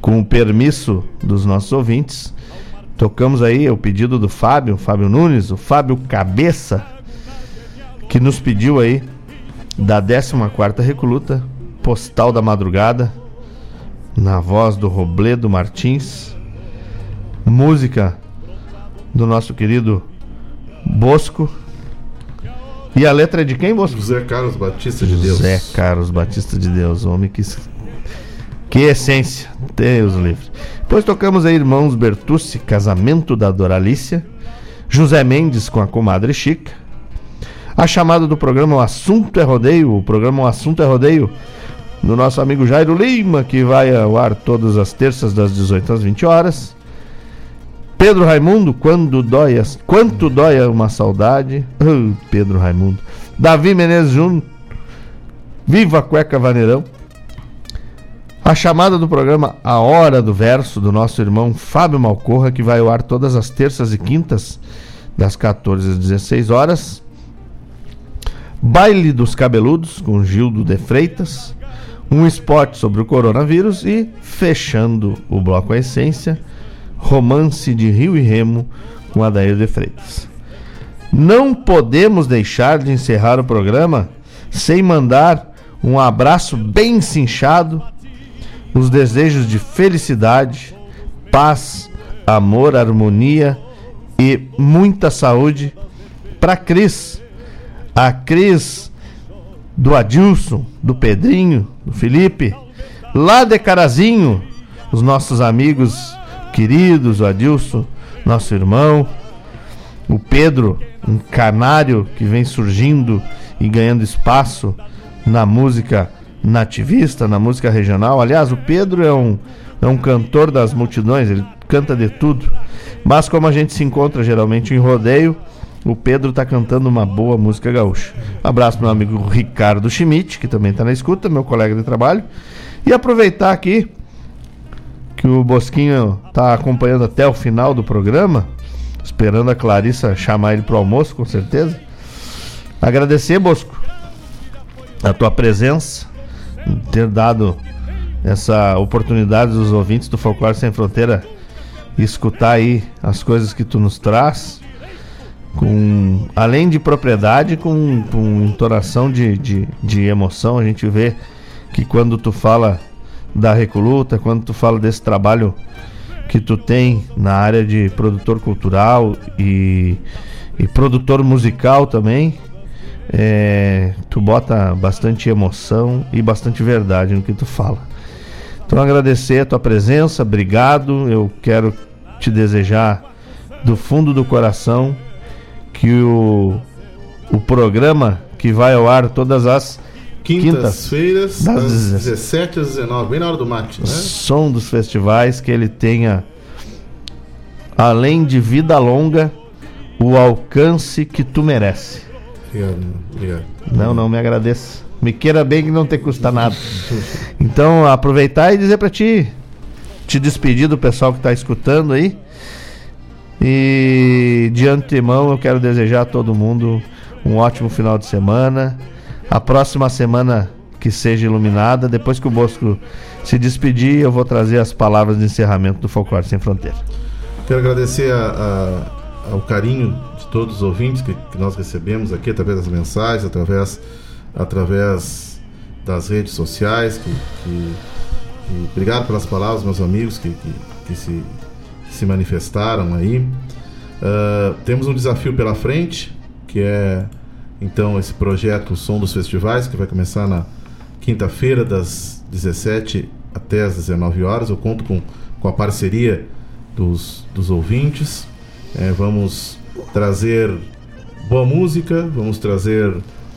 S2: com o permisso dos nossos ouvintes, tocamos aí o pedido do Fábio, Fábio Nunes, o Fábio Cabeça, que nos pediu aí da 14ª Recoluta, Postal da Madrugada, na voz do Robledo Martins, música do nosso querido Bosco E a letra é de quem, Bosco?
S23: José Carlos Batista de Deus.
S2: José Carlos Batista de Deus, homem que. Que essência, Deus livre. Depois tocamos aí Irmãos Bertucci, Casamento da Doralícia. José Mendes com a comadre Chica. A chamada do programa O Assunto é Rodeio. O programa O Assunto é Rodeio do nosso amigo Jairo Lima, que vai ao ar todas as terças das 18 às 20 horas. Pedro Raimundo, quando dói, as- quanto dói uma saudade. Pedro Raimundo. Davi Menezes Júnior. Viva a Cueca Vaneirão. A chamada do programa A Hora do Verso, do nosso irmão Fábio Malcorra, que vai ao ar todas as terças e quintas, das 14 às 16 horas. Baile dos Cabeludos, com Gildo de Freitas. Um esporte sobre o coronavírus e, fechando o bloco A Essência, Romance de Rio e Remo, com Adair de Freitas. Não podemos deixar de encerrar o programa sem mandar um abraço bem cinchado, os desejos de felicidade, paz, amor, harmonia e muita saúde para Cris. A Cris do Adilson, do Pedrinho, do Felipe, lá de Carazinho, os nossos amigos queridos, o Adilson, nosso irmão, o Pedro, um canário que vem surgindo e ganhando espaço na música nativista, na música regional. Aliás, o Pedro é um, é um cantor das multidões, ele canta de tudo. Mas como a gente se encontra geralmente em rodeio, o Pedro está cantando uma boa música gaúcha. Abraço meu amigo Ricardo Schmidt, que também está na escuta, meu colega de trabalho. E aproveitar aqui que o Bosquinho está acompanhando até o final do programa, esperando a Clarissa chamar ele pro almoço, com certeza. Agradecer, Bosco, a tua presença, ter dado essa oportunidade dos ouvintes do Folclore Sem Fronteira escutar aí as coisas que tu nos traz, com além de propriedade, com, com entonação de, de, de emoção. A gente vê que quando tu fala da Recoluta, quando tu fala desse trabalho que tu tem na área de produtor cultural e, e produtor musical também, é, tu bota bastante emoção e bastante verdade no que tu fala. Então agradecer a tua presença, obrigado. Eu quero te desejar do fundo do coração que o, o programa que vai ao ar todas as
S23: Quintas-feiras,
S2: das
S23: das
S2: 17
S23: 17 às 19, bem na hora do mate, né?
S2: som dos festivais, que ele tenha, além de vida longa, o alcance que tu merece.
S23: Obrigado, obrigado.
S2: Não, não me agradeça. Me queira bem que não te custa nada. Então, aproveitar e dizer pra ti, te despedir do pessoal que tá escutando aí. E de antemão eu quero desejar a todo mundo um ótimo final de semana. A próxima semana que seja iluminada. Depois que o Bosco se despedir, eu vou trazer as palavras de encerramento do Folclore Sem Fronteira.
S23: Quero agradecer a- a- ao carinho todos os ouvintes que, que nós recebemos aqui através das mensagens, através, através das redes sociais. Que, que- que- obrigado pelas palavras, meus amigos que, que, se, se manifestaram aí. Ah, temos um desafio pela frente, que é então esse projeto Som dos Festivais, que vai começar na quinta-feira, das 17 até as 19 horas. Eu conto com, com a parceria dos, dos ouvintes. É, vamos trazer boa música, vamos trazer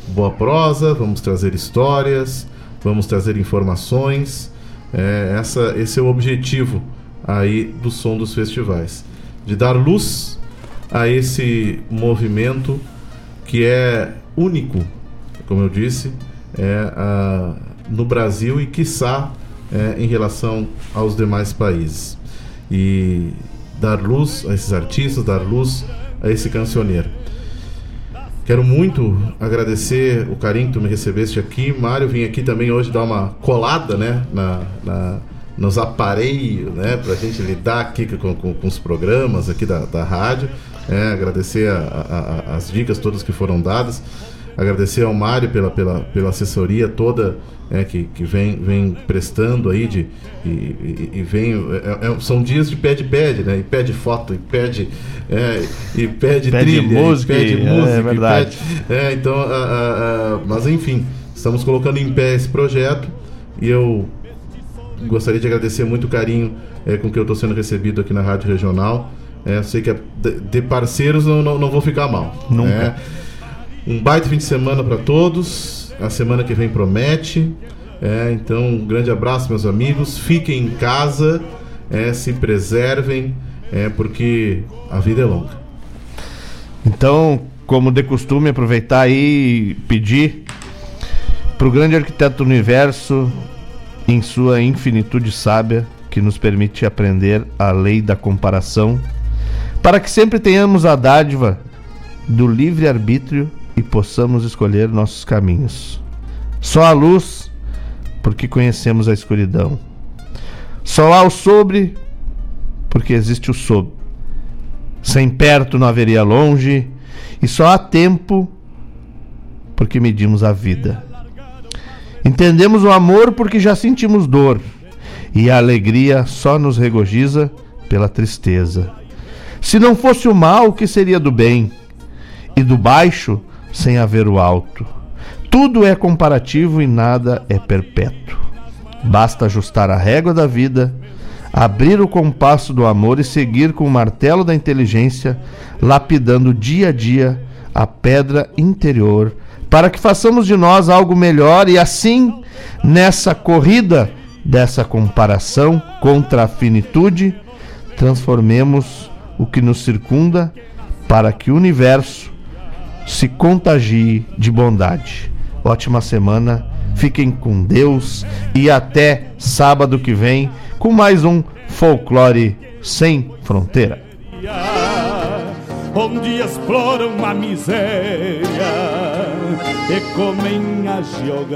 S23: boa prosa, vamos trazer histórias, vamos trazer informações. É, essa, esse é o objetivo aí do som dos festivais, de dar luz a esse movimento que é único, como eu disse, é, ah, no Brasil e quiçá é, em relação aos demais países. E dar luz a esses artistas, dar luz a esse cancioneiro. Quero muito agradecer o carinho que tu me recebeste aqui. Mário, vim aqui também hoje dar uma colada, né? Na, na- nos aparelhos, né? Pra gente lidar aqui com, com- com os programas aqui da, da rádio. É, agradecer a- a- a- as dicas todas que foram dadas. Agradecer ao Mário pela, pela, pela assessoria toda é, que, que vem, vem prestando aí de, e, e, e vem. É, é, são dias de pede pede, né? E pede foto, e pede, é, e pede,
S2: Pede
S23: trilha,
S2: música,
S23: e pede
S2: é,
S23: música. e
S2: verdade.
S23: pede- é, então, ah, ah, ah, mas enfim, estamos colocando em pé esse projeto e eu gostaria de agradecer muito o carinho é, com que eu estou sendo recebido aqui na Rádio Regional. É, eu sei que é- de, de parceiros não, não, não vou ficar mal.
S2: Nunca.
S23: Um baita fim de semana para todos. A semana que vem promete. É, então, um grande abraço, meus amigos. Fiquem em casa, é, se preservem, é, porque a vida é longa.
S2: Então, como de costume, aproveitar e pedir para o grande arquiteto do universo, em sua infinitude sábia, que nos permite aprender a lei da comparação, para que sempre tenhamos a dádiva do livre-arbítrio e possamos escolher nossos caminhos. Só a luz, porque conhecemos a escuridão. Só há o sobre, porque existe o sob. Sem perto não haveria longe, e só há tempo porque medimos a vida. Entendemos o amor porque já sentimos dor, e a alegria só nos regozija pela tristeza. Se não fosse o mal, o que seria do bem? E do baixo, sem haver o alto. Tudo é comparativo e nada é perpétuo. Basta ajustar a régua da vida, abrir o compasso do amor e seguir com o martelo da inteligência, lapidando dia a dia a pedra interior, para que façamos de nós algo melhor e assim, nessa corrida dessa comparação contra a finitude, transformemos o que nos circunda para que o universo se contagie de bondade. Ótima semana, fiquem com Deus e até sábado que vem com mais um Folclore Sem Fronteira.
S1: onde exploram a miséria e comem a geografia.